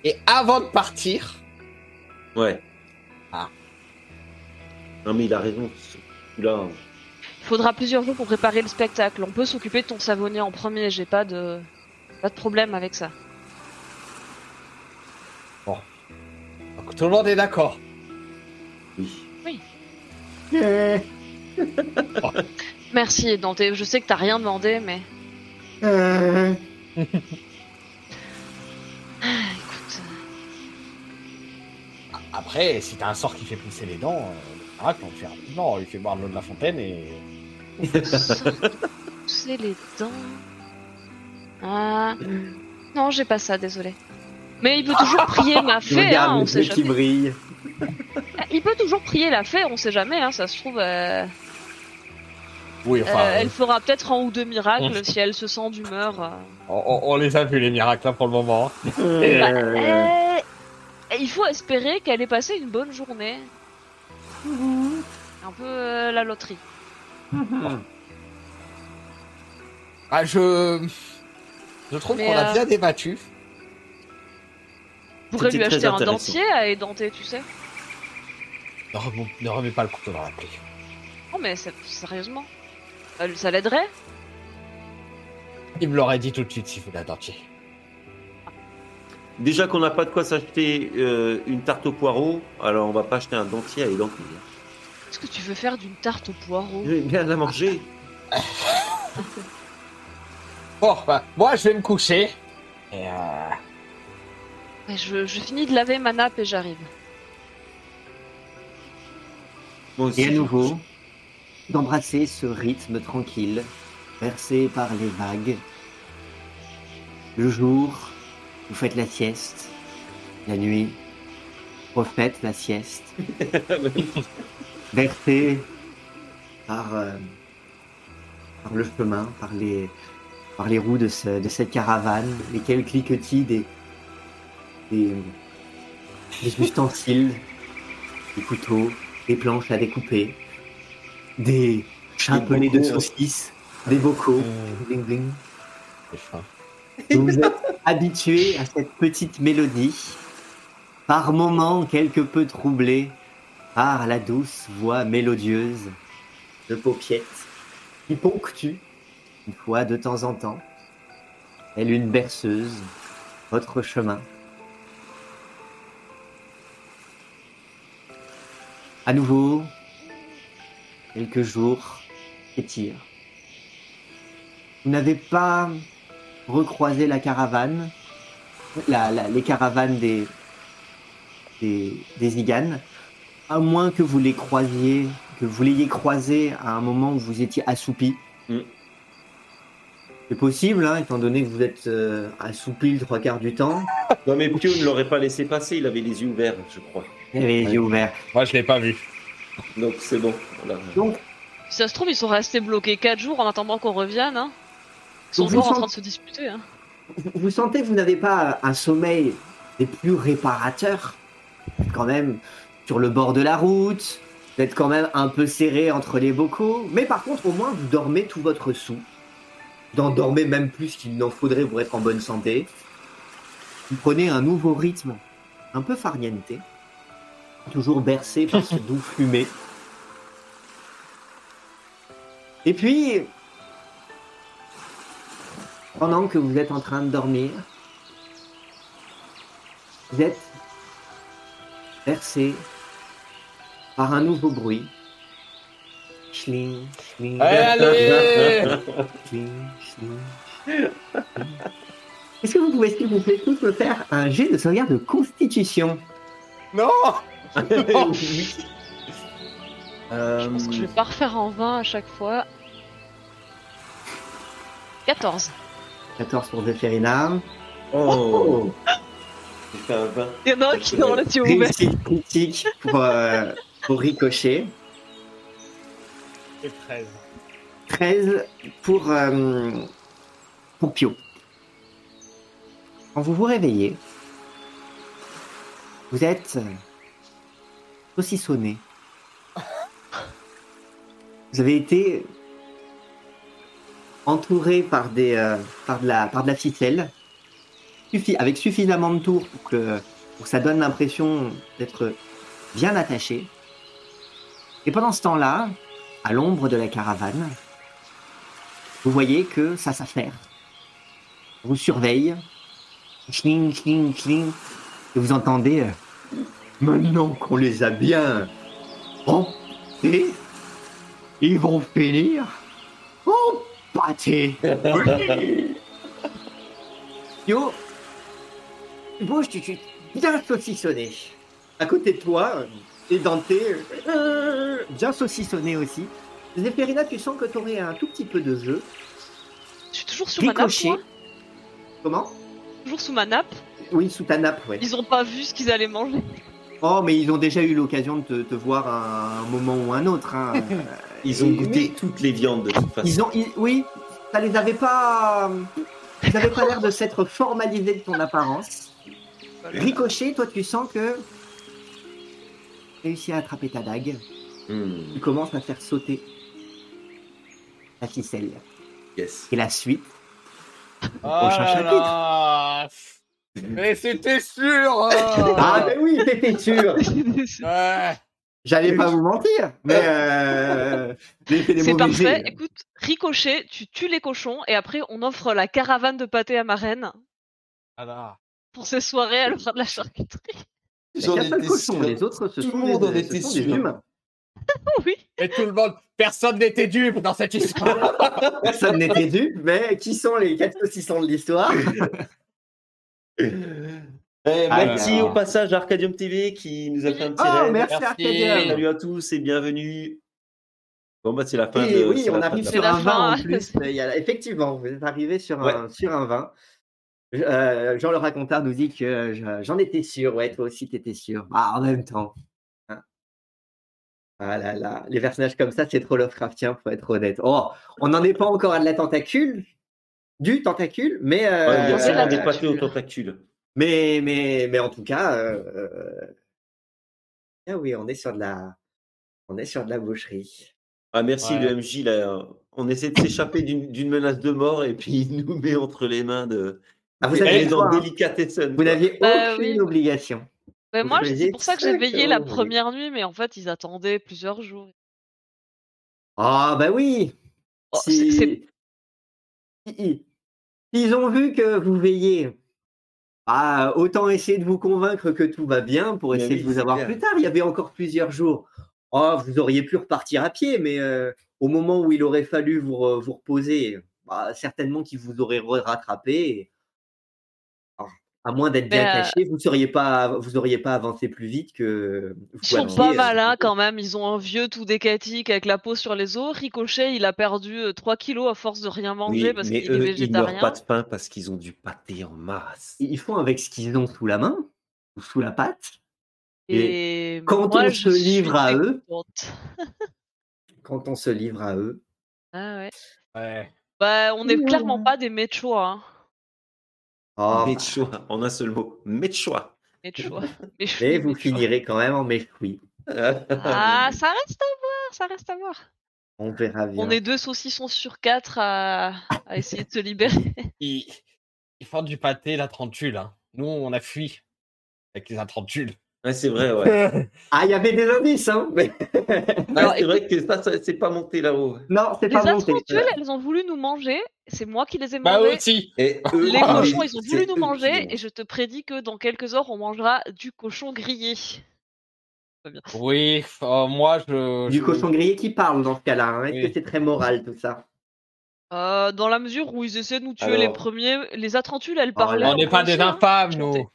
Et avant de partir, Ouais. Ah. Non, mais il a raison. Là, Il faudra plusieurs jours pour préparer le spectacle. On peut s'occuper de ton savonnier en premier. J'ai pas de pas de problème avec ça. donc, tout le monde est d'accord. oui. Merci Dante. Je sais que t'as rien demandé, mais Euh, Ah, écoute. Après, si t'as un sort qui fait pousser les dents, euh, le miracle, on le fait rapidement. Il fait boire l'eau de la fontaine et. Pousser les dents. Ah. Non, j'ai pas ça, désolé. Mais il peut toujours [LAUGHS] prier ma fée, hein, regarde on mes sait qui jamais. brillent. [LAUGHS] Il peut toujours prier la fée, on sait jamais, hein, ça se trouve. euh, Oui, enfin, euh, euh, elle fera peut-être un ou deux miracles si elle se sent d'humeur. euh. on, on- on les a vus les miracles là pour le moment. [LAUGHS] Bah, Euh, euh, il faut espérer qu'elle ait passé une bonne journée. Un peu euh, la loterie. Ah, je. Je trouve Mais, qu'on a euh, bien débattu. Vous pourrez C'était lui acheter un dentier à édenter, tu sais. Ne, remets- ne remets pas le couteau dans la plaie. Non, mais c'est- sérieusement. Euh, Ça l'aiderait Il me l'aurait dit tout de suite s'il voulait un dentier. Déjà qu'on n'a pas de quoi s'acheter euh, une tarte au poireau, alors on va pas acheter un dentier à édenter. Qu'est-ce que tu veux faire d'une tarte au poireau? Je vais bien la manger. [LAUGHS] Bon, bah, moi je vais me coucher. Et euh, Ouais, je, je finis de laver ma nappe et j'arrive. Aussi. Et à nouveau, d'embrasser ce rythme tranquille, bercé par les vagues. Le jour, vous faites la sieste. La nuit, refaites la sieste. [LAUGHS] bercé par, euh, par le chemin, par les, par les roues de, ce- de cette caravane, les quelques cliquetis des, des, des ustensiles, des couteaux, des planches à découper, des chapelets de saucisses, des bocaux. euh, Bling, bling. vous êtes habitué à cette petite mélodie, par moments quelque peu troublée par la douce voix mélodieuse de Paupiette qui ponctue, fois de temps en temps, elle une berceuse, votre chemin. À nouveau, quelques jours s'étirent. Vous n'avez pas recroisé la caravane, les caravanes des, des, des Iganes, à moins que vous les croisiez, que vous l'ayez croisé à un moment où vous étiez assoupi. C'est possible, hein, étant donné que vous êtes euh, assoupi le trois quarts du temps. Non mais Pio ne l'aurait pas laissé passer, il avait les yeux ouverts, je crois. Vous avez les Ouais. yeux ouverts. Moi je l'ai pas vu. Donc c'est bon. Voilà. Donc, Si ça se trouve, ils sont restés bloqués 4 jours en attendant qu'on revienne. Hein. Ils sont encore en train de se disputer. Hein. vous, vous sentez que vous n'avez pas un sommeil des plus réparateurs? Quand même, sur le bord de la route, vous êtes quand même un peu serré entre les bocaux. Mais par contre, au moins, vous dormez tout votre sou. Vous en dormez même plus qu'il n'en faudrait pour être en bonne santé. Vous prenez un nouveau rythme, un peu farniente, toujours bercé par ce doux fumé. Et puis, pendant que vous êtes en train de dormir, vous êtes bercé par un nouveau bruit. Schling, schling, Allez schling, schling, schling. Est-ce que vous pouvez, s'il vous plaît, tous me faire un jet de sauvegarde de constitution? Non [LAUGHS] Oui. Je Euh, pense que je vais pas refaire en 20 à chaque fois. 14. 14 pour Zéphérina. Oh, j'ai fait un 20. Il y en a un qui est dans la ouvert. Critique pour, euh, pour Ricochet. Et 13. 13 pour, euh, pour Pio. Quand vous vous réveillez, vous êtes euh, saucissonné. [LAUGHS] Vous avez été entouré par, des, euh, par, de, la, par de la ficelle, suffi- avec suffisamment de tours pour que, pour que ça donne l'impression d'être bien attaché. Et pendant ce temps-là, à l'ombre de la caravane, vous voyez que ça s'affaire. Vous surveille. Chling, chling, chling. Et vous entendez. euh, Maintenant qu'on les a bien et ils vont finir en pâté. [LAUGHS] Yo, tu bouges, tu es bien saucissonné. À côté de toi, et Dante, euh, bien saucissonné aussi. Zéphérina, tu sens que tu aurais un tout petit peu de jeu. Je suis toujours sous ma nappe. Moi. Comment? Toujours sous ma nappe. Oui, sous ta nappe, ouais. Ils ont pas vu ce qu'ils allaient manger. Oh, mais ils ont déjà eu l'occasion de te, te voir à un moment ou un autre. hein. [LAUGHS] Ils ont goûté toutes les viandes de toute façon. Ils ont, ils- oui, ça les avait pas. Ils n'avaient pas l'air de s'être formalisés de ton apparence. [LAUGHS] Ricochet, toi, tu sens que. Réussi à attraper ta dague. Hmm, Tu commences à faire sauter la ficelle. yes. Et la suite. Oh Prochain là chapitre. là. Mais c'était sûr hein. [LAUGHS] Ah, mais oui, t'étais sûr Ouais. J'allais pas vous mentir, mais. Euh... [LAUGHS] j'ai fait des C'est parfait. Écoute, ricochet, tu tues les cochons et après on offre la caravane de pâté à ma reine Voilà. pour ces soirées. Elle fera de la charcuterie. Qu'un seul cochon, les autres, ce Tout le monde en était sûr. [LAUGHS] oui. Et tout le monde, personne n'était dupe dans cette histoire. [LAUGHS] Personne n'était dupe, mais qui sont les 4 saucissons de l'histoire? [LAUGHS] Eh, merci Alors. au passage à Arcadium TV qui nous a fait un petit Oh, raid. merci, Merci. Arcadia Salut à tous et bienvenue. Bon bah c'est la fin Et de. oui, on arrive sur un vin en plus. Il y a- effectivement, vous êtes arrivé sur un, sur un vin. Euh, Jean le racontard nous dit que je- j'en étais sûr. Ouais, toi aussi, t'étais sûr. Ah, en même temps. Hein. Ah là là, les personnages comme ça, c'est trop Lovecraftien, pour être honnête. Oh, on n'en est pas encore à de la tentacule, du tentacule, mais, euh, Ouais, il y a c'est sûrement la des tentacule. pâtés au tentacule. mais, mais, mais en tout cas, euh, euh, ah oui, on est sur de la, on est sur de la boucherie. Ah merci Ouais. le MJ là. On essaie de s'échapper d'une d'une menace de mort et puis il nous met entre les mains de. Ah, vous éléments choix, hein. Vous n'aviez Bah aucune oui. obligation. Moi, c'est pour ça que j'ai veillé la exactement, oui. première nuit, mais en fait, ils attendaient plusieurs jours. Ah bah oui. Oh, Si- S'ils ont vu que vous veillez, ah, autant essayer de vous convaincre que tout va bien pour essayer oui, de vous avoir clair. plus tard. Il y avait encore plusieurs jours. Oh, vous auriez pu repartir à pied, mais euh, au moment où il aurait fallu vous, vous reposer, bah, certainement qu'il vous aurait re- rattrapé. et- à moins d'être bien euh, caché, vous ne seriez pas, vous auriez pas avancé plus vite que. vous Ils sont aviez, pas euh, malins quand même, ils ont un vieux tout décatique avec la peau sur les os. Ricochet, il a perdu euh, 3 kilos à force de rien manger Oui, parce qu'il est ils meurent végétarien. pas de faim parce qu'ils ont du pâté en masse. Ils font avec ce qu'ils ont sous la main ou sous la patte. Et quand moi, on se livre à eux-. [LAUGHS] Quand on se livre à eux. Ah ouais. Ouais. Bah, on n'est clairement pas des méchois. Hein. Oh, [LAUGHS] en un seul mot. Méchois. Méchois. [LAUGHS] mais Méchoui, vous finirez quand même en méchoui. Ah, ça reste à voir, ça reste à voir. On verra bien. On est deux saucissons sur quatre à, à essayer de se libérer. [LAUGHS] Ils, ils font du pâté, la trentule. Hein. Nous, on a fui avec les atrentules. Ouais, c'est vrai, ouais. [LAUGHS] Ah, il y avait des indices, hein mais... [LAUGHS] C'est vrai que ça, ça- c'est pas monté là-haut. Non, c'est Les pas monté. Atrentuels, elles ont voulu nous manger. C'est moi qui les ai Bah mangées. aussi. Et [LAUGHS] eux, Les ah, cochons, ils ont voulu nous manger. Et je te prédis que dans quelques heures, on mangera du cochon grillé. Oui, euh, moi je. Du je- cochon grillé qui parle dans ce cas-là. hein. Est-ce Oui. que c'est très moral tout ça? Euh, dans la mesure où ils essaient de nous tuer Alors- les premiers, les Atrentules, elles Oh parlaient. là On n'est pas des inconscient. infâmes, nous.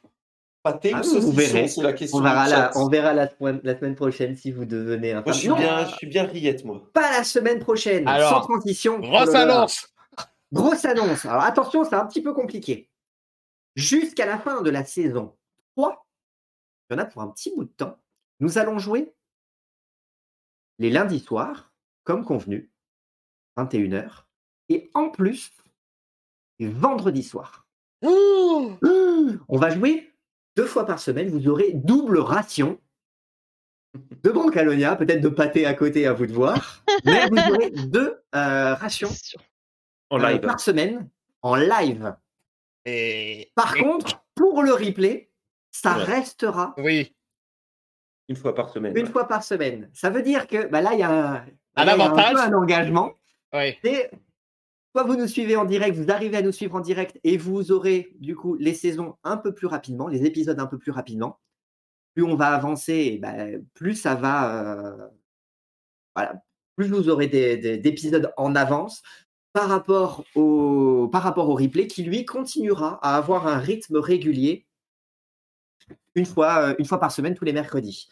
Pâté Ah, ou vous saucisson, verrez. c'est la question. on verra, la, chat. on verra la, semaine- la semaine prochaine si vous devenez un Moi, je suis Non, bien, je suis bien rillette, moi. Pas la semaine prochaine, Alors, sans transition. Grosse annonce. Grosse annonce. Alors attention, c'est un petit peu compliqué. Jusqu'à la fin de la saison 3, il y en a pour un petit bout de temps, nous allons jouer les lundis soirs, comme convenu, 21h, et en plus, les vendredis soirs. Mmh, On va jouer deux fois par semaine. Vous aurez double ration de Brancalonia, peut-être de pâté à côté, à vous de voir. [LAUGHS] Mais vous aurez deux euh, rations. En euh, live. par semaine en live. Et... Par et- contre, pour le replay, ça Ouais. restera Oui. Une fois par semaine. une ouais. fois par semaine. Ça veut dire que bah là, il y a un, Un là, il y a avantage. peu un engagement. C'est soit vous nous suivez en direct, vous arrivez à nous suivre en direct et vous aurez du coup les saisons un peu plus rapidement, les épisodes un peu plus rapidement. Plus on va avancer, eh ben, plus ça va. euh, voilà, plus vous aurez des- des- d'épisodes en avance par rapport, au, par rapport au replay qui lui continuera à avoir un rythme régulier une fois, euh, une fois par semaine, tous les mercredis.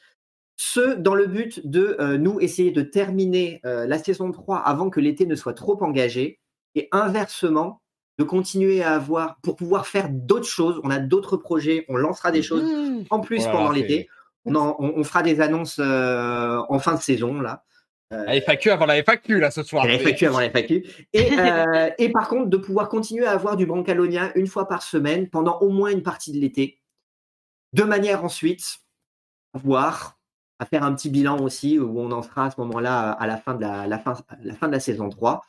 Ce, dans le but de euh, nous essayer de terminer la saison 3 avant que l'été ne soit trop engagé, et inversement, de continuer à avoir, pour pouvoir faire d'autres choses, on a d'autres projets, on lancera des choses en plus Oh pendant l'été. On, en- on- on fera des annonces euh, en fin de saison, là. La FAQ avant la FAQ, là, ce soir. La FAQ avant la FAQ. [LAUGHS] Et, euh, et par contre, de pouvoir continuer à avoir du Brancalonia une fois par semaine pendant au moins une partie de l'été. De manière ensuite à voir, à faire un petit bilan aussi, où on en sera à ce moment-là à la fin de la, la fin, la fin de la saison 3,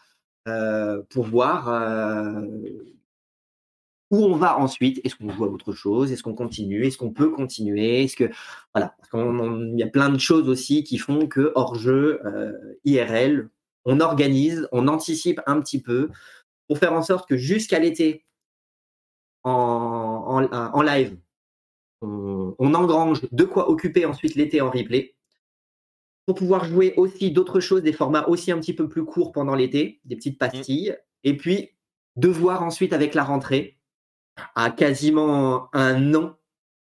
euh, pour voir euh, où on va ensuite. Est-ce qu'on joue à autre chose? Est-ce qu'on continue? Est-ce qu'on peut continuer? Est-ce que voilà, il y a plein de choses aussi qui font que hors jeu, euh, IRL, on organise, on anticipe un petit peu pour faire en sorte que jusqu'à l'été, en, en- live, on engrange de quoi occuper ensuite l'été en replay pour pouvoir jouer aussi d'autres choses, des formats aussi un petit peu plus courts pendant l'été, des petites pastilles, et puis de voir ensuite avec la rentrée, à quasiment un an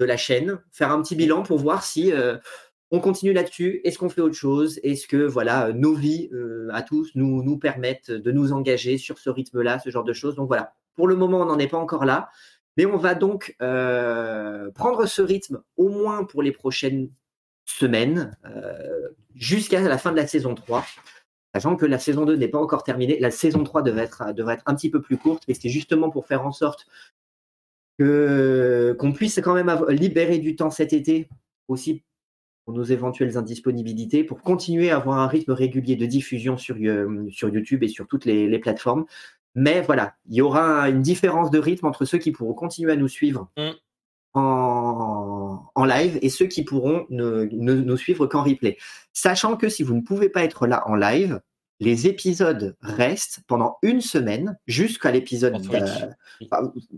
de la chaîne, faire un petit bilan pour voir si euh, on continue là-dessus, est-ce qu'on fait autre chose, est-ce que voilà nos vies euh, à tous nous, nous permettent de nous engager sur ce rythme-là, ce genre de choses. Donc voilà, pour le moment on n'en est pas encore là, mais on va donc euh, prendre ce rythme au moins pour les prochaines semaines, euh, jusqu'à la fin de la saison 3. Sachant que la saison 2 n'est pas encore terminée, la saison 3 devrait être, devrait être un petit peu plus courte, et c'est justement pour faire en sorte que qu'on puisse quand même avoir- libérer du temps cet été aussi pour nos éventuelles indisponibilités, pour continuer à avoir un rythme régulier de diffusion sur, euh, sur YouTube et sur toutes les, les plateformes. Mais voilà, il y aura une différence de rythme entre ceux qui pourront continuer à nous suivre Mm. en, en live et ceux qui pourront ne, ne- nous suivre qu'en replay. Sachant que si vous ne pouvez pas être là en live, les épisodes restent pendant une semaine jusqu'à l'épisode euh,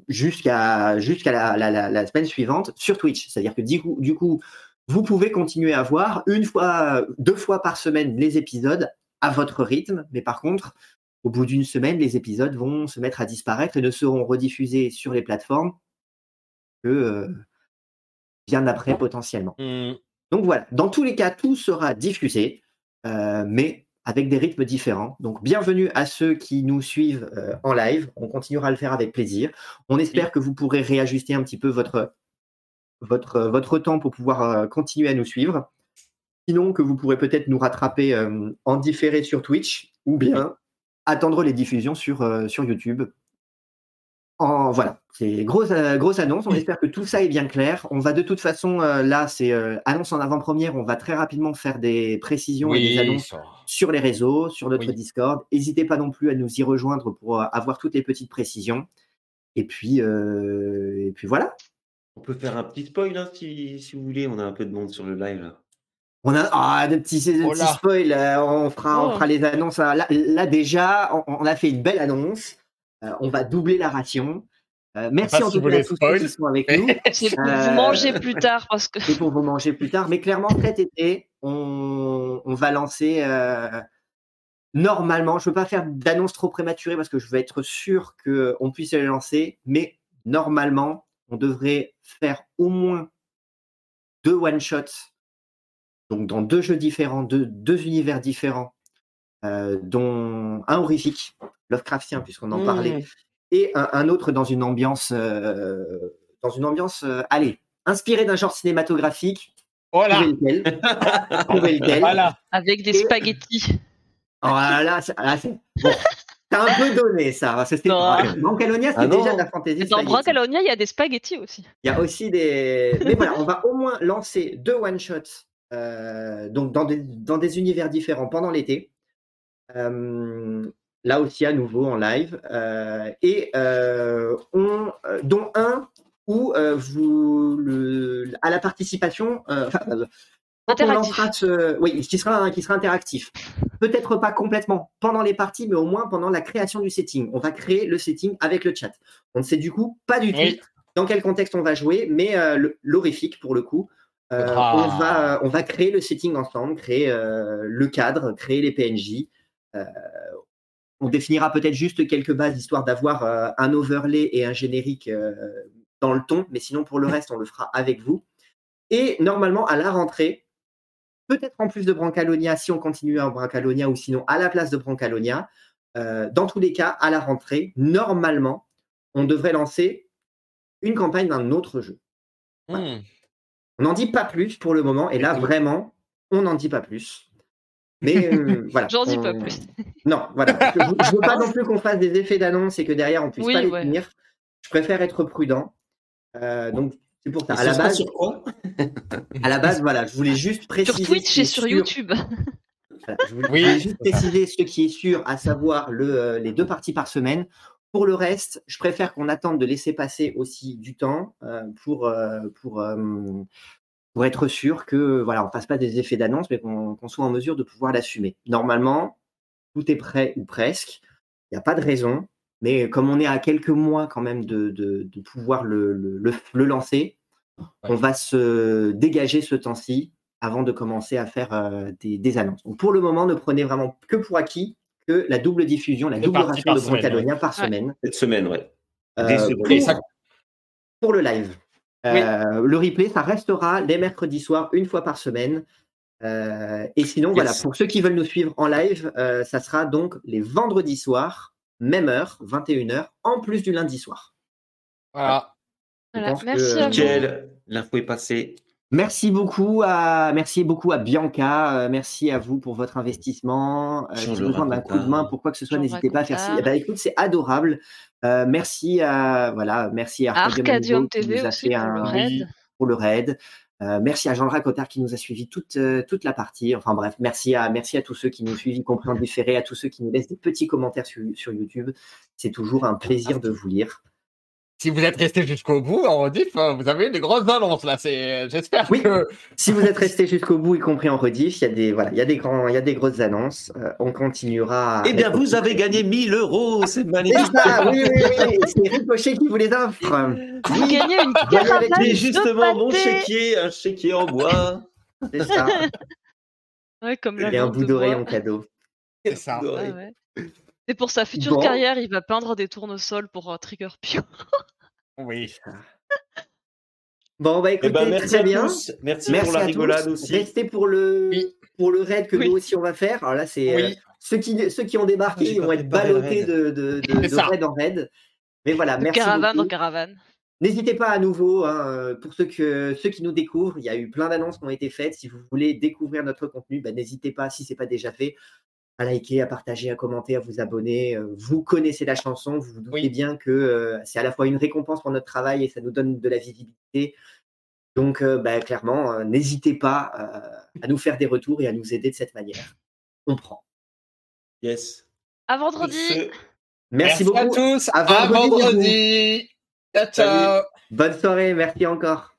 jusqu'à jusqu'à la, la- la- la semaine suivante sur Twitch. C'est-à-dire que du coup, du coup, vous pouvez continuer à voir une fois, deux fois par semaine les épisodes à votre rythme, mais par contre, au bout d'une semaine, les épisodes vont se mettre à disparaître et ne seront rediffusés sur les plateformes que euh, bien après potentiellement. Hmm. Donc voilà, dans tous les cas, tout sera diffusé, euh, mais avec des rythmes différents. Donc bienvenue à ceux qui nous suivent euh, en live. On continuera à le faire avec plaisir. On espère que vous pourrez réajuster un petit peu votre, votre, votre temps pour pouvoir euh, continuer à nous suivre. Sinon, que vous pourrez peut-être nous rattraper euh, en différé sur Twitch ou bien attendre les diffusions sur, euh, sur YouTube. En, voilà, c'est grosse, euh, grosse annonce. On espère que tout ça est bien clair. On va de toute façon, euh, là, c'est euh, annonce en avant-première. On va très rapidement faire des précisions et des annonces ça- sur les réseaux, sur notre Oui. Discord. N'hésitez pas non plus à nous y rejoindre pour euh, avoir toutes les petites précisions. Et puis, euh, et puis voilà. On peut faire un petit spoil hein, si, si vous voulez. On a un peu de monde sur le live. Là. On a ah, de petits, de Oh petits spoils. On fera, on Oh. fera les annonces. hein. Là, là, déjà, on, on a fait une belle annonce. Euh, on va doubler la ration. Euh, merci en tout vous cas à les tous ceux qui sont avec [LAUGHS] nous. [LAUGHS] C'est pour Euh, vous manger plus tard parce que. [LAUGHS] pour vous manger plus tard. Mais clairement, cet été, on, on va lancer. euh, normalement, je ne veux pas faire d'annonce trop prématurée parce que je veux être sûr qu'on puisse les lancer. Mais normalement, on devrait faire au moins deux one-shots. Donc, dans deux jeux différents, deux, deux univers différents, euh, dont un horrifique, Lovecraftien, puisqu'on en parlait, et un, un autre dans une ambiance, euh, dans une ambiance, euh, allez, inspiré d'un genre cinématographique. Voilà. Trouvez lequel. [LAUGHS] Trouvez lequel. Voilà. Avec des Et- spaghettis. Oh là là, ça- là, c'est bon. T'as un peu donné ça. Non. Brancalonia, c'est Ah déjà de la fantaisie. Dans. Brancalonia, il y a des spaghettis aussi. Il y a aussi des. Mais voilà, on va au moins lancer deux one-shots euh, donc dans des, dans des univers différents pendant l'été. Euh, là aussi, à nouveau en live. Euh, et euh, on, euh, dont un où euh, vous, le, à la participation. euh, [LAUGHS] enfin, euh, on Interactif. ce- oui, qui sera, qui sera interactif. Peut-être pas complètement pendant les parties, mais au moins pendant la création du setting. On va créer le setting avec le chat. On ne sait du coup pas du tout Oui. dans quel contexte on va jouer, mais euh, l'horrifique pour le coup. Euh, Ah. on, va, on va créer le setting ensemble, créer euh, le cadre, créer les PNJ. On définira peut-être juste quelques bases histoire d'avoir euh, un overlay et un générique euh, dans le ton, mais sinon pour le reste, on le fera avec vous. Et normalement, à la rentrée, peut-être en plus de Brancalonia, si on continue en Brancalonia, ou sinon à la place de Brancalonia, euh, dans tous les cas, à la rentrée, normalement, on devrait lancer une campagne d'un autre jeu. Hmm. On n'en dit pas plus pour le moment, et là, vraiment, on n'en dit pas plus. Mais euh, [LAUGHS] voilà. J'en dis on- pas plus. [LAUGHS] Non, voilà. Je ne veux pas non plus qu'on fasse des effets d'annonce et que derrière, on puisse Oui, pas les ouais. tenir. Je préfère être prudent. Euh, donc, c'est pour ça. À la base, sur quoi? [LAUGHS] à la base, voilà, je voulais juste préciser. Sur Twitch et sur. YouTube. Voilà, je voulais Oui. juste préciser ce qui est sûr, à savoir le, euh, les deux parties par semaine. Pour le reste, je préfère qu'on attende de laisser passer aussi du temps euh, pour, euh, pour, euh, pour être sûr que voilà, on ne fasse pas des effets d'annonce, mais qu'on soit en mesure de pouvoir l'assumer. Normalement, tout est prêt ou presque. Il n'y a pas de raison. Mais comme on est à quelques mois quand même de, de, de pouvoir le, le, le- le lancer, on va se dégager ce temps-ci avant de commencer à faire euh, des, des annonces. Donc pour le moment, ne prenez vraiment que pour acquis que la double diffusion, la double ration de Brancalonia par semaine Cette semaine, ouais. euh, pour le live. Oui. Euh, Le replay, ça restera les mercredis soirs, une fois par semaine. Euh, et sinon, voilà, pour ceux qui veulent nous suivre en live, euh, ça sera donc les vendredis soirs, même heure, 21h, en plus du lundi soir. Voilà. Que- merci à vous. Nickel, l'info est passée. Merci beaucoup à, merci beaucoup à Bianca, euh, merci à vous pour votre investissement. Euh, si le vous besoin d'un coup de main pour quoi que ce soit, n'hésitez pas à faire. Eh ben, écoute, c'est adorable. Euh, merci à voilà, merci à Arcadium Arcadium Amigo qui TV nous a aussi fait pour le un- raid. pour le raid. Euh, merci à Jean Racotard qui nous a suivi toute, euh, toute la partie. Enfin bref, merci à, merci à tous ceux qui nous suivent, y compris en différé, à tous ceux qui nous laissent des petits commentaires sur, sur YouTube. C'est toujours un plaisir de vous lire. Si vous êtes resté jusqu'au bout, en rediff, vous avez des grosses annonces là. C'est, j'espère Oui. que Si vous êtes resté jusqu'au bout, y compris en rediff, il y a des, voilà, il y a des grands, il y a des grosses annonces. Euh, on continuera. Eh bien, vous avez gagné 1000 euros, c'est C'est magnifique. ça, oui, oui, oui. C'est Ricochet qui vous les offre. Vous gagnez une caravane de justement mon chéquier, un chéquier en bois. C'est ça. Ouais, comme Et un bout d'oreille en cadeau. c'est ça. Ah ouais. Et pour sa future Bon. carrière, il va peindre des tournesols pour euh, Trigger Pio. [LAUGHS] Oui. [LAUGHS] Bon, bah Eh écoutez, ben, merci très à bien. tous. Merci, Merci pour la rigolade tous. aussi. Restez pour le, Oui. pour le raid que Oui. nous aussi on va faire. Alors là, c'est euh, ceux, qui, ceux qui ont débarqué, ils vont être ballottés raid. de, de, de, raid en raid. Mais voilà, De merci caravane en caravane. N'hésitez pas à nouveau, hein, euh, pour ceux, que, ceux qui nous découvrent, il y a eu plein d'annonces qui ont été faites. Si vous voulez découvrir notre contenu, bah, n'hésitez pas, si ce n'est pas déjà fait, à liker, à partager, à commenter, à vous abonner. Euh, Vous connaissez la chanson, vous vous doutez Oui. bien que euh, c'est à la fois une récompense pour notre travail et ça nous donne de la visibilité. Donc, euh, bah, clairement, euh, n'hésitez pas euh, à nous faire des retours et à nous aider de cette manière. On prend. Yes. À vendredi. Merci, à beaucoup. tous. À À vendredi, vendredi. Ciao, ciao. Bonne soirée, merci encore.